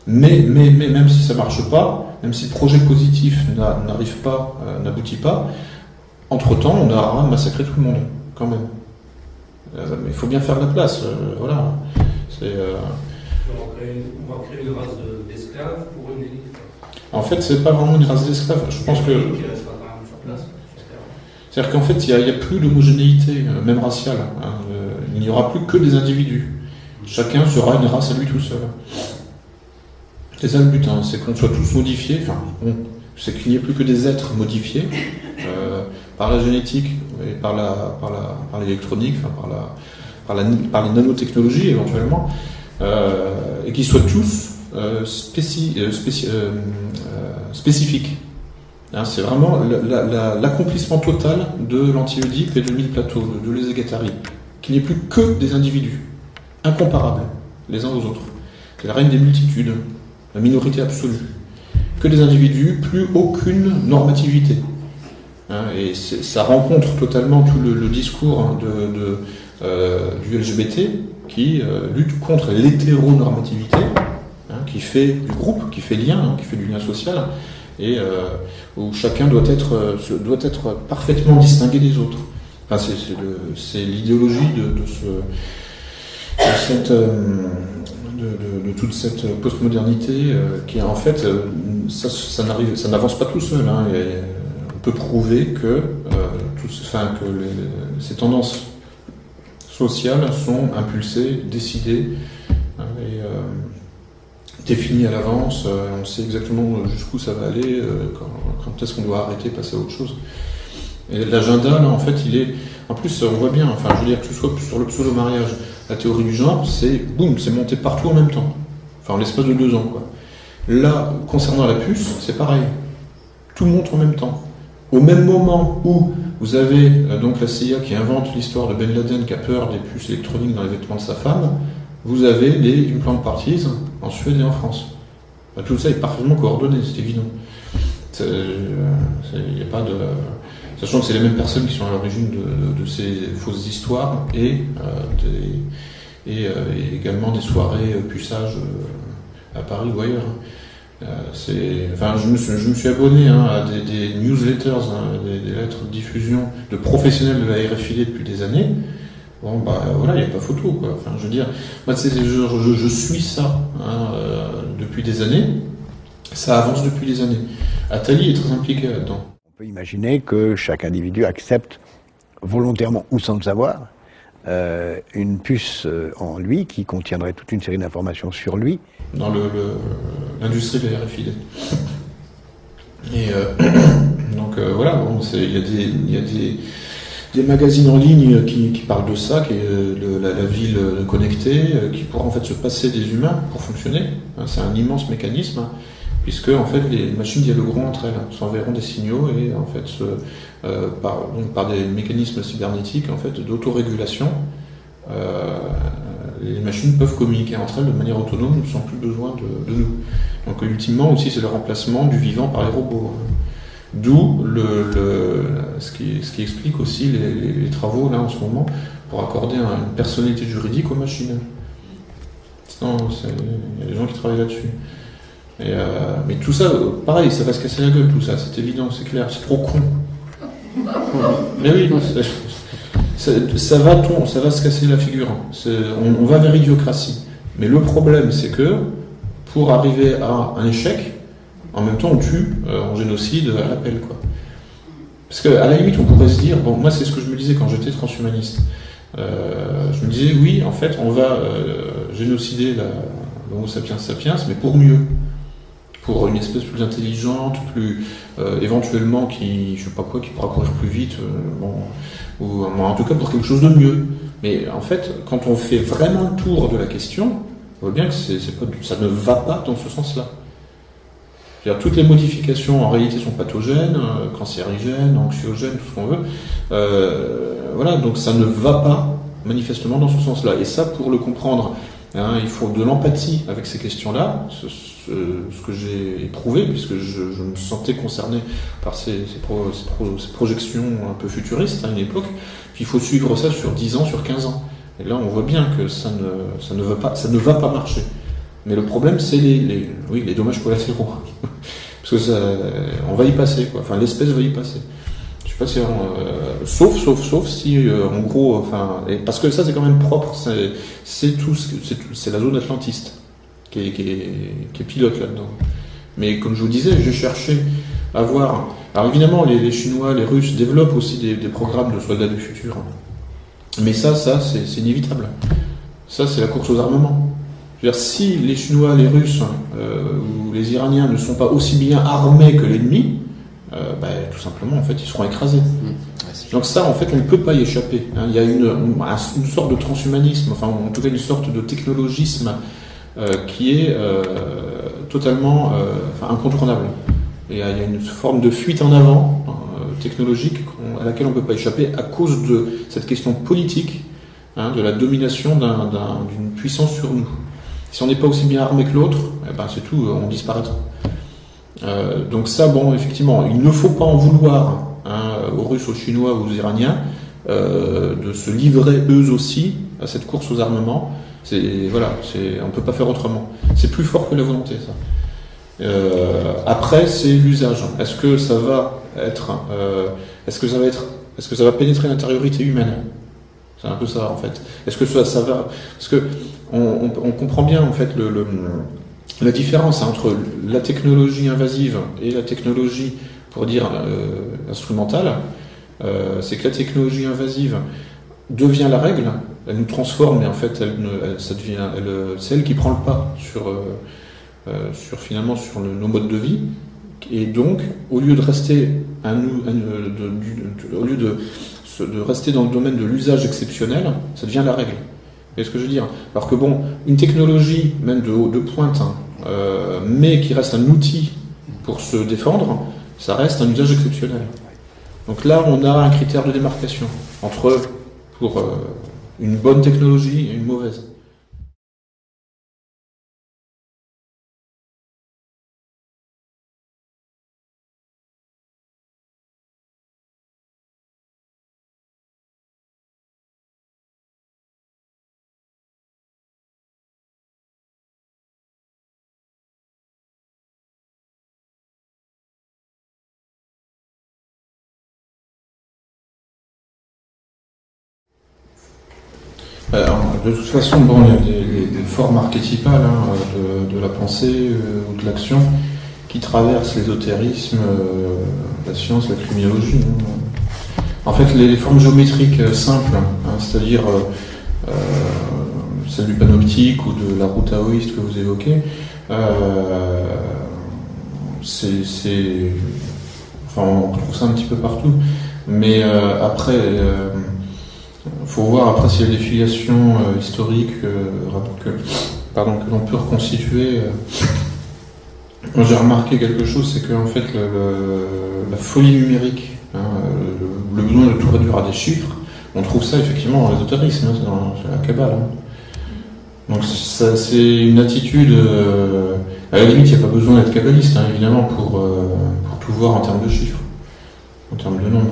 S1: Mais, mais, mais même si ça ne marche pas, même si le projet positif n'arrive pas, euh, n'aboutit pas, entre-temps, on aura massacré tout le monde, quand même. Euh, mais il faut bien faire la place, voilà.
S2: C'est, on, va créer une race d'esclaves pour une élite
S1: En fait, c'est pas vraiment une race d'esclaves. Je pense que C'est-à-dire qu'en fait, il n'y a, plus d'homogénéité, même raciale. Hein. il n'y aura plus que des individus. Chacun sera une race à lui tout seul. C'est ça le but, hein, c'est qu'on soit tous modifiés, enfin, c'est qu'il n'y ait plus que des êtres modifiés euh, par la génétique et par la par la par l'électronique, par la par, la, par les nanotechnologies éventuellement, euh, et qu'ils soient tous euh, spéci, spécifiques. Hein, c'est vraiment l'accomplissement total de l'anti-Oedipe et de mille plateau, de, de qu'il n'y ait plus que des individus incomparables les uns aux autres. C'est la reine des multitudes, la minorité absolue. Que des individus, plus aucune normativité. Hein, et ça rencontre totalement tout le, discours hein, euh, du LGBT qui euh, lutte contre l'hétéronormativité, hein, qui fait du groupe, qui fait lien, qui fait du lien social, et euh, où chacun doit être, doit être parfaitement distingué des autres. Enfin, c'est l'idéologie de, toute cette postmodernité euh, qui en fait euh, ça, n'avance pas tout seul. Hein, on peut prouver que, euh, ces tendances sociales sont impulsées, décidées hein, définies à l'avance. on sait exactement jusqu'où ça va aller, quand, quand est-ce qu'on doit arrêter, passer à autre chose. Et l'agenda, là, en fait, il est. En plus, on voit bien, enfin, je veux dire, que ce soit sur le pseudo-mariage, la théorie du genre, c'est boum, c'est monté partout en même temps. Enfin, en l'espace de deux ans, quoi. Là, concernant la puce, c'est pareil. Tout monte en même temps. Au même moment où vous avez euh, donc la CIA qui invente l'histoire de Ben Laden qui a peur des puces électroniques dans les vêtements de sa femme, vous avez les implant parties en Suède et en France. Bah, tout ça est parfaitement coordonné, c'est évident. Il n'y a pas de. Sachant que c'est les mêmes personnes qui sont à l'origine de, ces fausses histoires et, euh, et, euh, également des soirées euh, puçage à Paris ou ailleurs. enfin, je me, suis, abonné hein, à des, newsletters, hein, des, lettres de diffusion de professionnels de la RFID depuis des années. Bon, bah voilà, il n'y a pas photo, quoi. Enfin, je veux dire, moi, je, je, je, suis ça hein, depuis des années. Ça avance depuis des années. Atali est très impliqué là-dedans.
S3: On peut imaginer que chaque individu accepte volontairement ou sans le savoir euh, une puce euh, en lui qui contiendrait toute une série d'informations sur lui.
S1: Dans l'industrie de la RFID. Et euh, donc voilà, il y a, des, magazines en ligne qui, parlent de ça, qui est la, ville connectée, qui pourra en fait se passer des humains pour fonctionner. C'est un immense mécanisme puisque en fait les machines dialogueront entre elles, s'enverront des signaux et en fait euh, par, des mécanismes cybernétiques en fait d'autorégulation, euh, les machines peuvent communiquer entre elles de manière autonome sans plus besoin de, nous. Donc ultimement aussi c'est le remplacement du vivant par les robots. D'où le, ce, qui, ce, qui, explique aussi les, travaux là en ce moment pour accorder une personnalité juridique aux machines. il y a des gens qui travaillent là-dessus. Euh, mais tout ça, pareil, ça va se casser la gueule, tout ça, c'est évident, c'est clair, c'est trop con. Mais oui, ça, ça, va, ça va se casser la figure. On, on, va vers l'idiocratie. Mais le problème, c'est que pour arriver à un échec, en même temps, on tue euh, en génocide à l'appel. Quoi. Parce qu'à la limite, on pourrait se dire, bon, moi, c'est ce que je me disais quand j'étais transhumaniste. Euh, je me disais, oui, en fait, on va génocider l'Homo sapiens sapiens, mais pour mieux pour une espèce plus intelligente, plus euh, éventuellement qui, je sais pas quoi, qui pourra courir plus vite, euh, bon, ou en tout cas pour quelque chose de mieux. Mais en fait, quand on fait vraiment le tour de la question, on voit bien que ça ne va pas dans ce sens-là. Toutes les modifications en réalité sont pathogènes, euh, cancérigènes, anxiogènes, tout ce qu'on veut. voilà, donc ça ne va pas manifestement dans ce sens-là. Et ça, pour le comprendre, hein, il faut de l'empathie avec ces questions-là. Ce, ce, que j'ai éprouvé, puisque je, me sentais concerné par ces, projections un peu futuristes à une époque. Puis il faut suivre ça sur 10 ans, sur 15 ans. Et là, on voit bien que ça ne va pas marcher. Mais le problème, c'est les, oui, les dommages collatéraux. Parce que ça, on va y passer, quoi. Enfin, l'espèce va y passer. Je sais pas si euh, sauf, sauf, sauf si, euh, en gros, enfin, parce que ça, c'est quand même propre. C'est tout, c'est la zone atlantiste qui est, pilote là-dedans. Mais comme je vous disais, j'ai cherché à voir Alors évidemment, les, les Chinois, les Russes développent aussi des, des programmes de soldats du futur. Mais ça, ça, c'est inévitable. Ça, c'est la course aux armements. Je veux dire, si les Chinois, les Russes euh, ou les Iraniens ne sont pas aussi bien armés que l'ennemi, euh, bah, tout simplement, en fait, ils seront écrasés. Donc ça, en fait, on ne peut pas y échapper. hein. Il y a une, un- une sorte de transhumanisme, enfin, en tout cas, une sorte de technologisme euh, qui est totalement enfin, incontournable. Et il y a une forme de fuite en avant technologique à laquelle on ne peut pas échapper à cause de cette question politique, hein, de la domination d'un- d'un- d'une puissance sur nous. Si on n'est pas aussi bien armé que l'autre, eh ben, c'est tout, on disparaîtra. Euh, donc ça, bon, effectivement, il ne faut pas en vouloir hein, aux Russes, aux Chinois aux Iraniens euh, de se livrer eux aussi à cette course aux armements. C'est voilà, c'est on peut pas faire autrement. C'est plus fort que la volonté, ça. Euh, après, c'est l'usage. Est-ce que ça va être, est-ce que ça va être, est-ce que ça va pénétrer l'intériorité humaine? Un peu ça en fait. Est-ce que ça, ça va? Parce que on, comprend bien en fait le, la différence entre la technologie invasive et la technologie, pour dire euh, instrumentale. Euh, c'est que la technologie invasive devient la règle, elle nous transforme et en fait, elle, ça devient, c'est elle qui prend le pas sur, euh, sur finalement sur nos modes de vie. Et donc, au lieu de rester un, un, au lieu de, de rester dans le domaine de l'usage exceptionnel, ça devient la règle. Vous voyez ce que je veux dire? Alors que bon, une technologie, même de, haut- de pointe, hein, euh, mais qui reste un outil pour se défendre, ça reste un usage exceptionnel. Donc là, on a un critère de démarcation entre pour euh, une bonne technologie et une mauvaise. De toute façon, bon, il y a des, formes archétypales hein, de, la pensée euh, ou de l'action qui traversent l'ésotérisme, euh, la science, la criminologie. hein. En fait, les, formes géométriques euh, simples, hein, c'est-à-dire celle du panoptique ou de la roue taoïste que vous évoquez, c'est, enfin, on trouve ça un petit peu partout. Mais après, euh, faut voir après s'il y a des filiations euh, historiques euh, que, pardon, que l'on peut reconstituer. Moi, j'ai remarqué quelque chose, c'est qu'en fait, le- le- la folie numérique, hein, le, besoin de tout réduire à des chiffres, on trouve ça effectivement dans l'ésotérisme, hein, c'est dans la cabale. hein. Donc c'est une attitude. à la limite, il n'y a pas besoin d'être kabbaliste, hein, évidemment, pour, pour tout voir en termes de chiffres, en termes de nombre.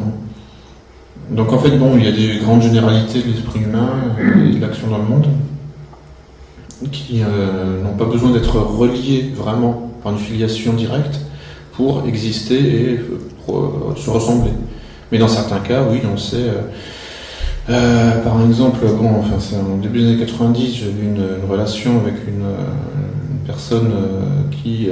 S1: Donc en fait, bon, il y a des grandes généralités de l'esprit humain et de l'action dans le monde qui euh, n'ont pas besoin d'être reliées vraiment par une filiation directe pour exister et euh, euh, se ressembler. Mais dans certains cas, oui, on sait. par exemple, bon, enfin, c'est en début des années 90, j'ai eu une, une relation avec une, personne qui,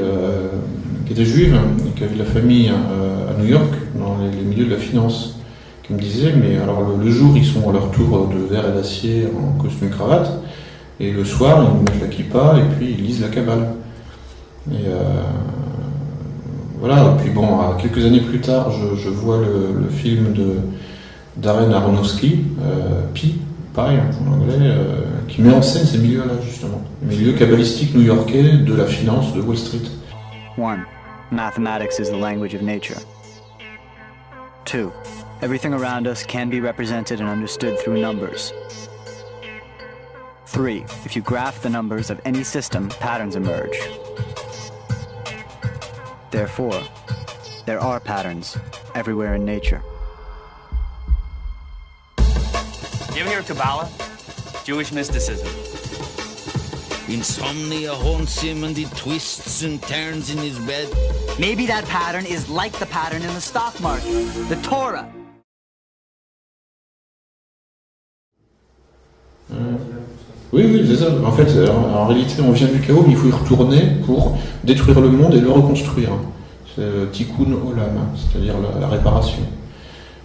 S1: était juive et qui avait de la famille à New York, dans les milieux de la finance qui me disait, mais alors le, jour ils sont à leur tour de verre et d'acier en costume cravate, et le soir ils mettent la kippa et puis ils lisent la Kabbale. Et euh, voilà, et puis bon, à quelques années plus tard, je, vois le, film de Darren Aronofsky, euh, Pi, pareil en anglais, euh, qui met en scène ces milieux-là justement, les milieux kabbalistiques new-yorkais de la finance de Wall Street.
S4: 1. Mathematics is the language of nature. 2. Everything around us can be represented and understood through numbers. 3. If you graph the numbers of any system, patterns emerge. Therefore, there are patterns everywhere in nature.
S5: You ever hear of Kabbalah? Jewish mysticism.
S6: Insomnia haunts him and he twists and turns in his bed.
S4: Maybe that pattern is like the pattern in the stock market, the Torah.
S1: Oui, oui, c'est. En fait, en, réalité, on vient du chaos, mais il faut y retourner pour détruire le monde et le reconstruire. c'est tikkun olam, hein, c'est-à-dire la, réparation.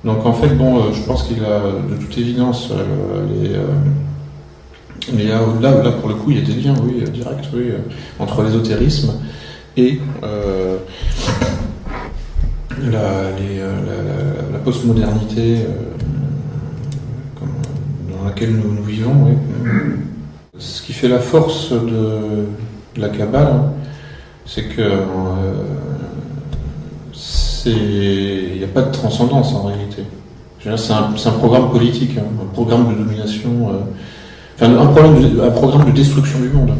S1: Donc en fait, bon, euh, je pense qu'il a de toute évidence euh, les, euh, là, pour le coup, il y a des liens, oui, directs, oui, entre l'ésotérisme et la, postmodernité laquelle nous, vivons. Ce qui fait la force de, la Kabbale, hein, c'est que euh, il n'y a pas de transcendance en réalité. C'est un, programme politique, hein, un programme de domination, euh, un, programme de destruction du monde.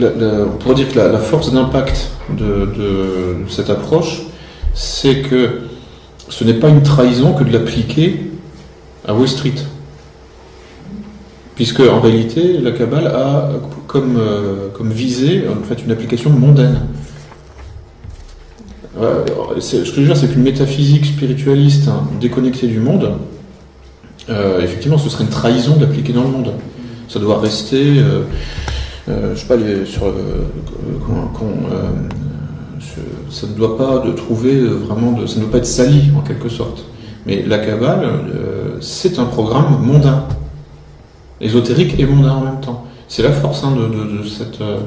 S1: On pourrait dire que la, la force d'impact de, de cette approche, c'est que ce n'est pas une trahison que de l'appliquer à Wall Street. Puisque en réalité, la Kabbale a comme, euh, comme visée en fait, une application mondaine. C'est- ce que je veux dire, c'est qu'une métaphysique spiritualiste hein, déconnectée du monde, euh, effectivement, ce serait une trahison d'appliquer dans le monde. Ça doit rester, euh, euh, je sais pas, sur, euh, euh, ça ne doit pas de trouver euh, vraiment, de, ça ne doit pas être sali en quelque sorte. Mais la Kabbale, euh, c'est un programme mondain, ésotérique et mondain en même temps. C'est la force hein, de, de- cette euh,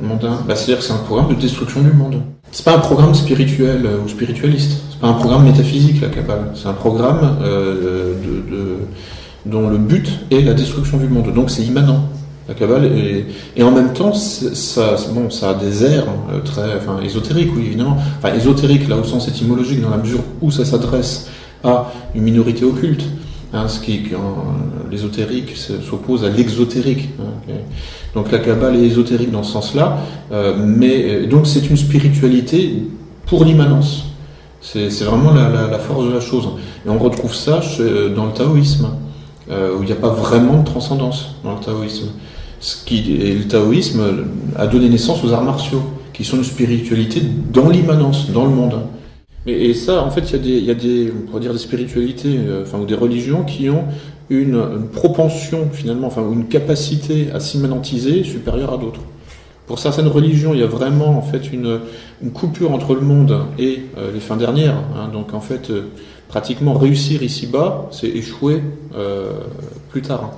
S1: mondain. Bah, C'est-à-dire que c'est un programme de destruction du monde. C'est pas un programme spirituel euh, ou spiritualiste. C'est pas un programme métaphysique la Kabbale. C'est un programme euh, de, de- dont le but est la destruction du monde. Donc c'est immanent. La Kabbale est- et en même temps ça, bon, ça a des airs euh, très, enfin ésotériques oui évidemment. Enfin ésotérique là au sens étymologique dans la mesure où ça s'adresse à une minorité occulte. Hein, qui, quand l'ésotérique se- s'oppose à l'exotérique. hein. Donc la Kabbale est ésotérique dans ce sens-là, euh, mais euh, donc c'est une spiritualité pour l'immanence. C'est vraiment la, la- force de la chose. Et on retrouve ça dans le taoïsme, euh, où il n'y a pas vraiment de transcendance dans le taoïsme. Ce qui, et le taoïsme a donné naissance aux arts martiaux, qui sont une spiritualité dans l'immanence, dans le monde. Et, et ça, en fait, il y a des, y a des, on pourrait dire des spiritualités, euh, enfin, ou des religions qui ont une, une propension, finalement, enfin, une capacité à s'immanentiser supérieure à d'autres. Pour certaines religions, il y a vraiment, en fait, une, une coupure entre le monde et euh, les fins dernières. hein. donc, en fait, euh, pratiquement réussir ici-bas, c'est échouer euh, plus tard.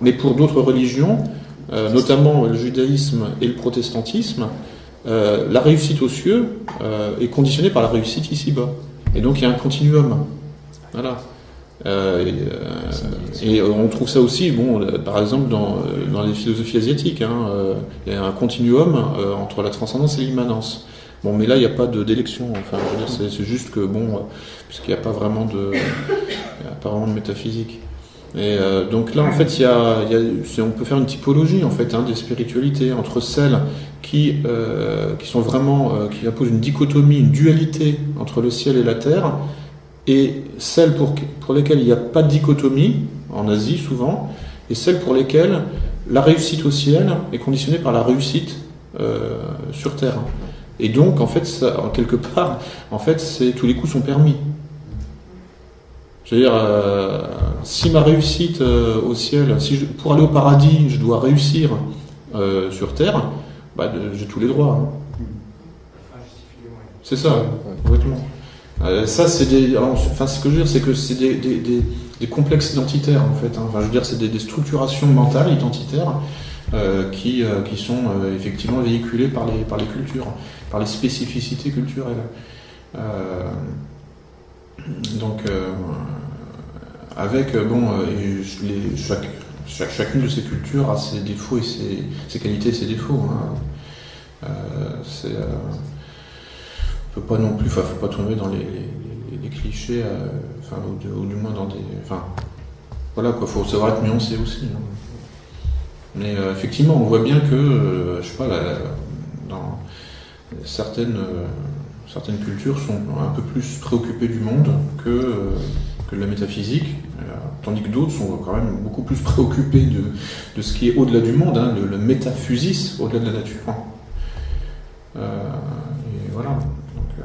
S1: Mais pour d'autres religions, notamment le judaïsme et le protestantisme, euh, la réussite aux cieux euh, est conditionnée par la réussite ici-bas. Et donc il y a un continuum. Voilà. Euh, et, on trouve ça aussi, bon, par exemple, dans, dans les philosophies asiatiques, hein, il y a un continuum entre la transcendance et l'immanence. Bon, mais là, il n'y a pas d'élection. Enfin, c'est, juste que, bon, puisqu'il n'y a pas vraiment de, de métaphysique. Et donc là, en fait, y a, on peut faire une typologie en fait hein, des spiritualités entre celles qui, euh, qui sont vraiment, euh, qui imposent une dichotomie, une dualité entre le ciel et la terre, et celles pour, pour lesquelles il n'y a pas de dichotomie, en Asie souvent, et celles pour lesquelles la réussite au ciel est conditionnée par la réussite euh, sur terre. Et donc, en fait, ça, quelque part, en fait, tous les coups sont permis. Je veux dire, euh, si ma réussite au ciel, si je- pour aller au paradis, je dois réussir sur terre, bah, j'ai tous les droits. hein. C'est ça, complètement. Euh, ça, c'est des. enfin, ce que je veux dire, c'est que c'est des, des, complexes identitaires, en fait. hein. Enfin, je veux dire, c'est des, structurations mentales, identitaires, euh, qui, euh, qui sont effectivement véhiculées par les, par les cultures, par les spécificités culturelles. Donc, avec, bon, les- chaque- chacune de ces cultures a ses défauts et ses, ses qualités et ses défauts. hein. Euh, c'est, euh, on peut pas non plus, faut pas tomber dans les, clichés, euh, ou, du moins dans des, enfin, voilà quoi, faut savoir être nuancé aussi. hein. Mais euh, effectivement, on voit bien que, euh, je sais pas, dans certaines, certaines cultures sont un peu plus préoccupées du monde que, que de la métaphysique, tandis que d'autres sont quand même beaucoup plus préoccupés de, de ce qui est au-delà du monde, hein, le, le métaphysis au-delà de la nature. Euh, et voilà. Donc, euh,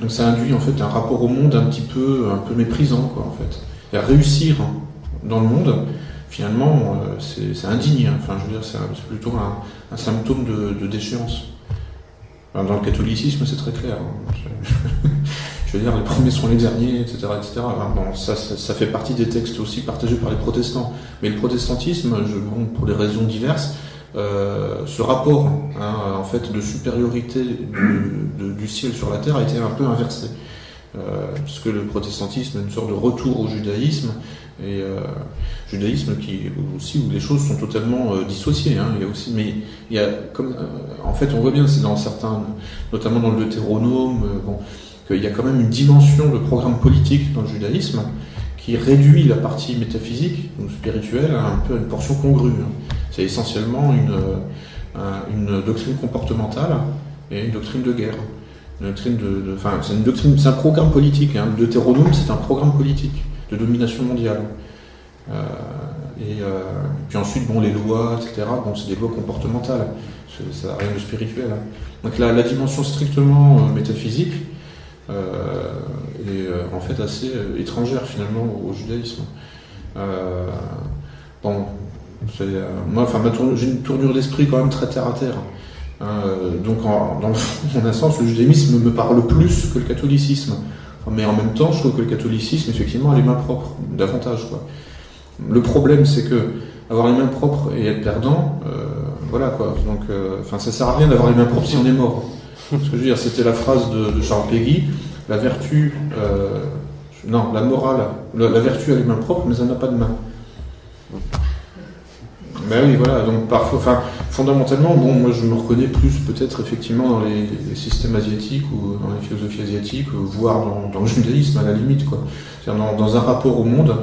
S1: donc ça induit en fait un rapport au monde un petit peu, un peu méprisant, quoi, en fait. Et à réussir dans le monde, finalement, c'est indigne. Enfin, je veux dire, c'est plutôt un, symptôme de, déchéance. dans le catholicisme, c'est très clair. Je veux dire, les premiers sont les derniers, etc. etc. bon, ça, ça, fait partie des textes aussi partagés par les protestants. Mais le protestantisme, je, bon, pour des raisons diverses, euh, ce rapport hein, en fait de supériorité du, ciel sur la terre a été un peu inversé. Euh, parce le protestantisme est une sorte de retour au judaïsme, et euh, judaïsme qui aussi où les choses sont totalement euh, dissociées. Hein. il y a aussi, mais il y a comme, en fait, on voit bien, c'est dans certains, notamment dans le Deutéronome, bon, qu'il y a quand même une dimension de programme politique dans le judaïsme qui réduit la partie métaphysique ou spirituelle à un peu une portion congrue. Hein. C'est essentiellement une, euh, une doctrine comportementale et une doctrine de guerre. Une doctrine enfin, c'est un programme politique. Hein. Le Deutéronome, c'est un programme politique de domination mondiale. Euh, et euh, puis ensuite, bon, les lois, etc. Bon, c'est des lois comportementales. Ça n'a rien de spirituel. Hein. Donc la, la, dimension strictement métaphysique est en fait assez étrangère finalement au judaïsme. bon, euh, moi, enfin, j'ai une tournure d'esprit quand même très terre à terre. Euh, donc, en, dans le, un sens, le judaïsme me parle plus que le catholicisme. mais en même temps, je trouve que le catholicisme, effectivement, a les mains propres, davantage. Quoi. Le problème, c'est que avoir les mains propres et être perdant, euh, voilà quoi. Donc, enfin, ça sert à rien d'avoir les mains propres si on est mort. Ce que je veux dire, c'était la phrase de, Charles Péguy la vertu, non, la morale, la, vertu a les mains propres, mais elle n'a pas de main. Ben oui, voilà. Donc parfois, enfin, fondamentalement, bon, moi je me reconnais plus peut-être effectivement dans les, systèmes asiatiques ou dans les philosophies asiatiques, voire dans, le judaïsme à la limite, quoi. Dans, dans, un rapport au monde,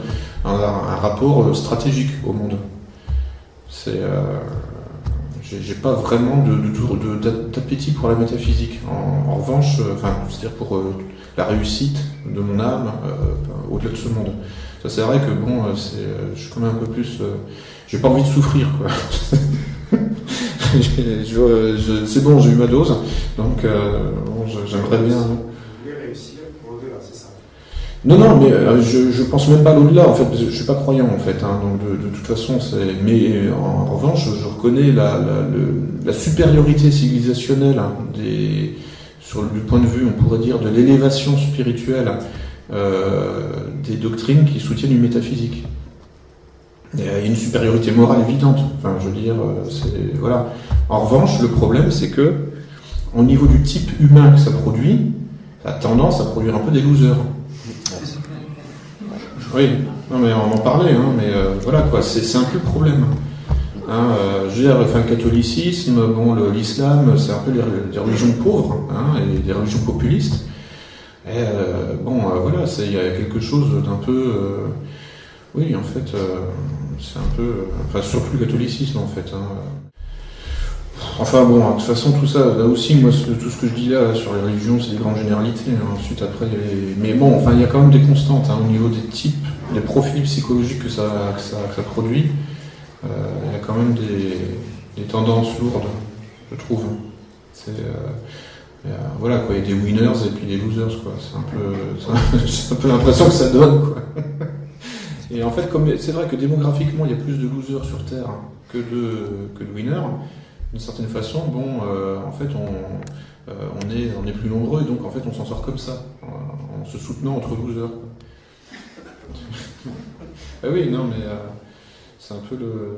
S1: un, rapport euh, stratégique au monde. C'est, euh, j'ai pas vraiment de, d'appétit pour la métaphysique. En, revanche, euh, enfin, c'est-à-dire pour la réussite de mon âme au-delà de ce monde. Ça c'est vrai que bon, c'est, je suis quand même un peu plus j'ai pas envie de souffrir, quoi. c'est bon, j'ai eu ma dose, donc euh, j'aimerais bien. Non, non, mais euh, je, pense même pas l'au-delà, en fait, je suis pas croyant, en fait, hein, donc de, toute façon, c'est. Mais en, revanche, je reconnais la, la, supériorité civilisationnelle hein, des, sur du point de vue, on pourrait dire, de l'élévation spirituelle euh, des doctrines qui soutiennent une métaphysique. Il y a une supériorité morale évidente. Enfin, je veux dire, euh, c'est voilà. En revanche, le problème, c'est que au niveau du type humain que ça produit, ça a tendance à produire un peu des losers. Oui, non mais on en parlait, hein, mais euh, voilà quoi, c'est un peu le problème. Hein, euh, je le catholicisme, bon, l'islam, c'est un peu des, religions pauvres hein, et des religions populistes. Et, bon, voilà, il y a quelque chose d'un peu, oui, en fait, c'est un peu. Enfin, surtout le catholicisme, en fait. Hein. Enfin bon, de toute façon, tout ça, là aussi, moi, tout ce que je dis là sur les religions, c'est des grandes généralités. Hein. Ensuite, après, mais bon, enfin, il y a quand même des constantes hein, au niveau des types, des profils psychologiques que ça, produit. Euh, il y a quand même des, tendances lourdes, je trouve. Euh, voilà quoi, il y a des winners et puis des losers quoi. C'est un peu, peu l'impression que ça donne quoi. Et en fait, c'est vrai que démographiquement, il y a plus de losers sur Terre que de winners, d'une certaine façon, bon, euh, en fait, on, euh, on, est, on est plus nombreux et donc en fait, on s'en sort comme ça, en, se soutenant entre losers. ah oui, non, mais euh, c'est un peu le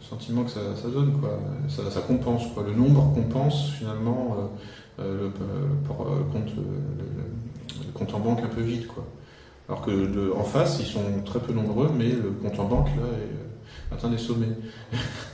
S1: sentiment que ça, ça donne, quoi. Ça, ça, compense, quoi. Le nombre compense finalement le, compte, le compte en banque un peu vide, quoi. Alors que en face, ils sont très peu nombreux, mais le compte en banque là, est, euh, atteint des sommets.